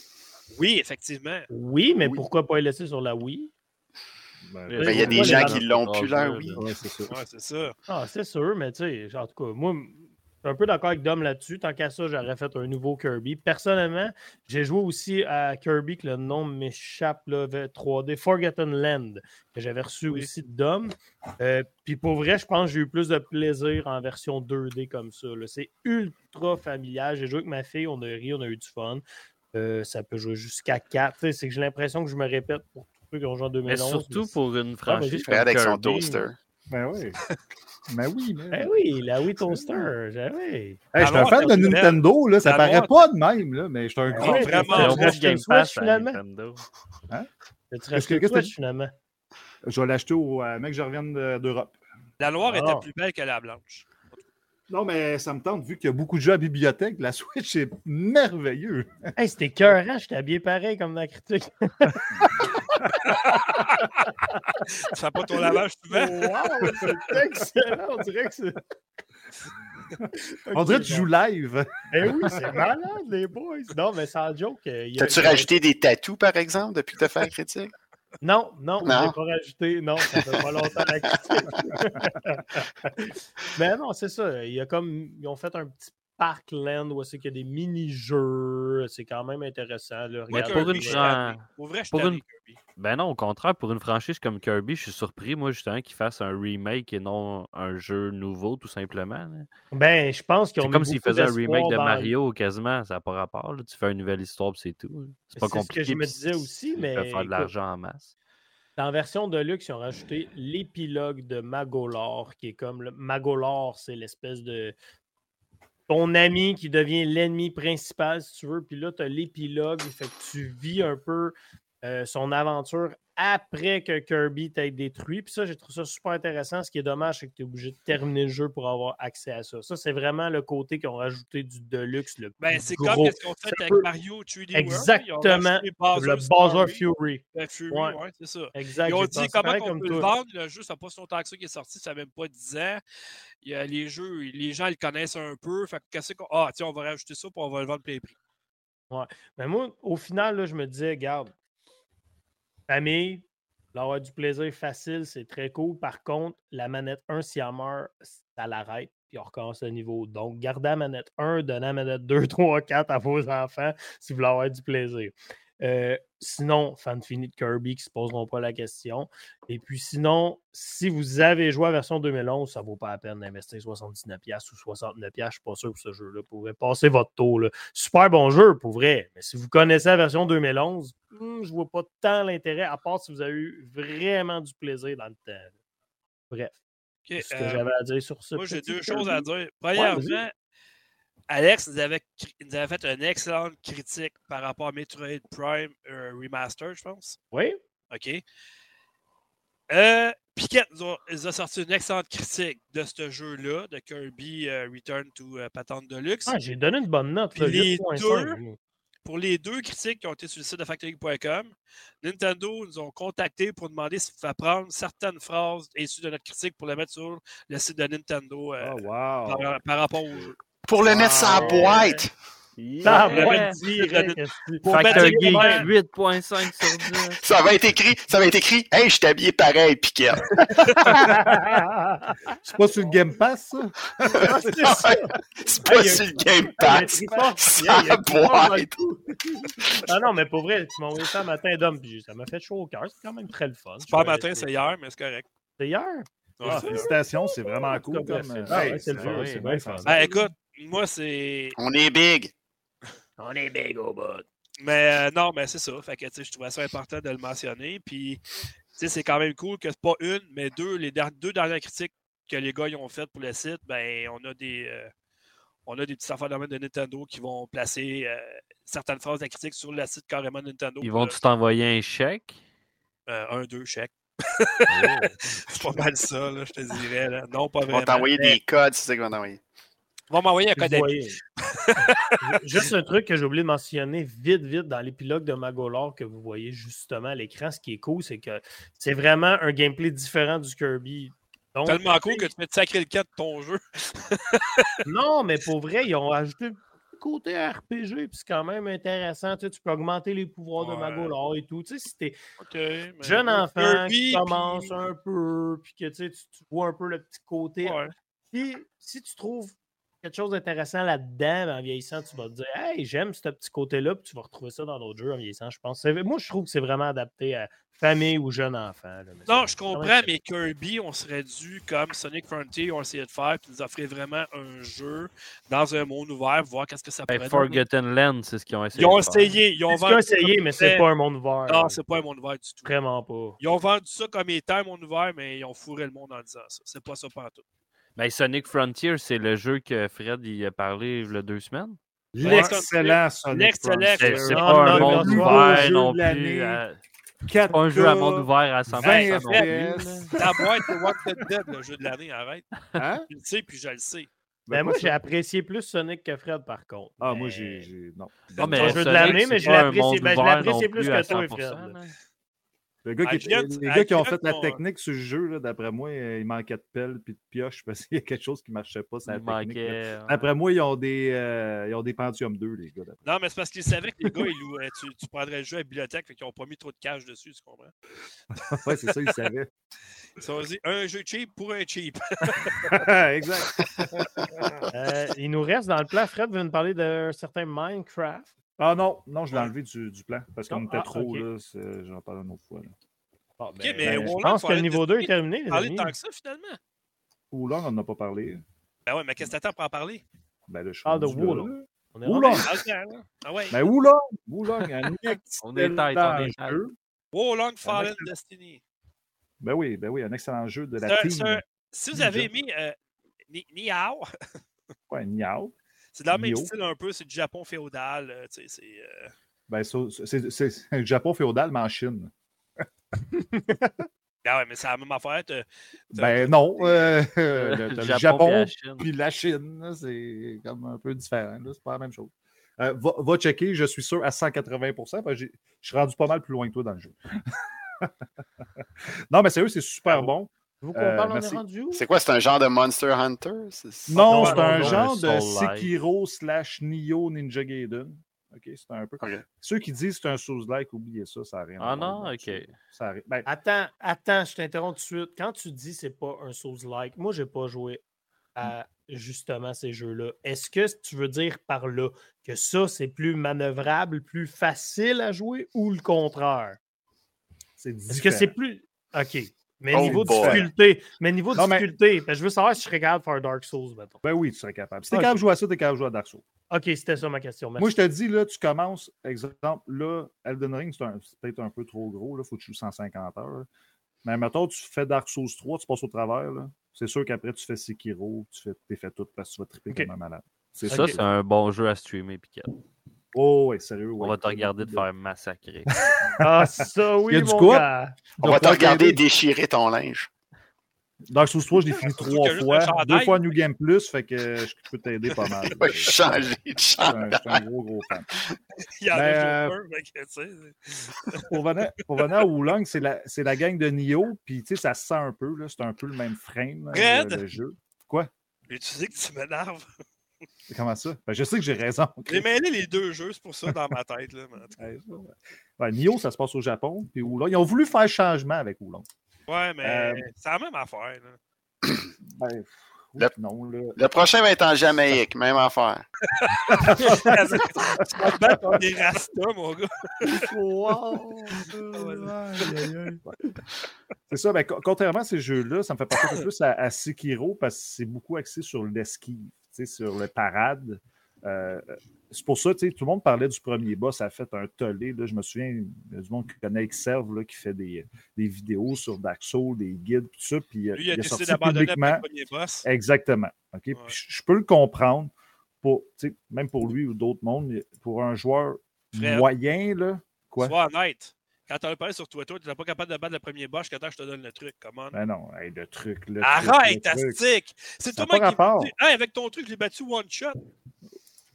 Oui, effectivement. Oui, mais Oui. pourquoi pas les laisser sur la Wii? Ben, Ben, Ben, il y a des gens qui l'ont plus, Ah, leur ouais, Wii. ouais, c'est ça. Ah, c'est sûr, mais tu sais, en tout cas, moi, suis un peu d'accord avec Dom là-dessus. Tant qu'à ça, j'aurais fait un nouveau Kirby. Personnellement, j'ai joué aussi à Kirby, que le nom m'échappe, là, v- 3D, Forgotten Land, que j'avais reçu Oui. aussi de Dom. Euh, Puis pour vrai, je pense que j'ai eu plus de plaisir en version 2D comme ça. C'est ultra familial. J'ai joué avec ma fille, on a ri, on a eu du fun. Euh, ça peut jouer jusqu'à 4. Tu sais, C'est que j'ai l'impression que je me répète pour tous ceux qui ont joué en Mais 2011. surtout mais pour une franchise vas-y. comme Fred avec son toaster. Ben oui. Ben oui, mais. Eh oui, la Wii Toaster, j'ai- oui. Hey, je suis un fan de Nintendo, là, ça paraît pas de même, là, mais je suis un Ben grand ouais, fan. vraiment, moins racheté Game Pass à finalement? Nintendo. Qu'est-ce racheté que- qu'est-ce quoi, que- finalement? Je vais l'acheter au euh, mec que je revienne de- d'Europe. La Loire Ah. était plus belle que la Blanche. Non, mais ça me tente, vu qu'il y a beaucoup de jeux à bibliothèque, la Switch est merveilleux. Hey, c'était cœurant, j'étais habillé pareil comme dans la critique. Tu fais pas ton lavage souvent? Wow, c'est excellent, on dirait que c'est. On dirait que tu joues live. Eh oui, c'est malade, les boys. Non, mais sans joke. euh, T'as-tu rajouté des tatous, par exemple, depuis que t'as fait la critique? Non, non, je Non. l'ai pas rajouté. Non, ça fait pas longtemps la critique. mais non, c'est ça. Il y a comme. Ils ont fait un petit Parkland où c'est qu'il y a des mini-jeux. C'est quand même intéressant. Là. Pour une je suis fran- tanné. Pour vrai, je suis pour tanné, une- Kirby. Ben non, au contraire, pour une franchise comme Kirby, je suis surpris, moi, justement, qu'ils fassent un remake et non un jeu nouveau, tout simplement. là. Ben, je pense qu'ils ont C'est comme s'ils faisaient un remake de Mario quasiment, ça n'a pas rapport. là. Tu fais une nouvelle histoire, c'est tout. C'est pas C'est ce que compliqué. je me disais aussi, mais peuvent faire de l'argent en masse. Dans la version de luxe, ils ont rajouté l'épilogue de Magolor, qui est comme le Magolor, c'est l'espèce de ton ami qui devient l'ennemi principal, si tu veux. Puis là, tu as l'épilogue, fait que tu vis un peu euh, son aventure après que Kirby t'ait détruit. Puis ça, j'ai trouvé ça super intéressant. Ce qui est dommage, c'est que tu es obligé de terminer le jeu pour avoir accès à ça. Ça, c'est vraiment le côté qu'ils ont rajouté du Deluxe. Le Ben, c'est comme ce qu'on fait avec Mario 3D World. Ils ont Exactement. le Bowser Fury. ben, Fury, Ouais. ouais, c'est ça. Exact. Ils ont dit comment on comme peut le toi. vendre. Le jeu, ça n'a pas si longtemps que ça qui est sorti, ça n'a même pas 10 ans. Il y a les jeux, les gens le connaissent un peu. Fait que qu'est-ce qu'on. Ah, tiens, on va rajouter ça pour on va le vendre plein prix. Mais moi, au final, là, je me disais, garde, famille, avoir du plaisir facile, c'est très cool. Par contre, la manette 1, si elle meurt, ça l'arrête, puis on recommence le niveau. Donc, gardez la manette 1, donnez la manette 2, 3, 4 à vos enfants si vous voulez avoir du plaisir. Euh, sinon, fan fini de Kirby qui ne se poseront pas la question. Et puis sinon, si vous avez joué à la version 2011, ça ne vaut pas la peine d'investir 79$ ou 69$. Je ne suis pas sûr que ce jeu-là pourrait passer votre tour. là. Super bon jeu, pour vrai. Mais si vous connaissez la version 2011, hmm, je ne vois pas tant l'intérêt, à part si vous avez eu vraiment du plaisir dans le temps. Bref, Ok, c'est ce que euh, j'avais à dire sur ça. Moi, j'ai deux choses à dire. Premièrement, vas-y. Alex nous avait, cri- nous avait fait une excellente critique par rapport à Metroid Prime euh, Remaster, je pense. Oui, OK. Euh, Piquette nous a, nous a sorti une excellente critique de ce jeu-là, de Kirby euh, Return to euh, Patente Deluxe. Ah, j'ai donné une bonne note. Puis les 8.5, deux. Pour les deux critiques qui ont été sur le site de Factory.com, Nintendo nous ont contactés pour demander s'il fallait prendre certaines phrases issues de notre critique pour les mettre sur le site de Nintendo euh, Oh, wow. par, par rapport au jeu. Pour le mettre Wow. boîte. Ah, Yeah. ouais, direct, esti. Pour Factor mettre Geek, comment- 8.5 sur 10. Ça va être écrit, ça va être écrit. Hey, je suis habillé pareil, Piquette. C'est pas sur le Game Pass, ça? C'est Ah, pas il y a- sur le Game Pass. Ça boîte. Ah non, mais pour vrai, tu m'as envoyé ça matin d'homme, puis ça m'a fait chaud au cœur. C'est quand même très le fun. C'est pas matin, c'est hier, mais c'est correct. C'est hier? Ah, c'est- félicitations, c'est vraiment cool. Comme, c'est- ah hey, ouais, c'est c'est c'est bien fun. fun. Ben écoute, moi c'est. On est big. On est big au bout. Mais euh, non, mais c'est ça. Fait que tu sais, je trouvais ça important de le mentionner. Puis tu sais, c'est quand même cool que c'est pas une, mais deux, les der- deux dernières critiques que les gars ils ont faites pour le site, ben on a des. euh, on a des petites affaires de de Nintendo qui vont placer euh, certaines phrases de la critique sur le site carrément Nintendo. Ils pour vont le- tout t'envoyer un chèque? euh, un, deux chèques. c'est pas mal ça, là, je te dirais. Là. Non, pas Ils vraiment. vont t'envoyer mais des codes, c'est ça qu'ils vont t'envoyer. Vont m'envoyer un voyez. Juste un truc que j'ai oublié de mentionner vite, vite dans l'épilogue de Magolor que vous voyez justement à l'écran. Ce qui est cool, c'est que c'est vraiment un gameplay différent du Kirby. Donc, Tellement cool que tu peux te sacrer le cas de ton jeu. Non, mais pour vrai, ils ont ajouté côté RPG, puis c'est quand même intéressant. Tu, sais, tu peux augmenter les pouvoirs de. Magolor et tout. Tu sais, si t'es OK. mais- jeune enfant Kirby, qui commence puis- un peu, puis que tu, sais, tu- tu vois un peu le petit côté. Ouais. Si, si tu trouves quelque chose d'intéressant là-dedans, ben, en vieillissant, tu vas te dire Hey, j'aime ce petit côté-là, puis tu vas retrouver ça dans d'autres jeux en vieillissant, je pense. Moi, je trouve que c'est vraiment adapté à famille ou jeune enfant. là, mais Non, je comprends, mais Kirby, on serait dû, comme Sonic Frontier, on essayé de faire, puis nous offrir vraiment un jeu dans un monde ouvert, voir qu'est-ce que ça pourrait Ben, donner. Forgotten Land, c'est ce qu'ils ont essayé. Ils ont essayé, ils ont essayé, mais c'est pas un monde ouvert. Non, c'est pas un monde ouvert du tout. Vraiment pas. Ils ont vendu ça comme étant un monde ouvert, mais ils ont fourré le monde en disant ça. C'est pas ça partout. Ben, Sonic Frontier, c'est le jeu que Fred il a parlé il y a deux semaines. L'excellent Sonic L'excellent, Frontier. C'est pas un monde ouvert jeu non plus. C'est 4 pas un jeu à monde ouvert à 100%. 20 non plus, là. FPS. Ta boîte de Walking Dead, le jeu de l'année, arrête. Hein? Je le sais, puis je le sais. Ben, Ben, moi, j'ai apprécié plus Sonic que Fred, par contre. Ah, Mais- moi, j'ai. Non. Non, mais jeu de l'année, mais je l'apprécie- ben, l'apprécie non plus plus que à toi, 100%, Fred. Le gars qui, les gars qui ont fait la on- technique sur ce jeu, d'après moi, euh, il manquait de pelle puis de pioche parce qu'il y a quelque chose qui ne marchait pas sur la manquait. euh, D'après moi, ils ont des, euh, ils ont des Pentium 2, les gars. Non, mais c'est parce qu'ils savaient que les gars, ils louaient- tu, tu prendrais le jeu à la bibliothèque, fait qu'ils n'ont pas mis trop de cash dessus, tu comprends? ouais, c'est ça, ils savaient. Ils ont dit un jeu cheap pour un cheap. exact. Euh, il nous reste dans le plan, Fred veut nous parler d'un certain Minecraft. Ah non, non, je l'ai enlevé du, du plan parce qu'on Non, était ah, trop, là. J'en parle une autre fois. Là. Bon, mais ben, Ben, je Warlock, pense que le de niveau 2 est terminé, les amis. tant que ça, finalement. Oolong, on n'en a pas parlé. Ben ouais, mais qu'est-ce que t'attends pour en parler? Ben, suis Parle de Oolong. rendu- Ah. Ah ouais. Ben, Oolong, un On est tight, on est Long Fallen excellent. Destiny. Ben oui, ben oui, un excellent jeu de la team. Si vous avez aimé euh, Ni- Niao, Ouais, Niao. C'est dans le même style un peu, c'est du Japon féodal. euh, tu sais, c'est, euh, Ben, le Japon féodal, mais en Chine. Ah ouais, mais c'est la même affaire. Ben non, euh, le, t'as le Japon Japon, puis la Chine. c'est comme un peu différent. C'est pas la même chose. Euh, va, va checker, je suis sûr, à 180 parce que j'ai- je suis rendu pas mal plus loin que toi dans le jeu. non, mais sérieux, c'est super bon. Vous qu'on Euh, parle, on est rendu où? C'est quoi? C'est un genre de Monster Hunter? C'est- Non, non, c'est non, un non, genre de. Sekiro slash Nioh Ninja Gaiden. OK, c'est un peu. Ok. Ceux qui disent que c'est un Souls-like, oubliez ça, ça n'a rien à Ah non, ok. ça. Ben, Attends, attends, je t'interromps tout de suite. Quand tu dis c'est pas un Souls-like, moi, j'ai pas joué à justement ces jeux-là. Est-ce que tu veux dire par là que ça, c'est plus manœuvrable, plus facile à jouer ou le contraire? C'est Est-ce que c'est plus. OK. Mais Oh niveau boy. difficulté, mais niveau Non, mais- difficulté, ben, je veux savoir si je serais capable de faire Dark Souls, mettons. Ben oui, tu serais capable. Si t'es Ok. capable de jouer à ça, t'es capable de jouer à Dark Souls. OK, c'était ça ma question. Merci. Moi, je te dis, là, tu commences, exemple, là, Elden Ring, c'est un- c'est peut-être un peu trop gros, il faut que tu joues 150 heures. là. Mais mettons, tu fais Dark Souls 3, tu passes au travers, là. C'est sûr qu'après, tu fais Sekiro, tu fais, t'es fait tout parce que tu vas triper comme un malade. C'est Ça, c'est un bon jeu à streamer, Piquet. Oh, ouais, sérieux. On va te regarder te faire massacrer. Ah, ça, oui, Il y a du mon gars. On va te regarder déchirer ton linge. Dark Souls 3, je l'ai fini trois fois. Deux fois New Game Plus, fait que je peux t'aider pas mal. De Je suis un, champ. je suis un gros, gros fan. Il y en Ben, a euh, tu sais, Pour venir, pour venir à Wulong, c'est la, c'est la gang de Nioh, puis tu sais, ça se sent un peu, là, c'est un peu le même frame, là, Red! le, le jeu. Quoi? Mais tu sais que tu m'énerves. Comment ça? Ben, je sais que j'ai raison. J'ai mêlé les deux jeux, c'est pour ça dans ma tête. Là. Ouais, ça, ouais. Se passe au Japon, puis. Ils ont voulu faire changement avec Wulong. ouais, mais Euh, c'est la même affaire. Là. Ben, Le- non, là. Le prochain va être en Jamaïque, même affaire. tu vas te battre contre des rastas, mon gars. C'est ça, ben, co- contrairement à ces jeux-là, ça me fait penser un peu plus à, à Sekiro parce que c'est beaucoup axé sur l'esquive, sur le parade. Euh, c'est pour ça, tout le monde parlait du premier boss, ça a fait un tollé. Là, je me souviens, il y a du monde qui connaît Exerve, là, qui fait des, des vidéos sur Dark Souls, des guides, tout ça. Puis, euh, Lui, il a il a décidé sorti d'abandonner le premier boss. Exactement. Puis je peux le comprendre, pour, même pour lui ou d'autres mondes, pour un joueur moyen, là, quoi? Sois honnête. Quand t'en as parlé sur Twitter, tu n'es pas capable de battre le premier boss que je te donne le truc. Comment? Ben non, hey, le truc, le Arrête. Astic! C'est toi qui dit, Hey, avec ton truc, je l'ai battu one shot.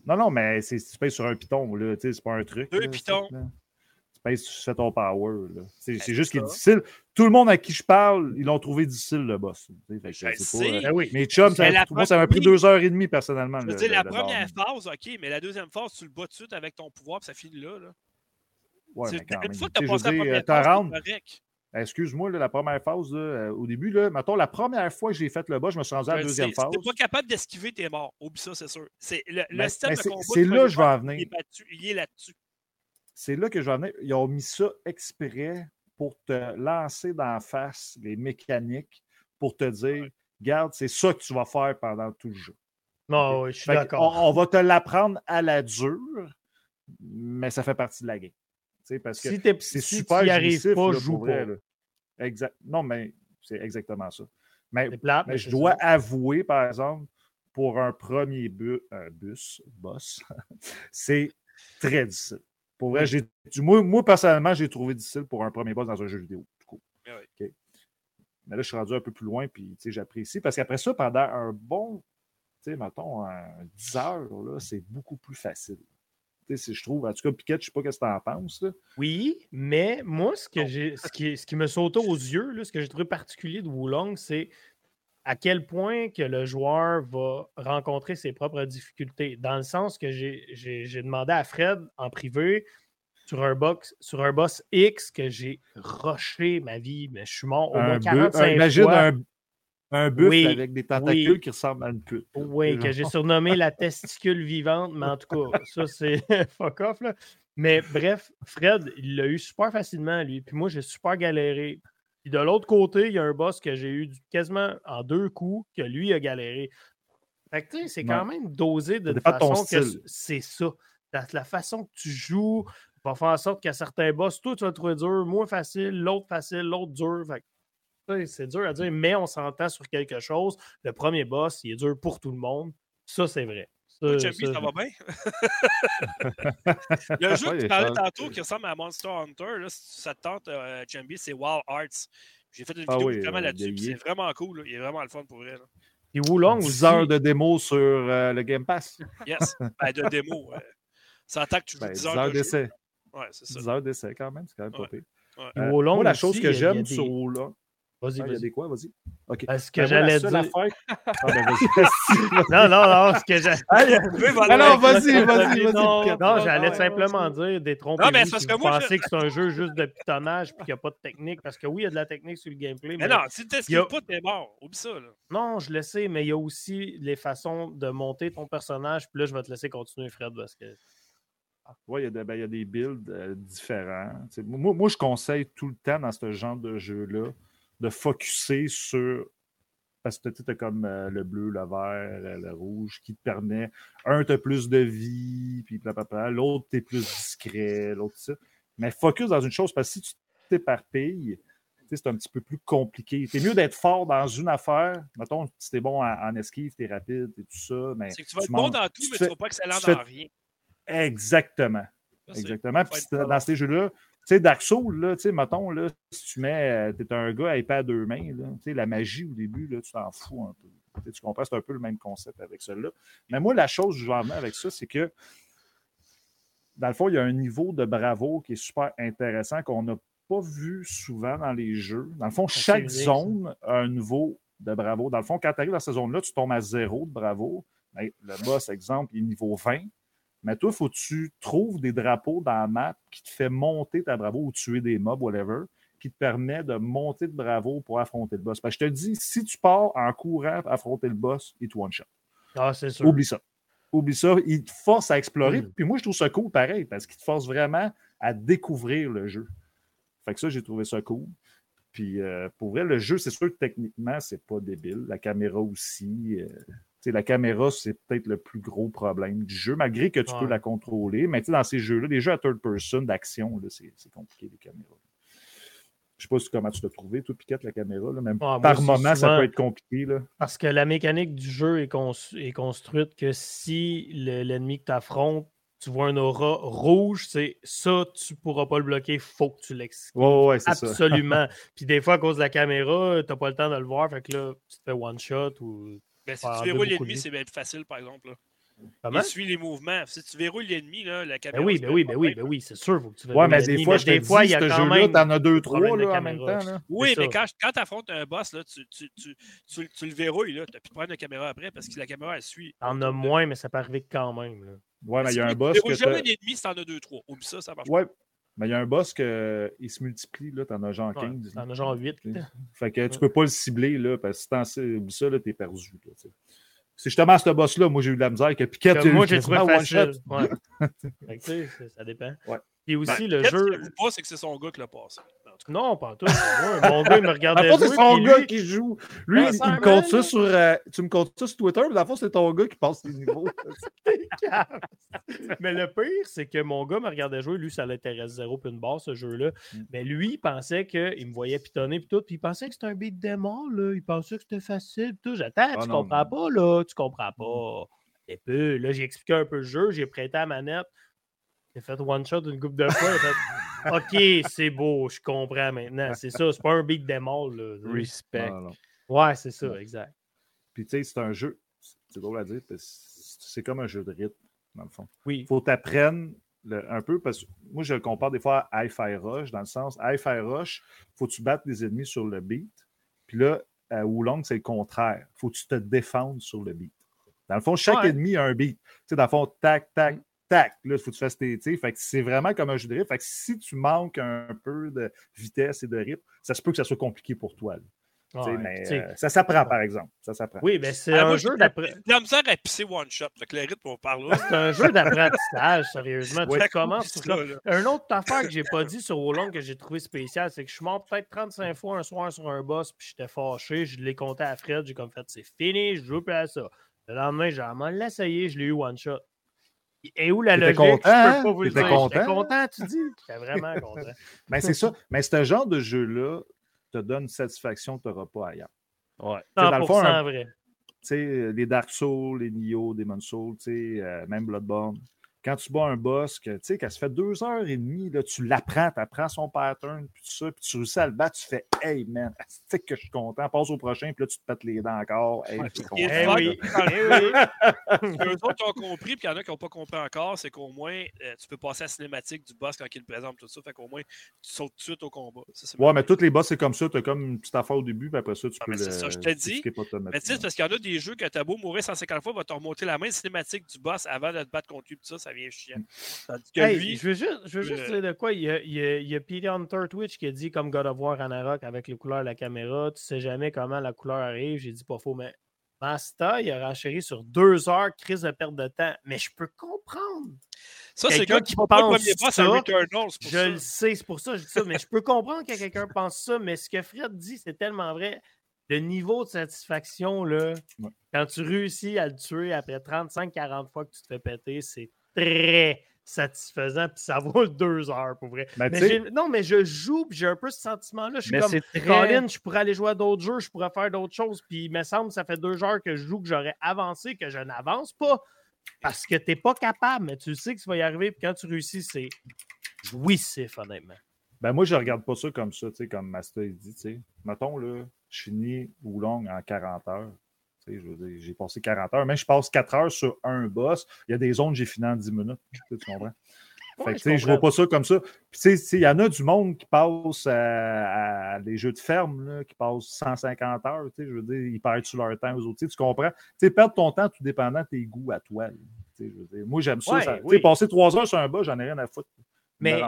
Non, non, mais c'est, tu payes sur un piton, là, tu sais, c'est pas un truc. Deux là, pitons. là. Tu payes, tu fais ton power, là. C'est, Ben, juste c'est qu'il est difficile. Tout le monde à qui je parle, ils l'ont trouvé difficile, le boss. Fait que Je pas, sais. euh, Ben oui. Mais chum, ça, monde, ça m'a pris deux heures et demie, personnellement. Je veux le- dire, le- la le première phase, OK, mais la deuxième phase, tu le bats tout de suite avec ton pouvoir, puis ça finit là. là. Ouais, mais quand une même. fois que Tu tu as la première phase. Excuse-moi, la première phase, là, euh, au début, là, mettons, la première fois que j'ai fait le boss, je me suis rendu à la deuxième phase. Si t'es pas capable d'esquiver, t'es mort. Oublie ça, c'est sûr. C'est le, système de c'est- combat c'est du là que je vais en Il venir. est, battu, il est là-dessus. C'est là que je vais en venir. Ils ont mis ça exprès pour te lancer d'en face les mécaniques, pour te dire, garde, c'est ça que tu vas faire pendant tout le jeu. Non, oui, je suis d'accord. On, on va te l'apprendre à la dure, mais ça fait partie de la game. Parce que Si, t'es- c'est si super arrives jouissif, pas, là, joue vrai, pas. là. Exact. Non, mais c'est exactement ça. Mais, C'est plate, mais mais je dois ça. avouer, par exemple, pour un premier bu- un bus, boss, c'est très difficile. Pour vrai, moi, moi, personnellement, j'ai trouvé difficile pour un premier boss dans un jeu vidéo. OK. Mais là, je suis rendu un peu plus loin, puis tu sais, j'apprécie. Parce qu'après ça, pendant un bon, tu sais, mettons, un 10 heures, là, c'est beaucoup plus facile. Si je trouve, en tout cas, Piquette, je sais pas ce que tu en penses. Là. Oui, mais moi, ce, que j'ai, ce, qui, ce qui me saute aux yeux, là, ce que j'ai trouvé particulier de Wulong, c'est à quel point que le joueur va rencontrer ses propres difficultés. Dans le sens que j'ai, demandé à Fred en privé sur un, box, sur un boss X que j'ai rushé ma vie, mais je suis mort au moins bœuf- 45 un- imagine fois. un, un buffle Oui, avec des tentacules oui. qui ressemblent à une pute. Oui, que j'ai surnommé la testicule vivante, mais en tout cas, ça, c'est fuck off. Là. Mais bref, Fred, il l'a eu super facilement, lui. Puis moi, j'ai super galéré. Puis de l'autre côté, il y a un boss que j'ai eu quasiment en deux coups, que lui a galéré. Fait que tu sais, c'est quand même dosé de façon que c'est ça. La, la façon que tu joues va faire en sorte qu'à certains boss, toi, tu vas le trouver dur, moins facile, l'autre facile, l'autre dur. Fait que, c'est dur à dire, mais on s'entend sur quelque chose. Le premier boss, il est dur pour tout le monde. Ça, c'est vrai. Ça, ça, ça va bien? Le jeu Ouais, que tu parlais tantôt qui ressemble à Monster Hunter, là, si ça te tente, euh, Chambi, c'est Wild Arts. J'ai fait une Ah vidéo oui, justement euh, là-dessus. C'est est. vraiment cool. là. Il est vraiment le fun pour vrai. là. Puis Wulong 10 aussi. heures de démo sur euh, le Game Pass. Yes. ben, de démo. euh, Ça attaque que tu joues Ben, 10 10 heures, heures de d'essai. Ouais, c'est ça. 10 heures d'essai quand même, c'est quand même pas Ouais. pire. Ouais. Puis Euh, Wulong moi, la chose que j'aime des- sur Wulong. Vas-y, Ah, il y a vas-y. des quoi, vas-y. OK. Ce que Ben, j'allais dire. affaire- Ah, ben. Non, non, non, ce que j'ai. Ah non, vas-y, vas-y, vas-y. Non, j'allais simplement dire, détrompez Non, mais c'est parce que vous moi, je- pensez que c'est un jeu juste de pitonnage puis qu'il n'y a pas de technique. Parce que oui, il y a de la technique sur le gameplay. Mais Mais, non, si tu y a- t'esquives pas, t'es mort. Oublie ça, là. non, je le sais, mais il y a aussi les façons de monter ton personnage. Puis là, je vais te laisser continuer, Fred, parce que. Oui, il y, a des- ben, il y a des builds euh, différents. Moi, moi, je conseille tout le temps dans ce genre de jeu-là de focuser sur. Parce que tu as comme euh, le bleu, le vert, le rouge qui te permet. Un, tu as plus de vie, puis. L'autre, tu es plus discret, l'autre, ça. Mais focus dans une chose, parce que si tu t'éparpilles, c'est un petit peu plus compliqué. C'est mieux d'être fort dans une affaire. Mettons, si t'es bon en, en esquive, t'es rapide et tout ça. Mais C'est que tu vas être bon dans tout, mais tu ne vas pas excellent dans rien. Exactement. Exactement. Puis dans ces jeux-là, sais, Dark Souls, là, tu sais, mettons, là, si tu mets, tu es un gars à épée à deux mains, là, tu sais, la magie au début, là, tu t'en fous un peu. Tu comprends, c'est un peu le même concept avec celui-là. Mais moi, la chose que je veux avec ça, c'est que, dans le fond, il y a un niveau de bravo qui est super intéressant qu'on n'a pas vu souvent dans les jeux. Dans le fond, chaque unique, ça. zone a un niveau de bravo. Dans le fond, quand tu arrives dans cette zone-là, tu tombes à zéro de bravo. Ben, le boss, exemple, il est niveau 20. Mais toi, il faut que tu trouves des drapeaux dans la map qui te fait monter ta bravo ou tuer des mobs, whatever, qui te permet de monter de bravo pour affronter le boss. Parce que je te dis, si tu pars en courant pour affronter le boss, il te one-shot. Ah, c'est sûr. Oublie ça. Oublie ça. Il te force à explorer. Mm. Puis moi, je trouve ça cool pareil, parce qu'il te force vraiment à découvrir le jeu. Fait que ça, j'ai trouvé ça cool. Puis euh, pour vrai, le jeu, c'est sûr que techniquement, c'est pas débile. La caméra aussi. euh, la caméra, c'est peut-être le plus gros problème du jeu, malgré que tu peux la contrôler. Mais tu sais, dans ces jeux-là, les jeux à third person d'action, c'est compliqué, les caméras. Je sais pas si- comment tu l'as trouvé, toi, Piquette, la caméra. Là. Même Ah, par moment, ça peut être compliqué. Là. Parce que la mécanique du jeu est, cons- est construite que si le- l'ennemi que tu affrontes, tu vois un aura rouge, c'est ça, tu pourras pas le bloquer, faut que tu l'ex. Ouais, ouais, c'est ça. Absolument. Puis des fois, à cause de la caméra, t'as pas le temps de le voir, fait que là, tu te fais one shot ou. Mais si tu verrouilles l'ennemi, c'est bien plus facile, par exemple. Là. Comment? Il suit les mouvements. Si tu verrouilles l'ennemi, là, la Ben caméra. oui, c'est ben pas oui, ben oui, problème. ben oui, c'est sûr, faut que tu Ouais, verrouilles mais des fois, je des fois, il y a ce quand jeu-là, même. t'en as deux, trois de là, en même temps. Là. Oui, mais quand, quand tu affrontes un boss, là, tu, tu, tu, tu, tu le verrouilles. Tu n'as plus de problème de caméra après parce que la caméra, elle suit. T'en as moins, mais ça peut arriver quand même. là. Ouais, mais il y a un Tu boss verrouilles que jamais l'ennemi si t'en as deux, trois. Oublie ça, ça marche Ouais, mais il y a un boss que il se multiplie, là, t'en as genre Ouais, 15. T'en as genre 8. Fait que tu Ouais. peux pas le cibler, là, parce que si t'en ça, là, t'es perdu. là, c'est justement ce boss-là, moi j'ai eu de la misère. Comme il a moi, j'ai trouvé quasiment one facile. shot. Ouais. Fait que, tu sais, c'est- ça dépend. Ouais. Puis aussi, le Peut-être jeu. Ce que vous pas, c'est que c'est son gars qui l'a passé. Non, pas tout. Mon gars, il me Dans regardait le fond, c'est son gars lui- qui joue. Lui, il, me compte ça là. sur. euh, tu me comptes ça sur Twitter, mais dans le fond, c'est ton gars qui passe les niveaux. Mais le pire, c'est que mon gars me regardait jouer. Lui, ça l'intéresse zéro puis une barre, ce jeu-là. Mm. Mais lui, il pensait qu'il me voyait pitonner puis tout. Puis il pensait que c'était un beat démon, là. Il pensait que c'était facile. puis Tout. J'attends, Ah tu non, comprends non. pas, là. Tu comprends pas. Et peu. Là, j'ai expliqué un peu le jeu. J'ai prêté la manette. J'ai fait one shot une coupe de fois. fait, OK, c'est beau, je comprends maintenant. C'est ça, c'est pas un beat démon, là. Respect. Non. Ouais, c'est ça, exact. Puis tu sais, c'est un jeu. C'est drôle à dire, c'est comme un jeu de rythme, dans le fond. Oui. faut t'apprendre un peu, parce que moi, je le compare des fois à Hi-Fi Rush, dans le sens, Hi-Fi Rush, faut que tu battes les ennemis sur le beat. Puis là, à Wulong, c'est le contraire. faut que tu te défendes sur le beat. Dans le fond, chaque Ouais. ennemi a un beat. Tu sais, dans le fond, tac, tac, tac. Là, il faut que tu fasses tes. Fait que c'est vraiment comme un jeu de rythme. Fait que si tu manques un peu de vitesse et de rythme, ça se peut que ça soit compliqué pour toi. là. Ouais, mais sais, euh, ça s'apprend, par exemple. Ça s'apprend. Oui, mais c'est Ah, un moi, jeu de la misère à pisser one shot. Fait que le rythme, on parle là. C'est un jeu d'apprentissage, sérieusement. Ouais, tu commences tout ça. là. Un autre affaire que j'ai pas dit sur Wolong que j'ai trouvé spécial, c'est que je suis mort peut-être 35 fois un soir sur un boss, puis j'étais fâché. Je l'ai compté à Fred, j'ai comme fait c'est fini, je joue plus à ça. Le lendemain, j'ai vraiment l'essayé, je l'ai eu one shot. Et où la logique? content, je hein? peux pas vous le dire. J'étais content? content, tu dis? J'étais vraiment content. Ben, c'est ça. Mais ce genre de jeu-là te donne une satisfaction que tu n'auras pas ailleurs. Ouais. dans le 100% fond, un- vrai. Tu sais, les Dark Souls, les Nioh, Demon Souls, tu sais, euh, même Bloodborne. Quand tu bats un boss, que, tu sais, qu'elle se fait deux heures et demie, là, tu l'apprends, tu apprends son pattern, puis tout ça, puis tu réussis à le battre, tu fais Hey man, c'est que je suis content, passe au prochain, puis là, tu te pètes les dents encore. Hey, je suis content. Eh oui. oui. Eux autres qui ont compris, puis il y en a qui n'ont pas compris encore, c'est qu'au moins, euh, tu peux passer à la cinématique du boss quand il le présente, tout ça. Fait qu'au moins, tu sautes tout de suite au combat. Ça, Ouais, mais tous les boss, c'est comme ça. Tu as comme une petite affaire au début, puis après ça, tu Ah, peux c'est ça, je te tu dis. Mais tu sais, parce qu'il y en a des jeux que t'as beau mourir 150 fois, va te remonter la main cinématique du boss avant de te battre contre lui, ça, ça vient chiant. Tandis que Hey, lui, je veux juste, je veux juste le- dire de quoi. Il y, a, il, y a, il y a Peter Hunter Twitch qui a dit comme God of War Ragnarok avec les couleurs de la caméra. Tu sais jamais comment la couleur arrive. J'ai dit pas faux, mais Masta, il a renchéri sur deux heures, crise de perte de temps. Mais je peux comprendre. ça, c'est le quelqu'un gars qui pas le pense premier boss ça, à pour Je ça. le sais, c'est pour ça que je dis ça. Mais je peux comprendre que quelqu'un pense ça. Mais ce que Fred dit, c'est tellement vrai. Le niveau de satisfaction, là, Ouais. quand tu réussis à le tuer après 35-40 fois que tu te fais péter, c'est très satisfaisant. Puis ça vaut deux heures pour vrai. Mais j'ai- non, mais je joue, puis j'ai un peu ce sentiment-là. Je suis Mais comme, très. Colin, je pourrais aller jouer à d'autres jeux, je pourrais faire d'autres choses. Puis il me semble que ça fait deux heures que je joue, que j'aurais avancé, que je n'avance pas. Parce que tu n'es pas capable, mais tu sais que ça va y arriver. Puis quand tu réussis, c'est jouissif, honnêtement. Ben moi, je regarde pas ça comme ça, tu sais, comme Master dit, tu sais. Mettons, là, je finis Oolong en 40 heures. Tu sais, je veux dire, j'ai passé 40 heures. Même je passe 4 heures sur un boss. Il y a des zones que j'ai fini en 10 minutes. Tu comprends? Fait Ouais, que, je je vois pas ça comme ça. Il y en a du monde qui passe à, à des jeux de ferme, là, qui passent 150 heures. Tu sais, je veux dire, ils perdent sur leur temps aux autres. Tu comprends? Tu sais, perdre ton temps tout dépendant de tes goûts à toi. là. Tu sais, je veux dire, moi, j'aime ça. Ouais, ça- tu oui. sais, passer 3 heures sur un boss, j'en ai rien à foutre. Mais-.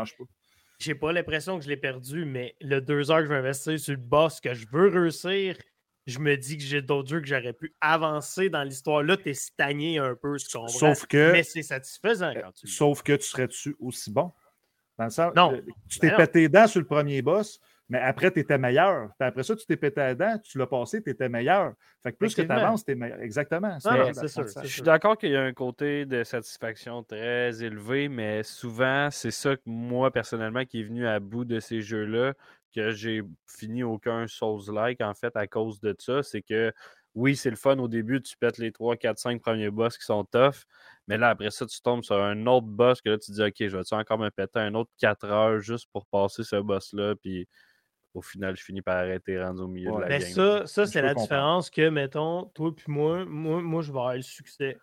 J'ai pas l'impression que je l'ai perdu, mais le deux heures que je vais investir sur le boss que je veux réussir, je me dis que j'ai d'autres jeux que j'aurais pu avancer dans l'histoire. Là, t'es stagné un peu, tu comprends? Sauf que. Mais c'est satisfaisant quand tu le Sauf que tu serais-tu aussi bon? Dans le sens, Non. euh, tu t'es Ben pété les dents sur le premier boss, mais après, tu étais meilleur. Puis après ça, tu t'es pété les dents, tu l'as passé, tu étais meilleur. Fait que plus que tu avances, tu es meilleur. Exactement. Non, sûr, l'apprentissage. Je suis d'accord qu'il y a un côté de satisfaction très élevé, mais souvent, c'est ça que moi, personnellement, qui est venu à bout de ces jeux-là, que j'ai fini aucun Souls-like, en fait, à cause de ça. C'est que, oui, c'est le fun au début, tu pètes les 3, 4, 5 premiers boss qui sont tough, mais là, après ça, tu tombes sur un autre boss que là, tu te dis, OK, je vais-tu encore me péter un autre 4 heures juste pour passer ce boss-là, puis au final, je finis par arrêter rendu au milieu Ouais. de la Mais game. ça, ça c'est la comprendre. différence que, mettons, toi puis moi, moi, moi, je vais avoir le succès.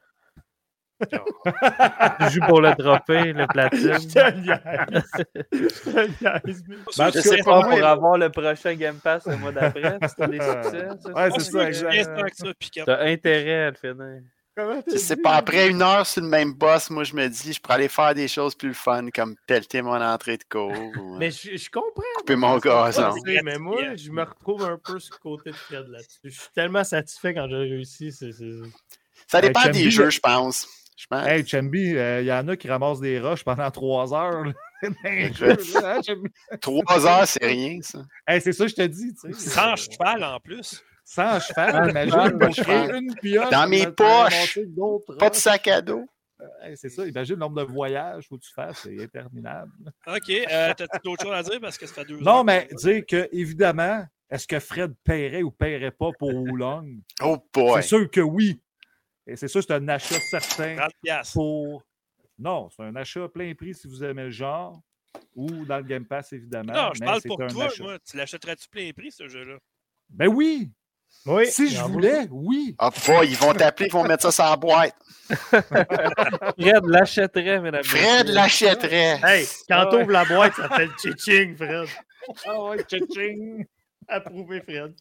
Tu joues pour le trophée, le platine. Je te niaise. Je te niaise, mais- Ben, Je sais pas pas, pour avoir le prochain Game Pass le mois d'après, si t'as des succès. ça. Ouais, c'est ça, exact. T'as intérêt à le finir. Dit? pas, après une heure sur le même boss, moi je me dis, je pourrais aller faire des choses plus fun, comme pelleter mon entrée de cours. ou, euh, Mais je, je comprends. couper mon gazon. Mais moi, je me retrouve un peu sur le côté de Fred là-dessus. Je suis tellement satisfait quand j'ai réussi. c'est- c'est- Ça dépend des jeux, je pense. Je pense. Hey, Chambi, il y en a qui ramassent des roches pendant trois heures. là. Jeux, là, hein? Trois heures, c'est rien, ça. Hey, c'est ça que je te dis. tu sais. Sans cheval en plus. Sans cheval, imagine, pour créer cheval. une pioche. Dans mes poches. Pas de sac à dos. Hey, c'est ça, imagine le nombre de voyages que tu fasses, c'est interminable. OK. Euh, T'as-tu d'autres choses à dire? Parce que ça fait deux Non, mais dire que, évidemment, est-ce que Fred paierait ou paierait pas pour Oolong? Oh boy. C'est sûr que oui. Et c'est sûr c'est un achat certain 30 piastres. pour. Non, c'est un achat plein prix si vous aimez le genre. Ou dans le Game Pass, évidemment. Non, je mais parle c'est pour un toi, achat. moi. Tu l'achèterais-tu plein prix, ce jeu-là? Ben oui! Oui, Si je voulais, oui! Ah, boy, ils vont t'appeler, ils vont mettre ça sur la boîte. Fred l'achèterait, mesdames. Fred messieurs. l'achèterait. Hey, quand Ah ouais. t'ouvres la boîte, ça fait le chiching, Fred. Ah ouais, tching! Approuvé, Fred.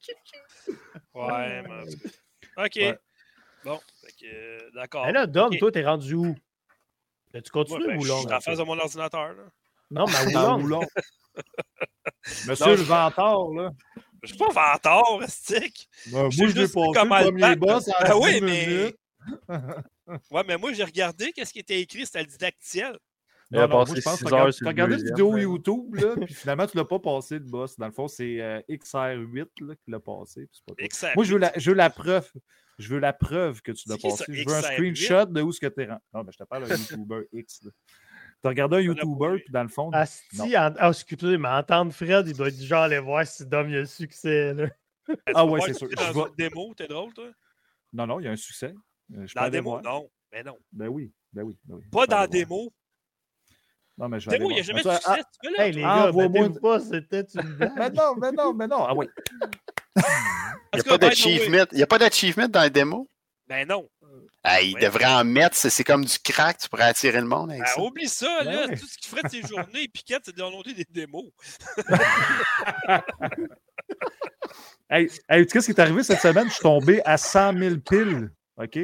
Ouais, mais... OK. Ouais. Bon, euh, d'accord. Mais là, Dom, Ok. toi, t'es rendu où? Là, tu continues ben, ou je long? suis en face de mon ordinateur. Là. Non, mais Oulong. Oolong. Monsieur Non, le je- Ventard, là. Je suis pas fantôme, stick. Ben, moi, Je je l'ai juste passé comment le premier boss Ben 10 oui, mais-. Ouais, mais moi, j'ai regardé qu'est-ce qui était écrit, c'était le didactiel. Non, non, passé moi, je pense que six tu le regardé une vidéo là. YouTube, là, puis finalement, tu l'as pas passé, le boss. Dans le fond, c'est euh, XR8 là, qui l'a passé. pas. Moi, je veux, la, je veux la preuve. Je veux la preuve que tu l'as passé. Je veux un XR8? screenshot de où ce que tu es rendu. Non, mais je te parle d'un YouTuber X. Tu as regardé un YouTuber, puis dans le fond. Asti, en... ah, excusez, mais entendre Fred, il doit être genre aller voir si Dom il a le succès. Là. Ah ouais, c'est sûr. Dans une démo, t'es drôle, toi? Non, non, il y a un succès. Euh, Je Dans la démo, voir. non. Mais non. Ben oui. Ben oui, ben oui. Pas dans voir. mots. Non, mais je vais il n'y a jamais de Ah, succès. tu veux, là? Hey, les Ah, gars, battez-vous une- pas, c'était une blague. Mais non, mais non, mais non. Ah oui. Il n'y a pas d'achievement. Il n'y a pas d'achievement dans les démos? Ben non. Ah, il Ouais. devrait en mettre. C'est comme du crack. Tu pourrais attirer le monde avec Ah, ça. oublie ça, Ben là. ouais. Tout ce qu'il ferait de ses journées, Piquette, c'est de downloader des démos. Hey, hey, tu sais ce qui est arrivé cette semaine? Je suis tombé à 100 000 piles. OK?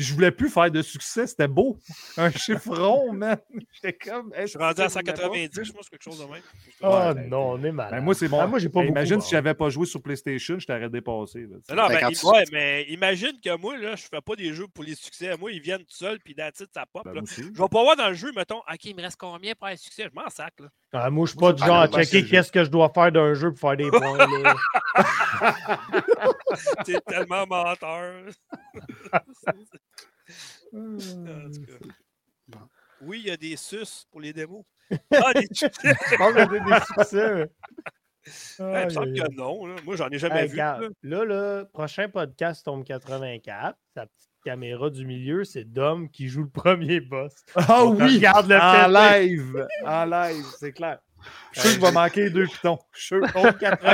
Puis je voulais plus faire de succès. C'était beau. Un chiffron, man. J'étais comme. Je suis rendu à 190, je pense, quelque chose de même. Oh Ouais, ben, non, on est malade. Ben, moi, c'est mon. Ah, moi, j'ai pas Hey, beaucoup, Imagine bon. si j'avais pas joué sur PlayStation, je t'aurais dépassé. là. Non, non, Ben, ben, il- tu- ouais, mais imagine que moi, là, je fais pas des jeux pour les succès. Moi, ils viennent tout seuls, puis dans le titre, ça pop. Ben, là. Je vais pas voir dans le jeu, mettons, OK, il me reste combien pour avoir succès? Je m'en sac, là. Ah, moi, je suis pas du genre à checker qu'est-ce que je dois faire d'un jeu pour faire des points. là. T'es tellement menteur. En tout cas. Oui, il y a des sus pour les démos. Ah, des succès! Succès. il me semble que non. là. Moi, j'en ai jamais Hey, vu. Là. là, le prochain podcast tombe 84. Sa petite caméra du milieu, c'est Dom qui joue le premier boss. Ah On oui! regarde le En live! En live, c'est clair. Je suis sûr que je vais manquer deux pitons. Je suis sûr. Tombe 80...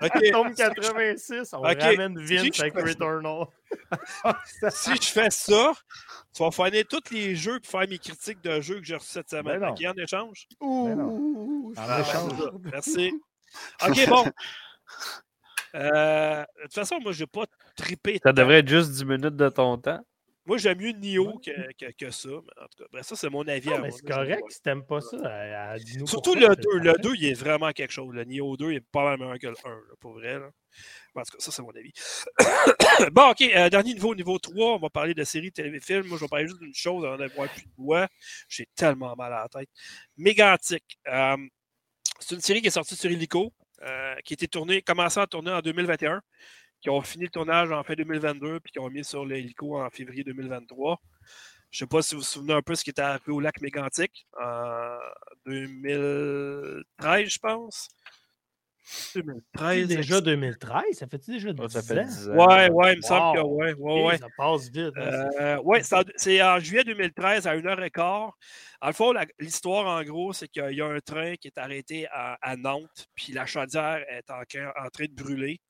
Ok, ok. tombe 86, on Ok. ramène Si Vince je avec fais- Returnal. Si je fais ça, tu vas finir tous les jeux pour faire mes critiques de jeux que j'ai reçus cette semaine. Ben. OK, en échange? Ben non. En Ah, échange. c'est ça. Merci. OK, bon. Euh, de toute façon, moi, je n'ai pas trippé. Ça devrait être juste 10 minutes de ton temps. Moi, j'aime mieux Nioh que, que, que ça. Mais en tout cas, bref, ça, c'est mon avis. C'est correct si t'aimes pas ça. à- à- dis-nous Surtout le c'est 2. Le parfait. 2, il est vraiment quelque chose. Le Nioh 2 est pas mal meilleur que le 1, là, pour vrai. Là. En tout cas, ça, c'est mon avis. bon, OK. euh, dernier niveau, niveau 3, on va parler de séries téléfilms. Moi, je vais parler juste d'une chose avant d'avoir plus de voix. J'ai tellement mal à la tête. Mégantic. Euh, c'est une série qui est sortie sur Illico, euh, qui a été tournée, commencé à tourner en 2021, qui ont fini le tournage en fin 2022, puis qui ont mis sur le Illico en février 2023. Je ne sais pas si vous vous souvenez un peu ce qui était arrivé au lac Mégantic en 2013, je pense. 2013. Déjà 2013, ça fait-tu déjà 10 Oh, ça ans? fait 10 ans. Ouais, ouais, il me semble que ouais, ouais, ouais. Ça passe vite. hein, Euh, ouais, c'est en, juillet 2013 à 1h15. En le fond, l'histoire, en gros, c'est qu'il y a un train qui est arrêté à, à Nantes, puis la chaudière est en, en train de brûler.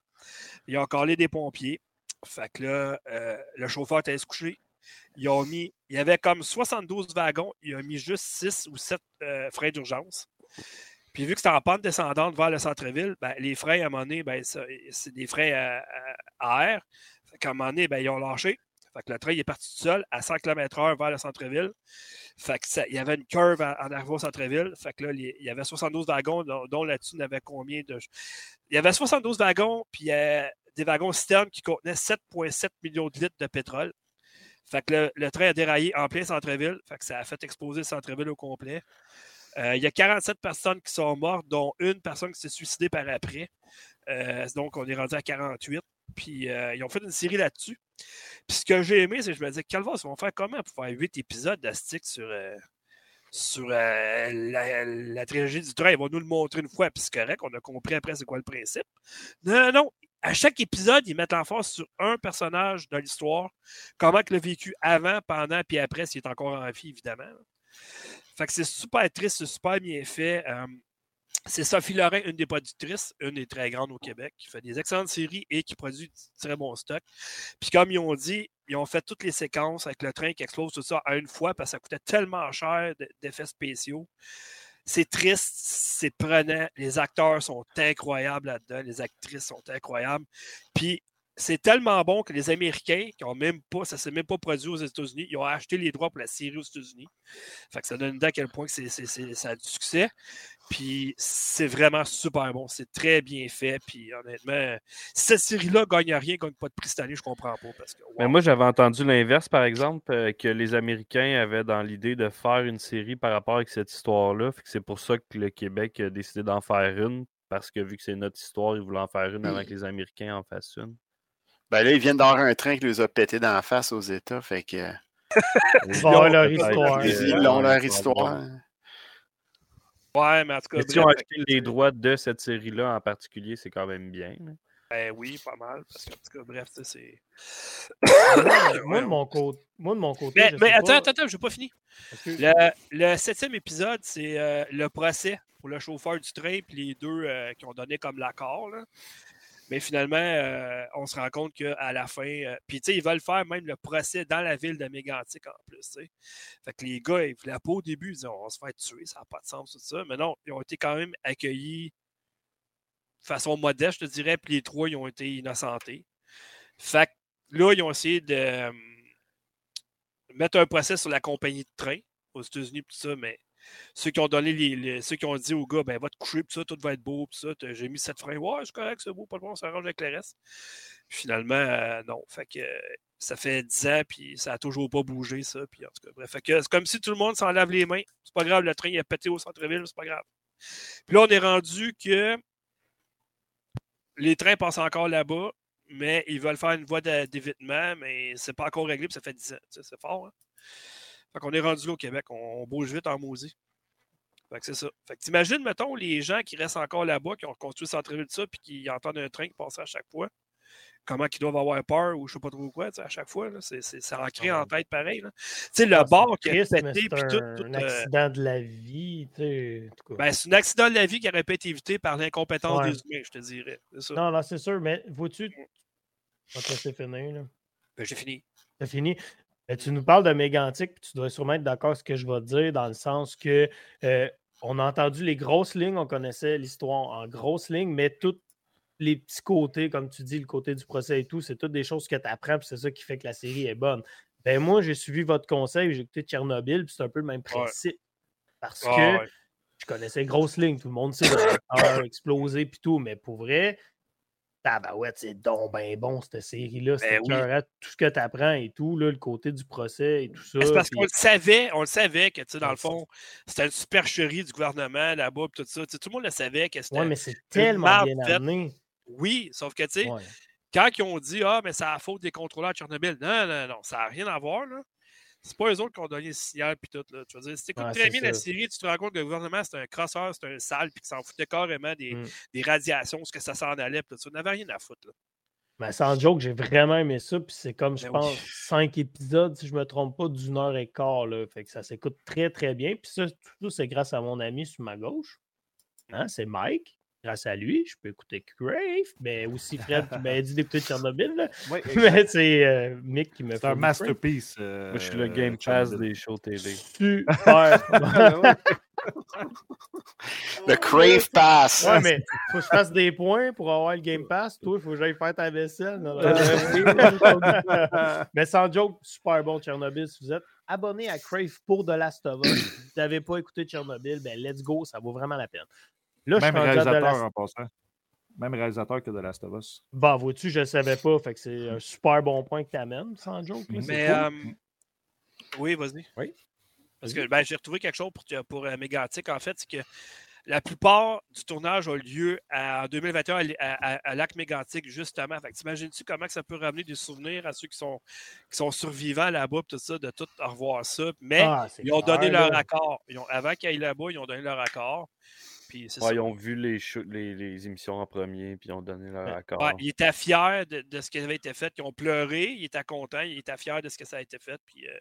Ils ont collé des pompiers. Fait que là, euh, le chauffeur était se coucher. Mis, il y avait comme 72 wagons, ils ont mis juste 6 ou 7 euh, freins d'urgence. Puis vu que c'était en pente descendante vers le centre-ville, ben, les freins, à un moment donné, ben, c'est des freins à, à- à air. Un moment donné, ben, ils ont lâché. Fait que le train il est parti tout seul à 100 km/h vers le centre-ville. Ça- il y avait une curve en, arrivant au centre-ville. Là, il y avait 72 wagons, dont, là-dessus, il y avait combien de. Il y avait 72 wagons, puis euh, des wagons citernes qui contenaient 7,7 millions de litres de pétrole. Le, train a déraillé en plein centre-ville. Ça a fait exploser le centre-ville au complet. Euh, il y a 47 personnes qui sont mortes, dont une personne qui s'est suicidée par après. Euh, donc, on est rendu à 48. Puis, euh, ils ont fait une série là-dessus. Puis, ce que j'ai aimé, c'est que je me disais, Calvas, ils vont faire comment pour faire 8 épisodes de stick sur, euh, sur euh, la, la trilogie du train? Ils vont nous le montrer une fois, puis c'est correct, on a compris après c'est quoi le principe. Non, non, non. À chaque épisode, ils mettent l'emphase sur un personnage de l'histoire, comment il l'a vécu avant, pendant, puis après, s'il est encore en vie, évidemment. Fait que c'est super triste, c'est super bien fait. C'est Sophie Lorrain, une des productrices, une des très grandes au Québec, qui fait des excellentes séries et qui produit du très bon stock. Puis comme ils ont dit, ils ont fait toutes les séquences avec le train qui explose tout ça à une fois parce que ça coûtait tellement cher d'effets spéciaux. C'est triste, c'est prenant. Les acteurs sont incroyables là-dedans, les actrices sont incroyables. Puis c'est tellement bon que les Américains, qui ont même pas, ça s'est même pas produit aux États-Unis, ils ont acheté les droits pour la série aux États-Unis. Fait que ça donne une idée à quel point que c'est, c'est- c'est- ça a du succès. Puis c'est vraiment super bon. C'est très bien fait. Puis honnêtement, si cette série-là gagne rien, gagne pas de prix cette année, je comprends pas. Parce que, Mais moi, j'avais entendu l'inverse, par exemple, euh, que les Américains avaient dans l'idée de faire une série par rapport avec cette histoire-là. Fait que c'est pour ça que le Québec a décidé d'en faire une, parce que vu que c'est notre histoire, ils voulaient en faire une avant que les Américains en fassent une. Ben là, ils viennent d'avoir un train qui les a pété dans la face aux États. Fait que. Ils avoir leur histoire. Ils ont leur histoire. Ouais, mais en tout cas. Si on acheté les droits de cette série-là en particulier, c'est quand même bien. ben oui, pas mal. Parce que, en tout cas, bref, c'est. Moi, de mon côté, moi, de mon côté. Mais, je mais sais attends, pas- attends, attends, je n'ai pas fini. Le, le septième épisode, c'est euh, le procès pour le chauffeur du train puis les deux euh, qui ont donné comme l'accord. Mais finalement, euh, on se rend compte qu'à la fin, euh, puis tu sais, ils veulent faire même le procès dans la ville de Mégantic en plus. Fait que les gars, ils voulaient pas au début, ils disaient on va se faire tuer, ça n'a pas de sens, tout ça. Mais non, ils ont été quand même accueillis de façon modeste, je te dirais, puis les trois, ils ont été innocentés. Fait que là, ils ont essayé de euh, mettre un procès sur la compagnie de train aux États-Unis, tout ça, mais ceux qui ont donné les, ceux qui ont dit au gars, ben va te coucher, puis ça, tout va être beau, puis ça, j'ai mis sept freins, ouais, c'est correct, c'est beau, pas de bon, ça arrange avec le reste. Puis finalement, euh, non. Fait que euh, ça fait 10 ans, puis ça a toujours pas bougé, ça. Puis en tout cas, bref. Fait que c'est comme si tout le monde s'en lave les mains. C'est pas grave, le train il a pété au centre-ville, c'est pas grave. Puis là, on est rendu que les trains passent encore là-bas, mais ils veulent faire une voie d'évitement, mais c'est pas encore réglé, puis ça fait 10 ans. C'est fort, hein? Fait qu'on est rendu là au Québec, on, on bouge vite en maudit. Fait que c'est ça. Fait que t'imagines, mettons, les gens qui restent encore là-bas, qui ont construit le centre-ville de ça, puis qui entendent un train qui passe à chaque fois, comment qu'ils doivent avoir peur ou je sais pas trop quoi, à chaque fois, là, c'est, c'est, c'est ancré en tête pareil. là. Tu sais, le Ah, bar c'est qui a pété, c'est puis tout, un, tout, un euh, accident de la vie, tu sais. en tout cas. ben, c'est un accident de la vie qui aurait pu être évité par l'incompétence Ouais. des humains, je te dirais. C'est ça. Non, non, c'est sûr, mais vois-tu? Va te laisser finir, là. Ben, j'ai fini. T'as fini. Mais tu nous parles de Mégantic, tu dois sûrement être d'accord avec ce que je vais te dire, dans le sens que euh, on a entendu les grosses lignes, on connaissait l'histoire en grosses lignes, mais tous les petits côtés, comme tu dis, le côté du procès et tout, c'est toutes des choses que tu apprends, puis c'est ça qui fait que la série est bonne. Ben moi, j'ai suivi votre conseil, j'ai écouté Tchernobyl, puis c'est un peu le même principe. Parce Ah, que ouais. je connaissais les grosses lignes, tout le monde sait, explosé, puis tout, mais pour vrai, tabarouette, c'est donc ben bon, cette série-là. C'est Ben oui. tout ce que tu apprends et tout, là, le côté du procès et tout ça. Mais C'est parce puis- qu'on le savait, on le savait que, tu sais, dans le fond, c'était une supercherie du gouvernement là-bas, pis tout ça. Tout le monde le savait que c'était. Ouais, mais c'est tellement bien amené. Oui, sauf que, tu sais, Ouais. quand ils ont dit Ah, mais c'est la faute des contrôleurs à Tchernobyl. Non, non, non, ça n'a rien à voir, là. C'est pas eux autres qui ont donné le signal puis tout. Là. Tu veux dire, si tu écoutes Ouais, très c'est bien la série, tu te rends compte que le gouvernement, c'était un crosseur, c'était un sale, puis qu'il s'en foutait carrément des, Mm. des radiations, ce que ça s'en allait, puis ça. N'avait rien à foutre. Là. Mais sans joke, j'ai vraiment aimé ça. Puis c'est comme, je Ben oui. pense, cinq épisodes, si je me trompe pas, d'une heure et quart. Là. Fait que ça s'écoute très, très bien. Puis ça, tout ça, c'est grâce à mon ami sur ma gauche. Hein, c'est Mike. Grâce à lui, je peux écouter Crave, mais aussi Fred qui m'a dit d'écouter Tchernobyl. là. Oui, Mais c'est euh, Mick qui me c'est fait un écouter. masterpiece. euh, Moi, je suis le Game Pass des shows télé. Super. Ouais, Le Crave Pass. Ouais, mais faut que je fasse des points pour avoir le Game Pass. Toi, il faut que j'aille faire ta vaisselle. Mais sans joke, super bon Tchernobyl. Si vous êtes abonné à Crave pour The Last of Us, si vous n'avez pas écouté Tchernobyl, ben let's go, ça vaut vraiment la peine. Là, je Même réalisateur en passant. Même réalisateur que de Last of Us. Bah, vois-tu, je ne savais pas. Fait que c'est un super bon point que tu amènes, sans joke. là, c'est Mais, cool. euh, oui, vas-y. Oui. Parce que ben, j'ai retrouvé quelque chose pour, pour euh, Mégantic, en fait, c'est que la plupart du tournage a lieu à- en 2021 à, à- à Lac Mégantic, justement. Fait que t'imagines-tu comment que ça peut ramener des souvenirs à ceux qui sont, qui sont survivants là-bas, tout ça, de tout revoir ça. Mais Ah, ils ont clair, donné leur là. accord. Ils ont, avant qu'ils aillent là-bas, ils ont donné leur accord. Puis c'est Ouais, ça. ils ont vu les, shows- les, les émissions en premier, puis ils ont donné leur accord. Ouais, il était fier de, de ce qui avait été fait. Ils ont pleuré, il était content, il était fier de ce que ça a été fait. Puis, euh,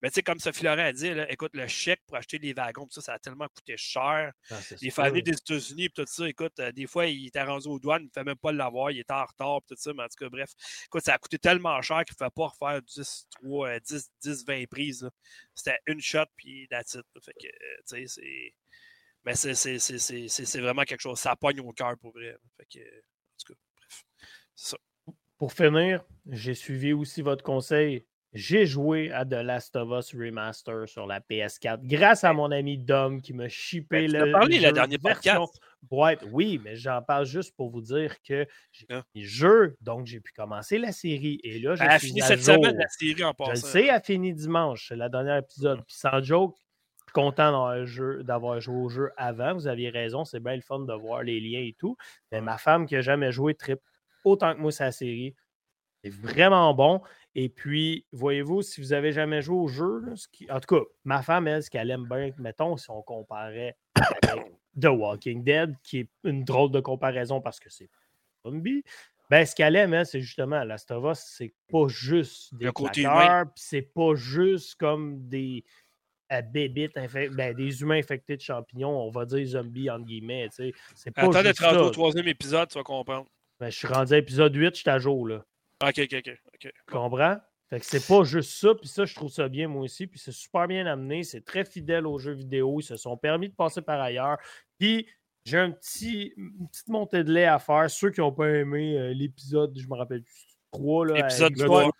mais tu sais, comme Sophie Laurent a dit, là, écoute, le chèque pour acheter les wagons, tout ça, ça a tellement coûté cher. Ah, Les familles des États-Unis, et tout ça, écoute, euh, des fois, il était rendu aux douanes, il ne fait même pas l'avoir, il était en retard, pis tout ça, mais en tout cas, bref. Écoute, ça a coûté tellement cher qu'il ne fait pas refaire 10, 3, euh, 10, 10 20 prises. C'était une shot, puis it. là. Fait que, euh, tu sais, c'est. Mais c'est- vraiment quelque chose. Ça pogne au cœur pour vrai. là. Fait que, euh, en tout cas, bref. C'est ça. Pour finir, j'ai suivi aussi votre conseil. J'ai joué à The Last of Us Remaster sur la PS4 grâce à mon ami Dom qui m'a shippé Ben, tu le. parlé le jeu dernier version podcast. Oui, mais j'en parle juste pour vous dire que j'ai Ah. fini le jeu, donc j'ai pu commencer la série. Et là, je Elle a suis fini à cette jour. semaine la série en Je passant. le sais, elle a fini dimanche. C'est le dernier épisode. Puis sans joke, je content d'avoir, un jeu- d'avoir joué au jeu avant. Vous aviez raison, c'est bien le fun de voir les liens et tout. Mais ma femme qui n'a jamais joué trip autant que moi sa série. C'est vraiment bon. Et puis, voyez-vous, si vous avez jamais joué au jeu, là, ce qui- en tout cas, ma femme, elle, ce qu'elle aime bien, mettons, si on comparait avec The Walking Dead, qui est une drôle de comparaison parce que c'est zombie, ben, ce qu'elle aime, c'est justement Last of Us, c'est pas juste des c'est pas juste comme des bébites, infec- ben, des humains infectés de champignons, on va dire zombies, entre guillemets, tu sais. C'est pas Attends d'être rendu au troisième épisode, tu vas comprendre. Ben, je suis rendu à épisode 8, je suis à jour, là. Ok, ok, ok. ok. Tu comprends? Fait que c'est pas juste ça, puis ça, je trouve ça bien moi aussi, puis c'est super bien amené, c'est très fidèle aux jeux vidéo, ils se sont permis de passer par ailleurs. Puis j'ai un petit, une petite montée de lait à faire. Ceux qui n'ont pas aimé euh, l'épisode, je me rappelle plus, 3, là, avec Épisode 3.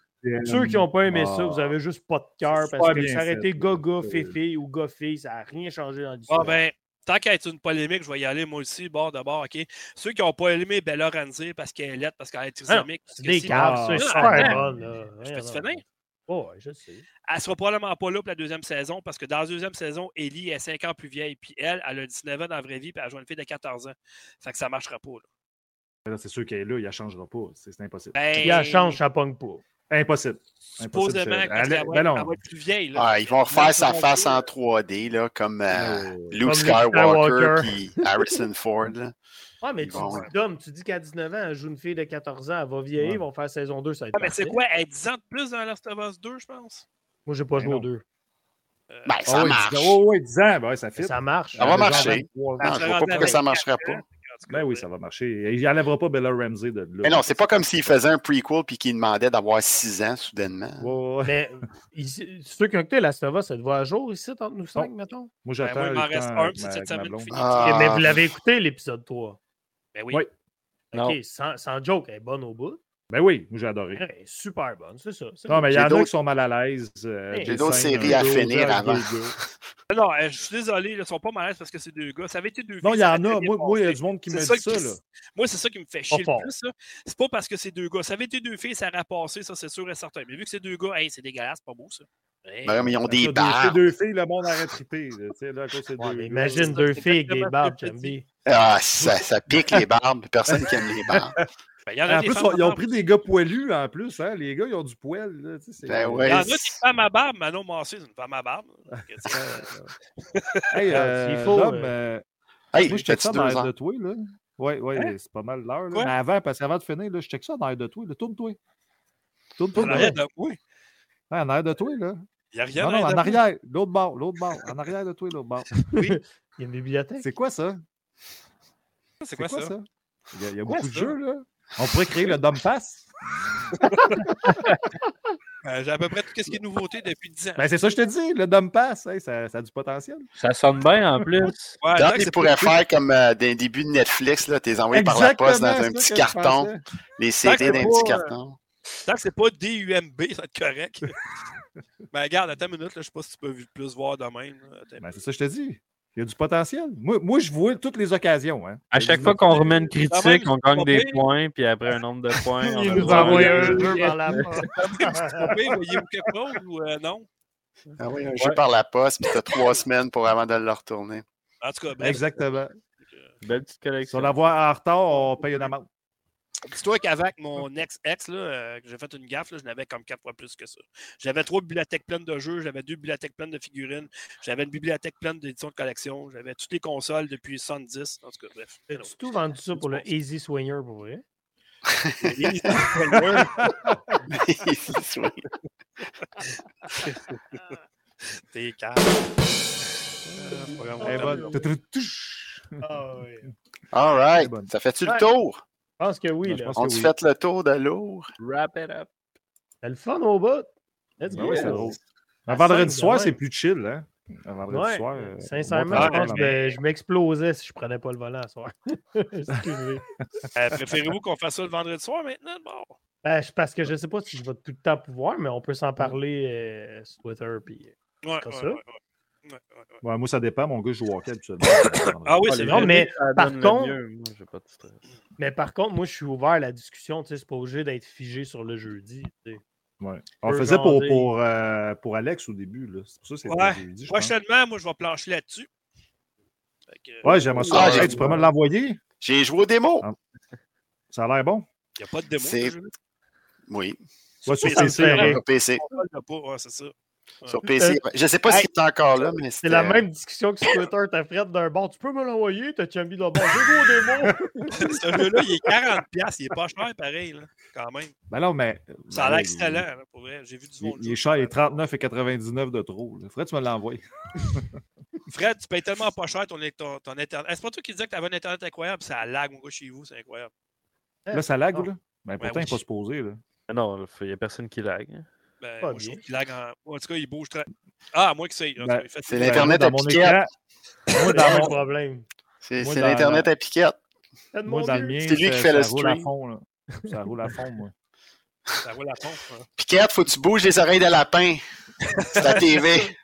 Ceux qui n'ont pas aimé ça, Ah. vous avez juste pas de cœur parce que ça gaga, Euh, féfé ou gars-fille, ça n'a rien changé dans l'histoire. Ah ben, tant qu'à être une polémique, je vais y aller moi aussi, bord d'abord, OK? Ceux qui n'ont pas aimé Bella Ramsey parce qu'elle est laide, parce qu'elle est Ah, trisomique. parce c'est que des caves, Ah, c'est ah, super ah, là. Je peux te finir? Oh, je sais. Elle sera probablement pas là pour la deuxième saison parce que dans la deuxième saison, Ellie est 5 ans plus vieille. Puis elle, elle a 19 ans dans la vraie vie, puis elle joue une fille de 14 ans. Fait que ça marchera pas. Là. C'est sûr qu'elle est là, il ne changera pas. C'est impossible. Ben, Puis elle change, ça pogne pas. Impossible. Supposément, Impossible, elle- qu'elle ben non. elle va être plus vieille. Là, Ah, ils vont refaire sa face en 3D, là, comme euh, Euh, Luke Comme Skywalker puis Harrison Ford. Là. Ouais, mais Ils tu vont, dis, Dom, tu dis qu'à 19 ans, elle joue une fille de 14 ans, elle va vieillir, Ouais. ils vont faire saison 2, ça va être Ah, mais c'est quoi? Elle est 10 ans de plus dans Last of Us 2, je pense? Moi, j'ai pas joué aux deux. Euh, Ben, ça Ah oui, marche. ans. Oh, oui, 10 ans, ben ouais, ça fit. Ça marche. Ça va marcher. 23 ans. elle Non, je se vois pas pourquoi ça avec marcherait 4 pas. Ben oui, ça va marcher. Il n'enlèvera pas Bella Ramsey de là. Mais non, c'est pas comme s'il faisait un prequel puis qu'il demandait d'avoir 6 ans soudainement. Ouais, ouais. Mais ceux qui ont écouté Last of Us, ça te voit à jour ici, entre nous cinq, mettons? Moi, Ben, j'attends. moi, il m'en reste un, puis cette semaine. Ah. Mais vous l'avez écouté, l'épisode 3. Ben oui. Oui. Ok, sans, sans joke, elle est bonne au bout. Ben oui, moi, j'ai adoré. Super bonne, c'est ça. c'est Non, mais il y en a d'autres- qui sont mal à l'aise. euh, J'ai des d'autres séries à finir avant. Non, euh, je suis désolé, ils ne sont pas mal à l'aise parce que c'est deux gars. Ça avait été deux Non, il y en a. Moi, il y a du monde qui C'est me ça dit ça. qui- Là. Moi, c'est ça qui me fait chier le plus. C'est pas parce que c'est deux gars. Ça avait été deux filles, ça aurait passé, ça, c'est sûr et certain. Mais vu que c'est deux gars, hey, c'est dégueulasse, pas beau, ça. Hey. Ben, mais ils ont des Ça, Ces barbes. deux filles, le monde mais gars. imagine c'est deux filles avec des barbes. Ah, ça, ça pique les barbes. Personne qui aime les barbes. Ben, il y en a En des plus, ils ont pris des gars poilus en plus. Hein? Les gars, ils ont du poil. Là, tu sais, c'est- Ben Il ouais. y en a des femmes à barbe. Manon Massé, c'est une femme à barbe. Hey, Ah, euh, s'il faut, Dom, euh, euh, Hey, moi, je check ça dans l'air de toi. là. Oui, oui, Hein? c'est pas mal l'heure. Mais avant, parce qu'avant de finir, là, je check ça dans l'air de toi. Tourne-toi. Tourne-toi. En arrière de-. Ouais, en arrière de toi, là. Il n'y a rien Non, non, en arrière. L'autre bord, l'autre bord. En arrière de toi, l'autre bord. Il y a une bibliothèque. C'est quoi ça? C'est quoi ça? Il y a, il y a Quoi, beaucoup de jeux, là. On pourrait créer le Dom Pass. Euh, J'ai à peu près tout ce qui est nouveauté depuis 10 ans. Ben, c'est ça que je te dis, le Dom Pass. Ça, ça a du potentiel. Ça sonne bien en plus. Ouais, Donc, tant que tu pourrais faire comme euh, des débuts de Netflix, là, t'es envoyé par la poste dans un petit je carton, les Tant que CD c'est dans un pas, petit carton. Tant que c'est pas DUMB, ça va être correct. ben, regarde, attends une minute, là, je sais pas si tu peux plus voir de même. Ben, c'est ça que je te dis. Il y a du potentiel. Moi, moi je vois toutes les occasions. Hein. À chaque fois qu'on remet une critique, on gagne des points, puis après un nombre de points, on Il nous besoin a envoyé de- un jeu par la poste. Voyez-vous quelque chose ou euh, non? Ah oui, un jeu par la poste, puis t'as trois semaines pour avant de le retourner. En tout cas. Exactement. Belle petite Si collection. on la voit en retard, on paye une amende. Dis-toi qu'avec mon ex-ex, là, euh, que j'ai fait une gaffe, là, je n'avais comme quatre fois plus que ça. J'avais trois bibliothèques pleines de jeux, j'avais deux bibliothèques pleines de figurines, j'avais une bibliothèque pleine d'éditions de collection, j'avais toutes les consoles depuis 70. En tout cas, bref. As-tu tout vendu ça pour le Easy Swinger pour vrai? T'es calme. Elle est bonne. Touch. Ah oui. All right. Ça fait-tu le tour? Je pense que oui. Je là. pense On oui. fait le tour de? Wrap it up. C'est le fun au bout. Let's Ben go. oui. Un vendredi soir, ouais. c'est plus chill. Hein? Un vendredi Ouais, soir. euh, Sincèrement, je pense que je, m'explosais si je prenais pas le volant ce soir. Excusez. Euh, Préférez-vous qu'on fasse ça le vendredi soir maintenant? Bon. Ben, parce que je sais pas si je vais tout le temps pouvoir, mais on peut s'en parler euh, sur Twitter. Puis... Ouais, Comme ouais, ça. Ouais, ouais. Ouais, ouais, ouais. Ouais, moi, ça dépend. Mon gars joue au hockey habituellement. Ah oui, Ah, c'est vrai. Mais par contre- mieux. Moi, pas de mais par contre, moi, je suis ouvert à la discussion. Tu sais, c'est pas obligé d'être figé sur le jeudi. tu sais. Ouais. On le faisait pour, pour, euh, pour Alex au début. là. C'est pour ça que c'était Ouais. jeudi, je. Prochainement, moi, je vais plancher là-dessus. Que, Ouais, j'aimerais ça. Ah, Hey, tu pourrais me l'envoyer? J'ai joué au démo. Ah. Ça a l'air bon. Il n'y a pas de démo. Oui. Ouais, sur PC. Ouais, c'est ça. Sur PC. ouais. Je sais pas s'il est encore là, mais C'est la même discussion que sur Twitter. T'as fait d'un bon, tu peux me l'envoyer, t'as chambi de bon. J'ai beau démon. Ce jeu-là, il est 40$. Il est pas cher, pareil, là, quand même. Ben non, mais. Ça a ben l'air là, excellent, là, pour vrai. J'ai vu du Il, monde. il jouer. est cher, il est 39,99 de trop. là. Que tu me l'envoies. Fred, tu payes tellement pas cher ton, ton, ton Internet. C'est pas toi qui disais que tu avais un Internet incroyable, ça lag, mon gars, chez vous, c'est incroyable. Là, ça lag, non. là? Ben pourtant, oui. il n'est pas supposé, là. Non, il n'y a personne qui lag. hein. Ben, moi, je lag en. En tout cas, il bouge très. Ah, à moins que c'est. Ben, c'est l'Internet moi, à piquette. moi, Dans mon problème. C'est Moi, l'Internet à piquette. Moi, dans le mien, C'est lui qui ça- fait le ça roule à stream. fond, là. Ça roule à fond, moi. Ça roule la pompe. hein. Piquette, faut que tu bouges les oreilles de lapin. C'est la TV.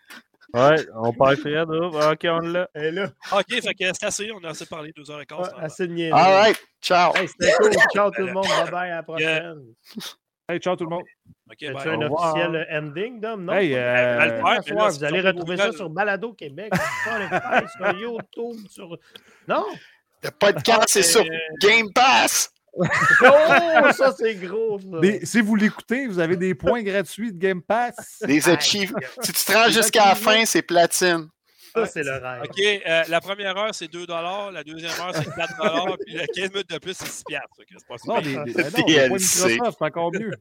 Ouais, on parle Fred. hop, Ok, on l'a. Et là, Ok, fait que c'est assez, on a assez parlé, deux heures et quart. ouais, assez de. All right. Ciao. Hey, c'était cool. Ciao tout le monde. Bye bye à la prochaine. Hey, ciao tout le monde. Ok, C'est bye. un officiel ending, Dom? Non? Hey, euh, soir, là, vous allez retrouver ça sur Balado Québec, sur YouTube, sur. Non? Le podcast, c'est sur Game Pass. Oh, ça, c'est gros, ça. Des- si vous l'écoutez, vous avez des points gratuits de Game Pass. Les achievements. Si tu te rends jusqu'à la fin, c'est platine. Ça, c'est le rêve. Ok, euh, la première heure, c'est 2 la deuxième heure, c'est 4 puis le 15 minutes de plus, c'est 6 piastres. fait que C'est pas Non, des, des, ben non. Microsoft, c'est encore mieux.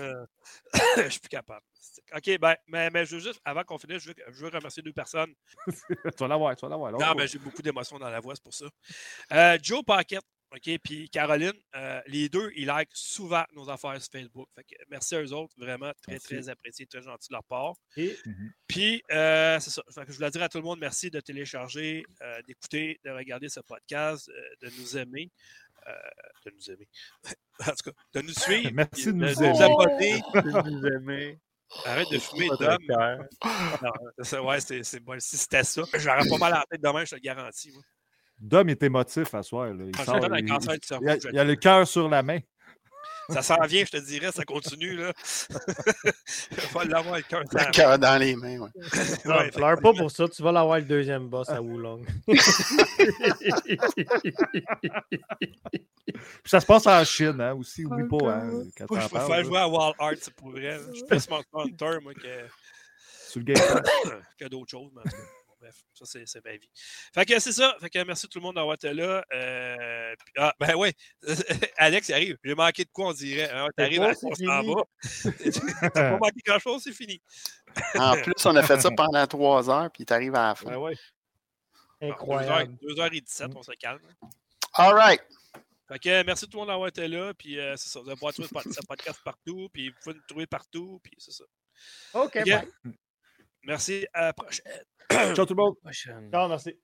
Euh, je suis plus capable. OK, ben, mais, mais je veux juste, avant qu'on finisse, je veux, je veux remercier deux personnes. tu vas l'avoir, tu vas l'avoir. Non, mais j'ai beaucoup d'émotions dans la voix, c'est pour ça. Euh, Joe Paquette, OK, puis Caroline, euh, les deux, ils likent souvent nos affaires sur Facebook. Fait que merci à eux autres, vraiment très, Merci. très apprécié, très gentil de leur part. Et Puis, euh, c'est ça. Fait que je voulais dire à tout le monde merci de télécharger, euh, d'écouter, de regarder ce podcast, euh, de nous aimer. euh, de nous aimer. en tout cas, de nous suivre. Merci de nous de aimer. abonner. vous aimez. Arrête de fumer, Dom. ouais, c'est, c'est bon. Si c'était ça, j'aurais pas mal à la tête demain, je te le garantis. moi. Dom est émotif à soir. Là. Il, sort- il- cancer il- du cerveau, il a, il a le cœur sur la main. Ça s'en vient, je te dirais, ça continue. Là. Il va l'avoir le cœur. dans la Le cœur dans les mains. ouais. non, Ouais, pleure pas pour ça. Tu vas l'avoir le deuxième boss à Wulong. Puis ça se passe en Chine hein, aussi. Oublie pas. Hein, Moi, je préfère jouer à Wild Hearts, c'est pour vrai. Je suis plus Monster Hunter, moi, que, Sur le Game que d'autres choses. Mais bref, ça, c'est, ma vie. Fait que c'est ça. Fait que merci tout le monde d'avoir été là. Euh, puis- ah, ben ouais, Alex, il arrive. J'ai manqué de quoi, on dirait. Hein? T'arrives à c'est on s'en fini? va. T'as pas manqué grand-chose, c'est fini. En plus, on a fait ça pendant trois heures, puis t'arrives à la fin. Ben ouais. Incroyable. 2h17, on se calme. All right. Fait que merci tout le monde d'avoir été là. Puis euh, c'est ça. Vous allez pouvoir trouver ce pod- ce podcast partout. Puis vous pouvez nous trouver partout. Puis c'est ça. OK, bye. Merci. À la prochaine. Ciao tout le monde. Prochaine. Ciao, merci.